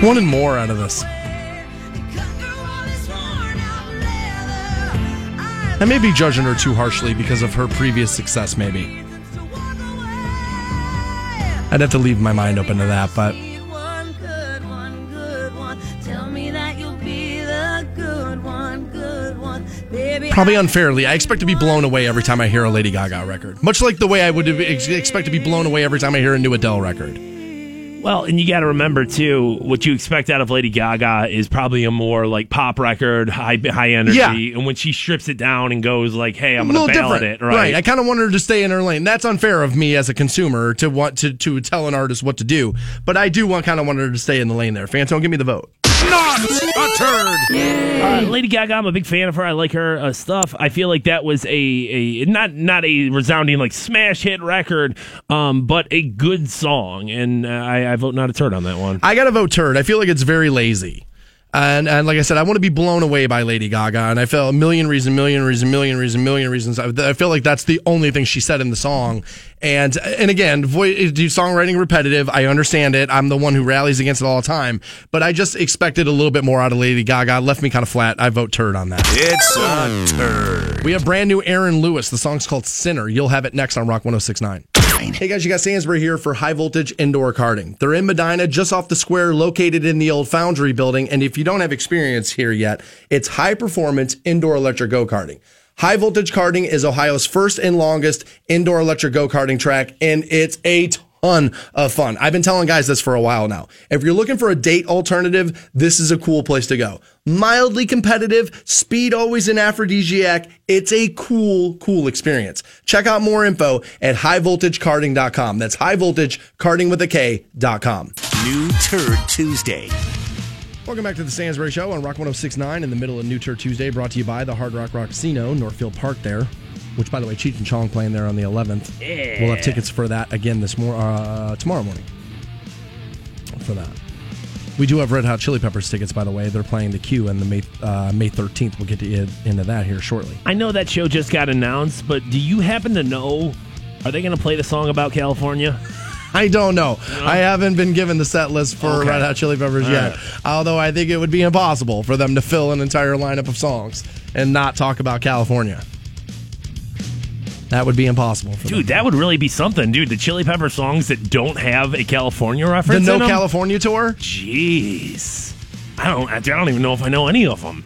Wanted more out of this. I may be judging her too harshly because of her previous success, maybe. I'd have to leave my mind open to that, but probably unfairly, I expect to be blown away every time I hear a Lady Gaga record. Much like the way I would expect to be blown away every time I hear a new Adele record. Well, and you got to remember too, what you expect out of Lady Gaga is probably a more like pop record, high high energy. Yeah. And when she strips it down and goes like, "Hey, I'm a going little to ballad different, it," right? I kind of want her to stay in her lane. That's unfair of me as a consumer to want to to tell an artist what to do, but I do want kind of want her to stay in the lane there. Fantone, give me the vote. Not a turd. Uh, Lady Gaga, I'm a big fan of her. I like her uh, stuff. I feel like that was a, a not not a resounding like smash hit record, um, but a good song, and uh, I, I vote not a turd on that one. I got to vote turd. I feel like it's very lazy. And, and like I said, I want to be blown away by Lady Gaga, and I feel a million reasons, million reasons, million reasons, million reasons. I, I feel like that's the only thing she said in the song. And and again, voice, do songwriting repetitive. I understand it. I'm the one who rallies against it all the time. But I just expected a little bit more out of Lady Gaga. Left me kind of flat. I vote turd on that. It's a turd. We have brand new Aaron Lewis. The song's called Sinner. You'll have it next on Rock 1069. Hey guys, you got Stansbury here for high voltage indoor karting. They're in Medina, just off the square, located in the old Foundry building. And if you don't have experience here yet, it's high performance indoor electric go karting. High voltage karting is Ohio's first and longest indoor electric go karting track, and it's a ton of fun. I've been telling guys this for a while now. If you're looking for a date alternative, this is a cool place to go. Mildly competitive, speed always an aphrodisiac. It's a cool, cool experience. Check out more info at highvoltagekarting.com. That's highvoltagekarting with a K.com. New Turd Tuesday. Welcome back to the Stansbury Show on Rock 1069 in the middle of New Turd Tuesday, brought to you by the Hard Rock Rock Casino, Northfield Park there, which, by the way, Cheech and Chong playing there on the 11th. We'll have tickets for that again this mor- uh, tomorrow morning for that. We do have Red Hot Chili Peppers tickets, by the way. They're playing the Q on the May, uh, May 13th. We'll get to, into that here shortly. I know that show just got announced, but do you happen to know? Are they going to play the song about California? I don't know. I haven't been given the set list for Okay. Red Hot Chili Peppers All yet. right. Although I think it would be impossible for them to fill an entire lineup of songs and not talk about California. That would be impossible for Dude, them. that would really be something, dude. The Chili Pepper songs that don't have a California reference. The. No? California tour? Jeez, I don't. I don't even know if I know any of them.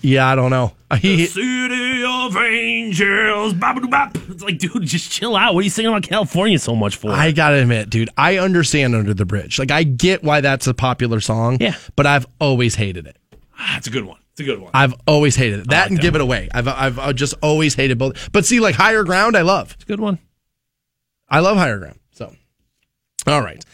Yeah, I don't know. Uh, he, City of Angels. Bop-a-doo-bop. It's like, dude, just chill out. What are you singing about California so much for? I gotta admit, dude, I understand Under the Bridge. Like, I get why that's a popular song. Yeah. But I've always hated it. That's a good one. It's a good one. I've always hated it. That like and that Give It Away. I've, I've uh, just always hated both. But see, like Higher Ground, I love. It's a good one. I love Higher Ground. So, all right.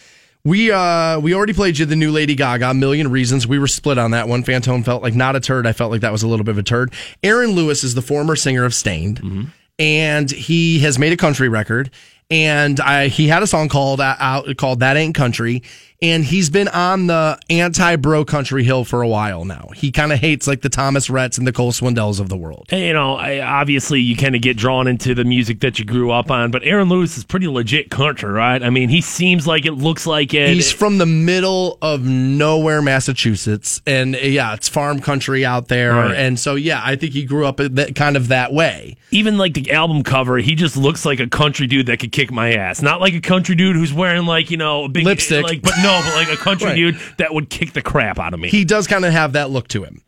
We uh we already played you the new Lady Gaga, Million Reasons. We were split on that one. Fantone felt like not a turd. I felt like that was a little bit of a turd. Aaron Lewis is the former singer of Staind, and he has made a country record. And I, he had a song called uh, out called "That Ain't Country," and he's been on the anti-bro country hill for a while now. He kind of hates like the Thomas Rhetts and the Cole Swindells of the world. And, you know, I, obviously you kind of get drawn into the music that you grew up on, but Aaron Lewis is pretty legit country, right? I mean, he seems like it looks like it. He's from the middle of nowhere, Massachusetts, and yeah, it's farm country out there. Right. And so, yeah, I think he grew up that, kind of that way. even like the album cover, he just looks like a country dude that could kick my ass. Not like a country dude who's wearing like you know a big Lipstick. like, but no, but like a country Right. dude that would kick the crap out of me. He does kind of have that look to him.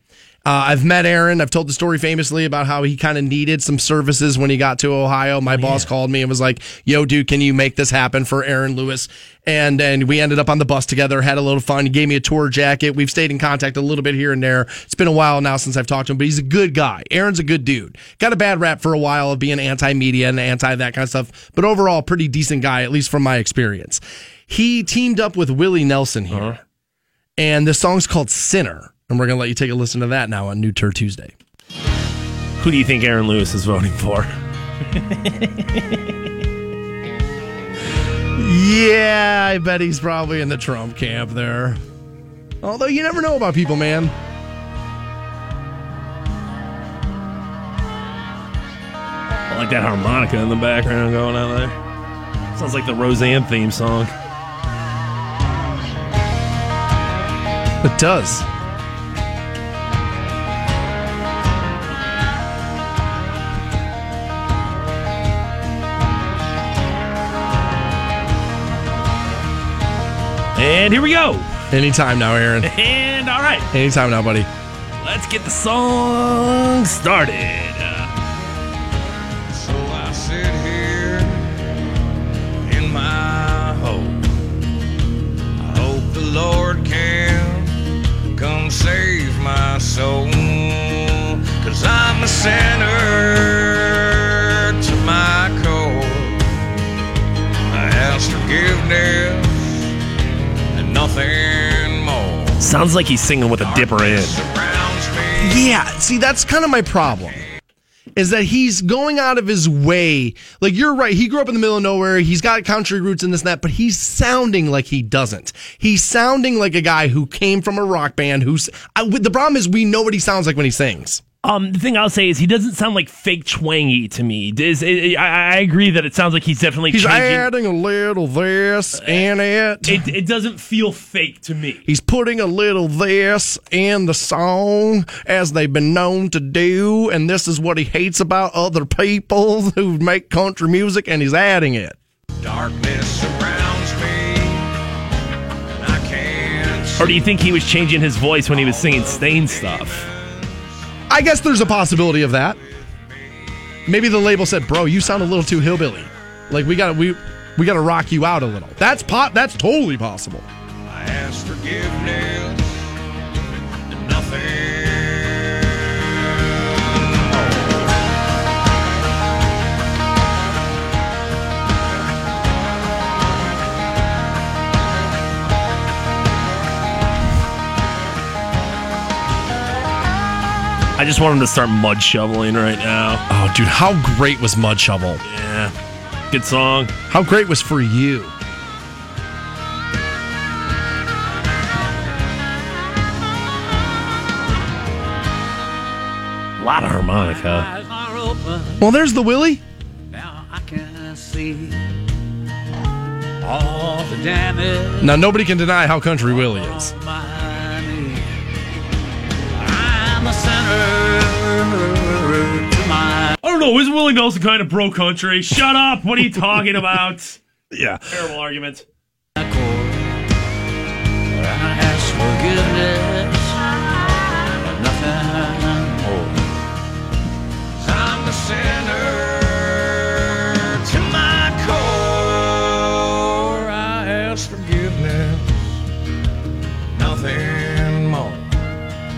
Uh, I've met Aaron. I've told the story famously about how he kind of needed some services when he got to Ohio. My boss called me and was like, "Yo, dude, can you make this happen for Aaron Lewis?" And and we ended up on the bus together, had a little fun. He gave me a tour jacket. We've stayed in contact a little bit here and there. It's been a while now since I've talked to him, but he's a good guy. Aaron's a good dude. Got a bad rap for a while of being anti-media and anti that kind of stuff, but overall, pretty decent guy, at least from my experience. He teamed up with Willie Nelson here uh-huh. and the song's called Sinner. And we're going to let you take a listen to that now on New Turd Tuesday. Who do you think Aaron Lewis is voting for? Yeah, I bet he's probably in the Trump camp there. Although you never know about people, man. I like that harmonica in the background going on there. Sounds like the Roseanne theme song. It does. And here we go. Anytime now, Aaron. And all right, Anytime now, buddy. let's get the song started. So I sit here in my hope. I hope the Lord can come save my soul. Cause I'm a sinner to my core. I ask forgiveness and nothing more. Sounds like he's singing with a dipper in. Yeah, see, that's kind of my problem. Is that he's going out of his way. Like, you're right. He grew up in the middle of nowhere. He's got country roots and this and that, but he's sounding like he doesn't. He's sounding like a guy who came from a rock band who's. I, the problem is, we know what he sounds like when he sings. Um, the thing I'll say is he doesn't sound like fake twangy to me. Is I, I agree that it sounds like he's definitely He's changing. adding a little this and it. It, it doesn't feel fake to me. He's putting a little this in the song as they've been known to do, and this is what he hates about other people who make country music, and he's adding it. Darkness surrounds me. And I can't Or do you think he was changing his voice when he was singing Staind stuff? I guess there's a possibility of that. Maybe the label said, "Bro, you sound a little too hillbilly. Like we got we we got to rock you out a little." That's pot. That's totally possible. I ask forgiveness nothing I just want him to start mud shoveling right now. Oh, dude, how great was Mudshovel? Yeah, good song. How great was for you? A lot of harmonica. Eyes are open, Well, there's the Willie. now I can see all the damage Now nobody can deny how country Willie is. On my knee. I'm to my I don't know. Is Willie Nelson kind of bro country? Shut up. What are you talking about? Yeah. Terrible argument.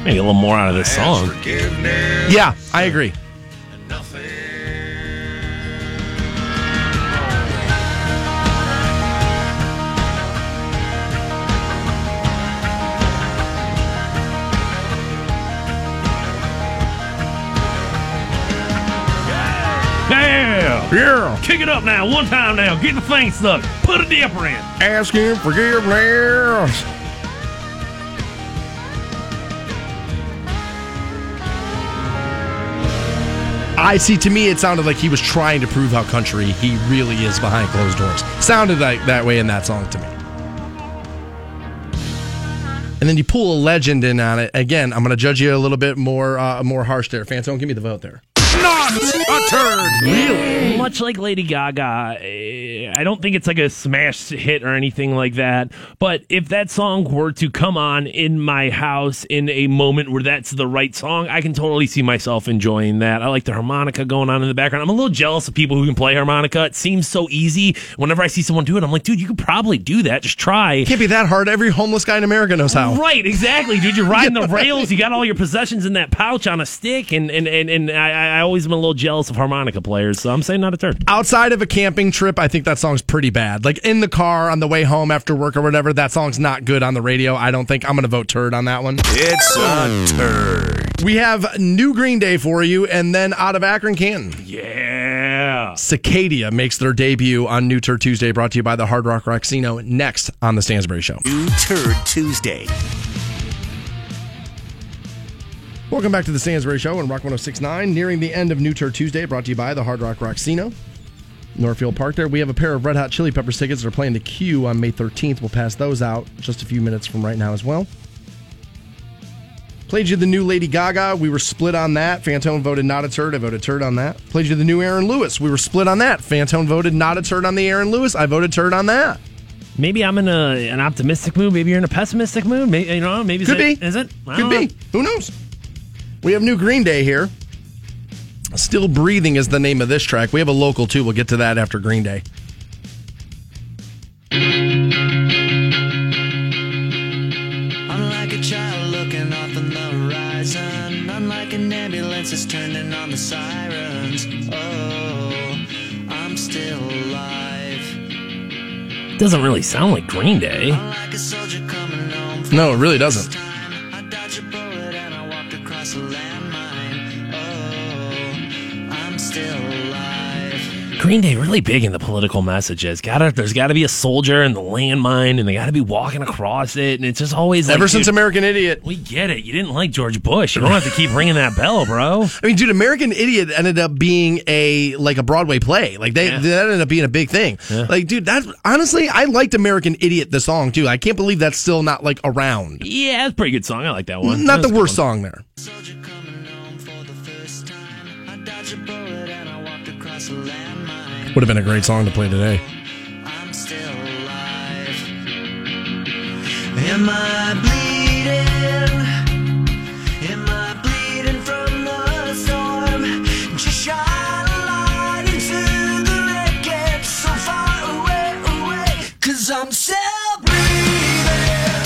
Maybe a little more out of this song. Yeah, I agree. Yeah! Yeah. Kick it up now, one time now. Get the thing stuck. Put a dipper in. Asking forgiveness. I see. To me, it sounded like he was trying to prove how country he really is behind closed doors. Sounded like that way in that song to me. And then you pull a legend in on it. Again, I'm going to judge you a little bit more, uh, more harsh there. Fantone, give me the vote there. Not a turd. Much like Lady Gaga, eh, I don't think it's like a smash hit or anything like that. But if that song were to come on in my house in a moment where that's the right song, I can totally see myself enjoying that. I like the harmonica going on in the background. I'm a little jealous of people who can play harmonica. It seems so easy. Whenever I see someone do it, I'm like, dude, you could probably do that. Just try. Can't be that hard. Every homeless guy in America knows how. Right, exactly, dude. You're riding the rails. You got all your possessions in that pouch on a stick, and and and, and I, I always am a little jealous of harmonica players. So I'm saying not a turd. outside of a camping trip, I think that song's pretty bad. Like in the car on the way home after work or whatever, that song's not good on the radio. I don't think I'm going to vote turd on that one. It's a turd. We have new Green Day for you, and then out of Akron, Canton, Yeah. Cicadia makes their debut on New Turd Tuesday, brought to you by the Hard Rock Rocksino. Next on the Stansbury Show. New Turd Tuesday. Welcome back to the Stansbury Show on Rock 1069, nearing the end of New Turd Tuesday, brought to you by the Hard Rock Rocksino. Northfield Park there. We have a pair of Red Hot Chili Peppers tickets that are playing the Q on May 13th. We'll pass those out just a few minutes from right now as well. Played you the new Lady Gaga. We were split on that. Fantone voted not a turd. I voted turd on that. Played you the new Aaron Lewis. We were split on that. Fantone voted not a turd on the Aaron Lewis. I voted turd on that. Maybe I'm in a, an optimistic mood. Maybe you're in a pessimistic mood. Maybe you know. Maybe Could is it, be. Is it? I Could be. know. Who knows? We have new Green Day here. Still Breathing is the name of this track. We have a local too. We'll get to that after Green Day. Unlike a child looking off on the horizon, unlike an ambulance that's turning on the sirens. Oh, I'm still alive. Doesn't really sound like Green Day. Unlike a soldier coming home No, it really doesn't. Green Day really big in the political messages. Gotta, there's got to be a soldier in the landmine, and they got to be walking across it, and it's just always like, Ever since dude, American Idiot. we get it. You didn't like George Bush. You don't have to keep ringing that bell, bro. I mean, dude, American Idiot ended up being a like a Broadway play. Like they Yeah. that ended up being a big thing. Like, dude, that honestly, I liked American Idiot the song too. I can't believe that's still not like around. Yeah, it's a pretty good song. I like that one. Not That the was a good worst one. song there. Soldier Would have been a great song to play today. I'm still alive. Am I bleeding? Am I bleeding from the storm? Just shine a light into the so far away, away. Cause I'm.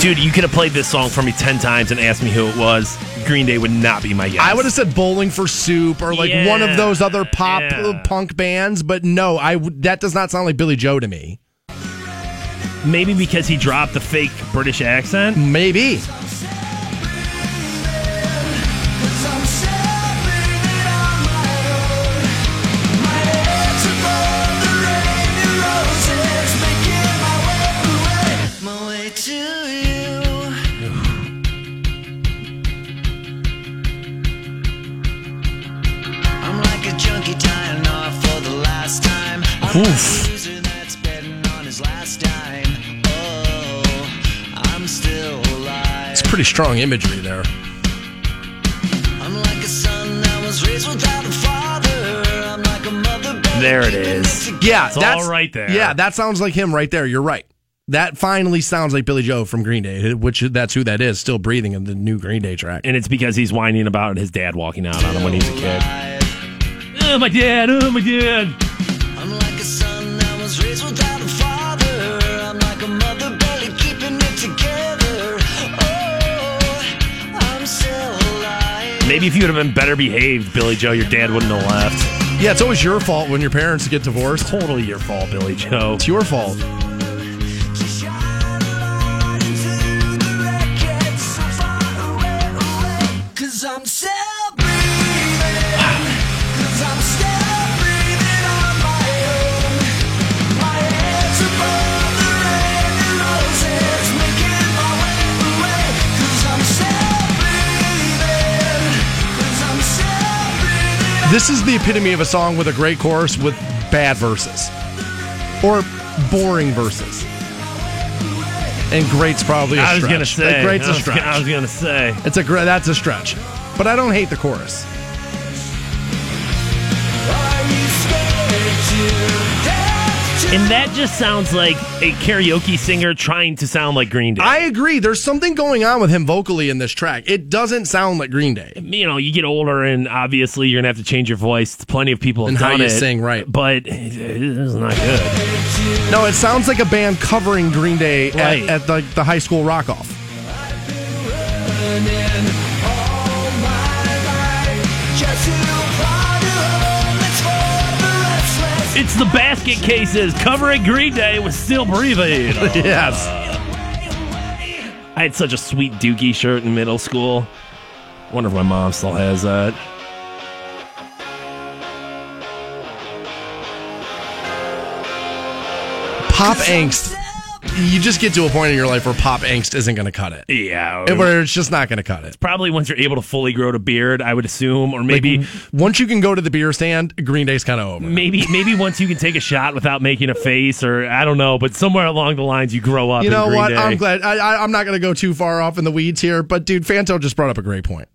Dude, you could have played this song for me 10 times and asked me who it was. Green Day would not be my guess. I would have said Bowling for Soup or like one of those other pop Yeah. uh, punk bands, but no, I w- that does not sound like Billie Joe to me. Maybe because he dropped the fake British accent. Maybe. Father. I'm like a mother. better There it is. keeping is. together. Yeah, It's that's right there. Yeah, that sounds like him right there. You're right. That finally sounds like Billie Joe from Green Day, which that's who that is, still breathing in the new Green Day track. And it's because he's whining about his dad walking out on him when he's a kid. Oh, my dad. Oh, my dad. Maybe if you would have been better behaved, Billie Joe, your dad wouldn't have left. Yeah, it's always your fault when your parents get divorced. Totally your fault, Billie Joe. It's your fault. This is the epitome of a song with a great chorus with bad verses. Or boring verses. And great's probably a I was stretch. gonna say. Great's I a stretch. I was gonna say. It's a great that's a stretch. But I don't hate the chorus. And that just sounds like a karaoke singer trying to sound like Green Day. I agree. There's something going on with him vocally in this track. It doesn't sound like Green Day. you know, you get older, and obviously you're gonna have to change your voice. Plenty of people have And how done you it, sing, right. But it's not good. No, it sounds like a band covering Green Day Right. at, at the, the high school rock off. Just to find It's the basket cases covering Green Day with Still Breathing. yes. I had such a sweet Dookie shirt in middle school. Wonder if my mom still has that. Pop angst. You just get to a point in your life where pop angst isn't going to cut it. Yeah, And Where it's just not going to cut it. probably once you're able to fully grow a beard, I would assume, or maybe Like, once you can go to the beer stand, Green Day's kind of over. maybe maybe once you can take a shot without making a face, or I don't know, but somewhere along the lines you grow up. You know what? Day. I'm glad. I, I'm not going to go too far off in the weeds here, but dude, Fanto just brought up a great point.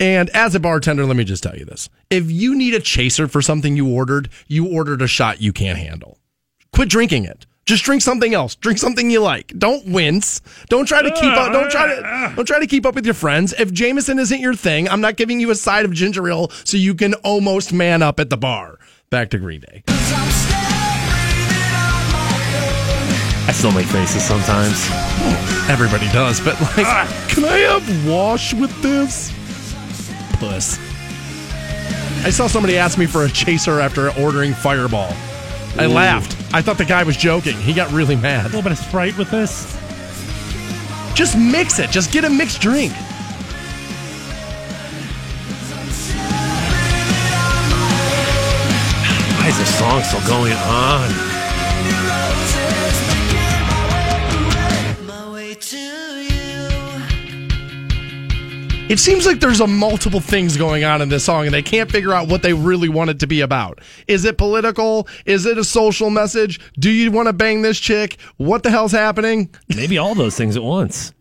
And as a bartender, let me just tell you this: if you need a chaser for something you ordered, you ordered a shot you can't handle. Quit drinking it. Just drink something else. Drink something you like. Don't wince. Don't try to keep up. Don't try to don't try to keep up with your friends. If Jameson isn't your thing, I'm not giving you a side of ginger ale so you can almost man up at the bar. Back to Green Day. I'm still breathing on my own. I still make faces sometimes. Everybody does, but like, ah. can I have wash with this? Puss. I saw somebody ask me for a chaser after ordering Fireball. I laughed. I thought the guy was joking. He got really mad. A little bit of Sprite with this. Just mix it. Just get a mixed drink. Why is this song still going on? It seems like there's a multiple things going on in this song, and they can't figure out what they really want it to be about. Is it political? Is it a social message? Do you want to bang this chick? What the hell's happening? Maybe all those things at once.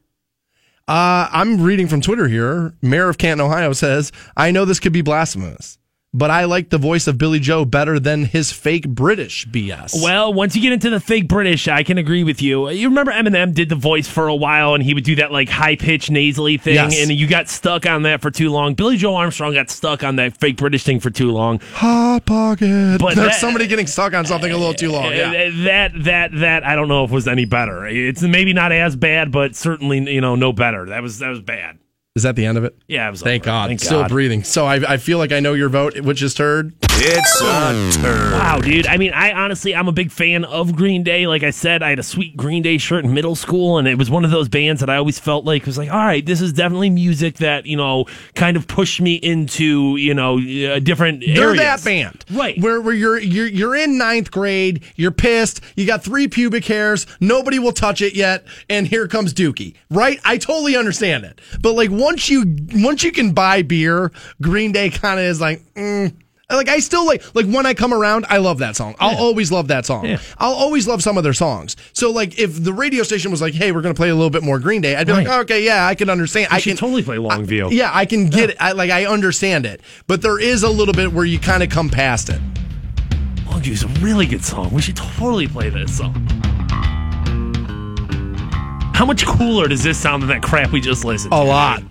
Uh, I'm reading from Twitter here. Mayor of Canton, Ohio says, I know this could be blasphemous, but I like the voice of Billie Joe better than his fake British BS. Well, once you get into the fake British, I can agree with you. You remember Eminem did the voice for a while, and he would do that like high pitched nasally thing, Yes. and you got stuck on that for too long. Billie Joe Armstrong got stuck on that fake British thing for too long. Hot pocket. But There's that- somebody getting stuck on something a little too long. Yeah. Uh, That that that I don't know if was any better. It's maybe not as bad, but certainly you know no better. That was that was bad. Is that the end of it? Yeah, it was. Thank over. God. Thank Still God. breathing. So I, I feel like I know your vote, which is turd. It's a turd. Wow, dude. I mean, I honestly, I'm a big fan of Green Day. Like I said, I had a sweet Green Day shirt in middle school, and it was one of those bands that I always felt like was like, all right, this is definitely music that you know kind of pushed me into you know uh, different They're areas. that band, right? Where where you're you're you're in ninth grade, you're pissed, you got three pubic hairs, nobody will touch it yet, and here comes Dookie. Right? I totally understand it, but like once you once you can buy beer, Green Day kind of is like. Mm. Like I still like like when I come around, I love that song. I'll always love that song. Yeah. I'll always love some of their songs. So like if the radio station was like, "Hey, we're gonna play a little bit more Green Day," I'd be like, Right. "Okay, yeah, I can understand. I I should can totally play Longview. yeah, I can get it. I, like I understand it, but there is a little bit where you kind of come past it. Longview's a really good song. We should totally play this song. How much cooler does this sound than that crap we just listened to? A lot,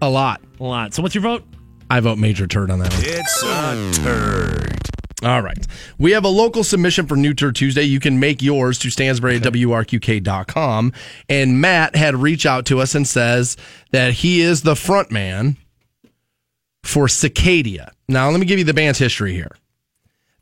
a lot. A lot. So what's your vote? I vote major turd on that one. It's a turd. All right. We have a local submission for New Turd Tuesday. You can make yours to Stansbury at WRQK.com. And Matt had reached out to us and says that he is the front man for Cicadia. Now, let me give you the band's history here.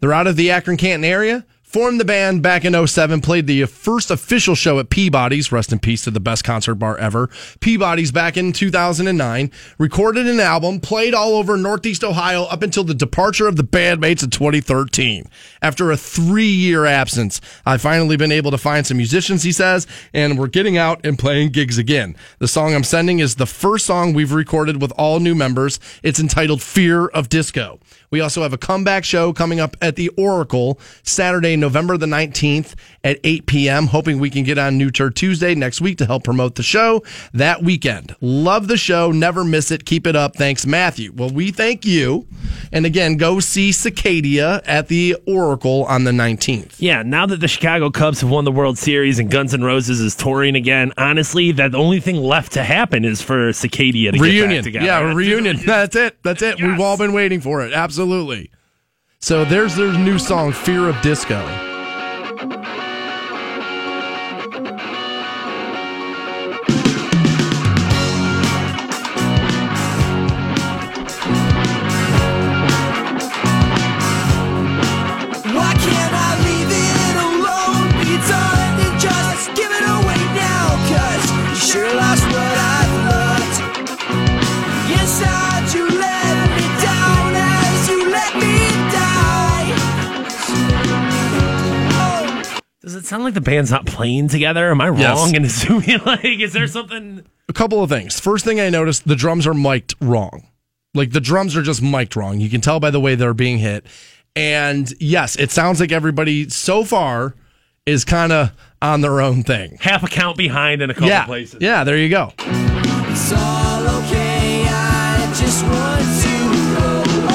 They're out of the Akron Canton area. Formed the band back in 07, played the first official show at Peabody's, rest in peace to the best concert bar ever. Peabody's back in 2009, recorded an album, played all over Northeast Ohio up until the departure of the bandmates in 2013. After a three year absence, I've finally been able to find some musicians, he says, and we're getting out and playing gigs again. The song I'm sending is the first song we've recorded with all new members. It's entitled Fear of Disco. We also have a comeback show coming up at the Auricle Saturday, November the 19th at 8 p.m. Hoping we can get on New Turd Tuesday next week to help promote the show that weekend. Love the show. Never miss it. Keep it up. Thanks, Matthew. Well, we thank you. And again, go see Cicadia at the Auricle on the 19th. Yeah, now that the Chicago Cubs have won the World Series and Guns N' Roses is touring again, honestly, that the only thing left to happen is for Cicadia to get reunion. back together. Yeah, reunion. That's it. That's it. We've all been waiting for it. Absolutely. So there's their new song, Fear of Disco. Does it sound like the band's not playing together? Am I wrong Yes. in assuming like is there something A couple of things. First thing I noticed, the drums are mic'd wrong. Like the drums are just mic'd wrong. You can tell by the way they're being hit. And yes, it sounds like everybody so far is kind of on their own thing. half a count behind in a couple yeah. places? Yeah, there you go. It's all okay. I just want to go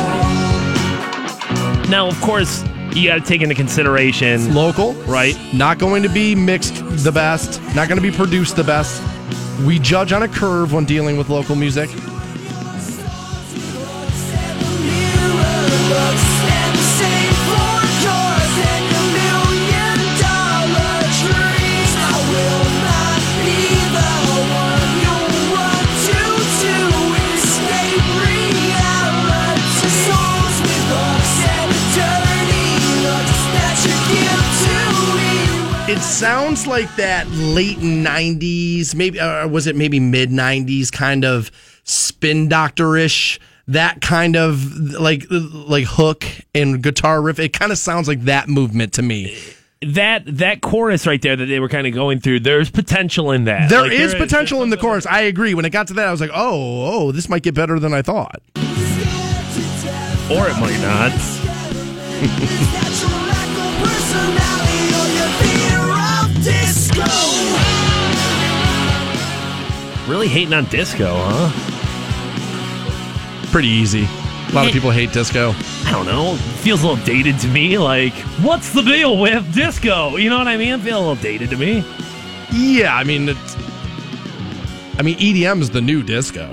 home. Now, of course, you got to take into consideration Local, right? not going to be mixed the best, not going to be produced the best. We judge on a curve when dealing with local music. It sounds like that late '90s, maybe uh, was it maybe mid '90s kind of spin doctor-ish, that kind of like like hook and guitar riff. It kind of sounds like that movement to me. That that chorus right there that they were kind of going through, there's potential in that. There Like, is there potential in the chorus. I agree. When it got to that, I was like, oh, oh, this might get better than I thought. or it might not. Really hating on disco, huh? Pretty easy. A lot of people hate disco. I don't know. Feels a little dated to me. Like, what's the deal with disco? You know what I mean? It feels a little dated to me. Yeah, I mean, it's, I mean, EDM is the new disco.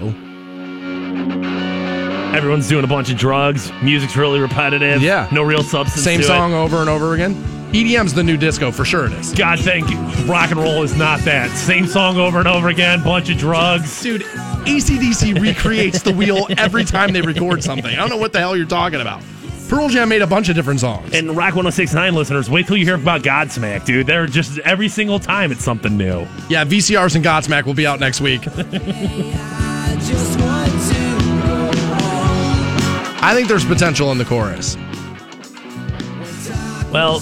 Everyone's doing a bunch of drugs. Music's really repetitive. Yeah. No real substance. Same song It. over and over again. EDM's the new disco for sure. It is. God thank you. Rock and roll is not that. Same song over and over again. Bunch of drugs. Dude, ACDC recreates the wheel every time they record something. I don't know what the hell you're talking about. Pearl Jam made a bunch of different songs. And Rock 1069 listeners, wait till you hear about Godsmack, dude. They're just every single time it's something new. yeah, VCRs and Godsmack will be out next week. I think there's potential in the chorus. Well,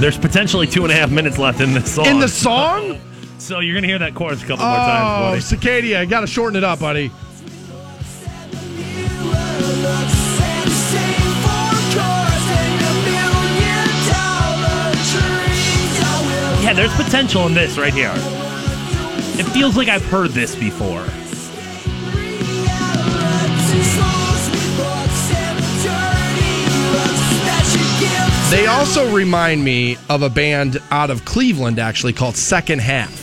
there's potentially two and a half minutes left in this song. In the song? so you're gonna hear that chorus a couple more times, Oh, buddy. Cicadia, you got to shorten it up, buddy. Yeah, there's potential in this right here. It feels like I've heard this before. They also remind me of a band out of Cleveland, actually, called Second Half.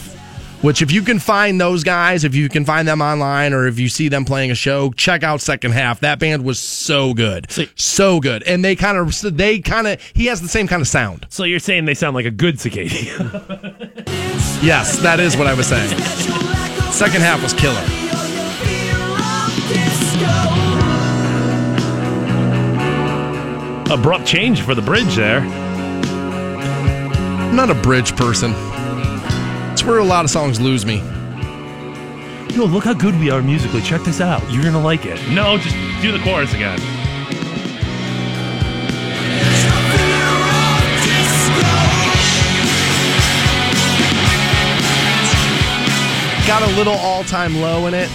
Which, if you can find those guys, if you can find them online, or if you see them playing a show, check out Second Half. That band was so good, so good, and they kind of, they kind of, he has the same kind of sound. So you're saying they sound like a good cicada? Yes, that is what I was saying. Second half was killer. Abrupt change for the bridge there. I'm not a bridge person. It's where a lot of songs lose me. Yo, look how good we are musically. Check this out. You're gonna like it. No, just do the chorus again. Got a little all time low in it.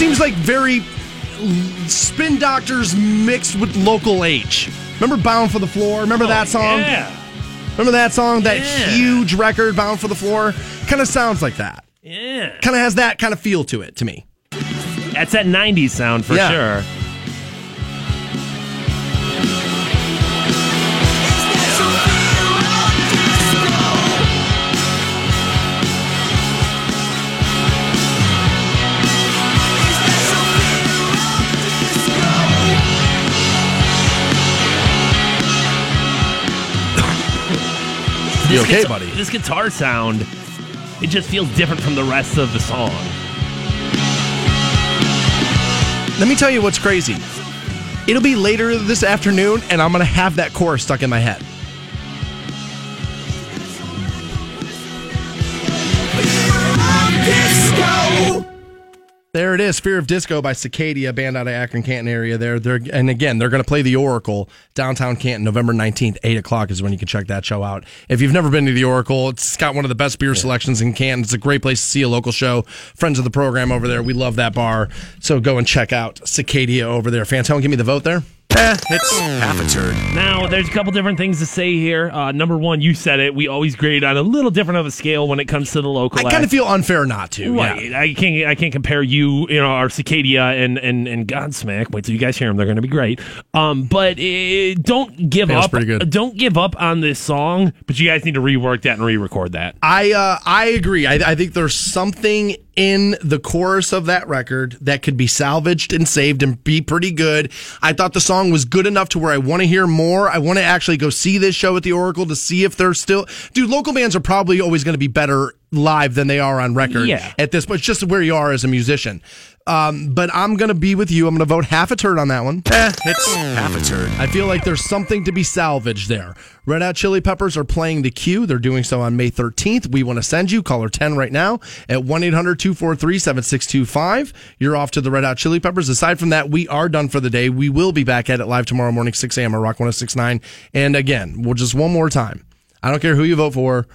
Seems like very spin doctors mixed with local H. Remember Bound for the Floor? Remember that oh, song? Yeah. Remember that song? That Yeah. huge record, Bound for the Floor? Kind of sounds like that. Yeah. Kind of has that kind of feel to it to me. That's that 90s sound for Yeah. sure. You This okay, guitar- buddy? This guitar sound, it just feels different from the rest of the song. Let me tell you what's crazy. It'll be later this afternoon, and I'm going to have that chorus stuck in my head. There it is, Fear of Disco by Cicadia, band out of Akron, Canton area. There, they're and again, they're going to play the Auricle downtown Canton, November nineteenth, eight o'clock is when you can check that show out. If you've never been to the Auricle, it's got one of the best beer selections in Canton. It's a great place to see a local show. Friends of the program over there, we love that bar. So go and check out Cicadia over there. Fantone, give me the vote there. Eh, it's half a turd. Now, there's a couple different things to say here. Uh, number one, you said it. We always grade on a little different of a scale when it comes to the local. I kind of feel unfair not to. Right. Yeah. I can't. I can't compare you, you know, our Cicadia and and and Godsmack. Wait till you guys hear them; they're going to be great. Um, but uh, don't give Yeah, up. pretty good. Don't give up on this song. But you guys need to rework that and re-record that. I uh, I agree. I, I think there's something in the chorus of that record that could be salvaged and saved and be pretty good. I thought the song was good enough to where I want to hear more. I want to actually go see this show at the Auricle to see if they're still. Dude, local bands are probably always going to be better live than they are on record. Yeah. At this point, it's just where you are as a musician. Um, but I'm going to be with you. I'm going to vote half a turn on that one. Eh, it's half a turn. I feel like there's something to be salvaged there. Red Hot Chili Peppers are playing the Q. They're doing so on May 13th. We want to send you caller 10 right now at 1 800 243 7625. You're off to the Red Hot Chili Peppers. Aside from that, we are done for the day. We will be back at it live tomorrow morning, 6 a.m. on Rock 1069. And again, we'll just one more time. I don't care who you vote for,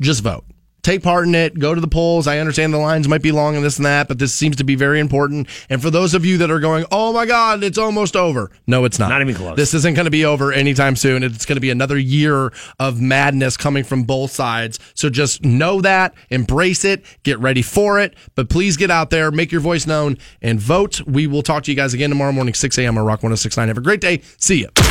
just vote. Take part in it. Go to the polls. I understand the lines might be long and this and that, but this seems to be very important. And for those of you that are going, oh my God, it's almost over. No, it's not. Not even close. This isn't going to be over anytime soon. It's going to be another year of madness coming from both sides. So just know that, embrace it, get ready for it. But please get out there, make your voice known, and vote. We will talk to you guys again tomorrow morning, 6 a.m. on Rock 1069. Have a great day. See you.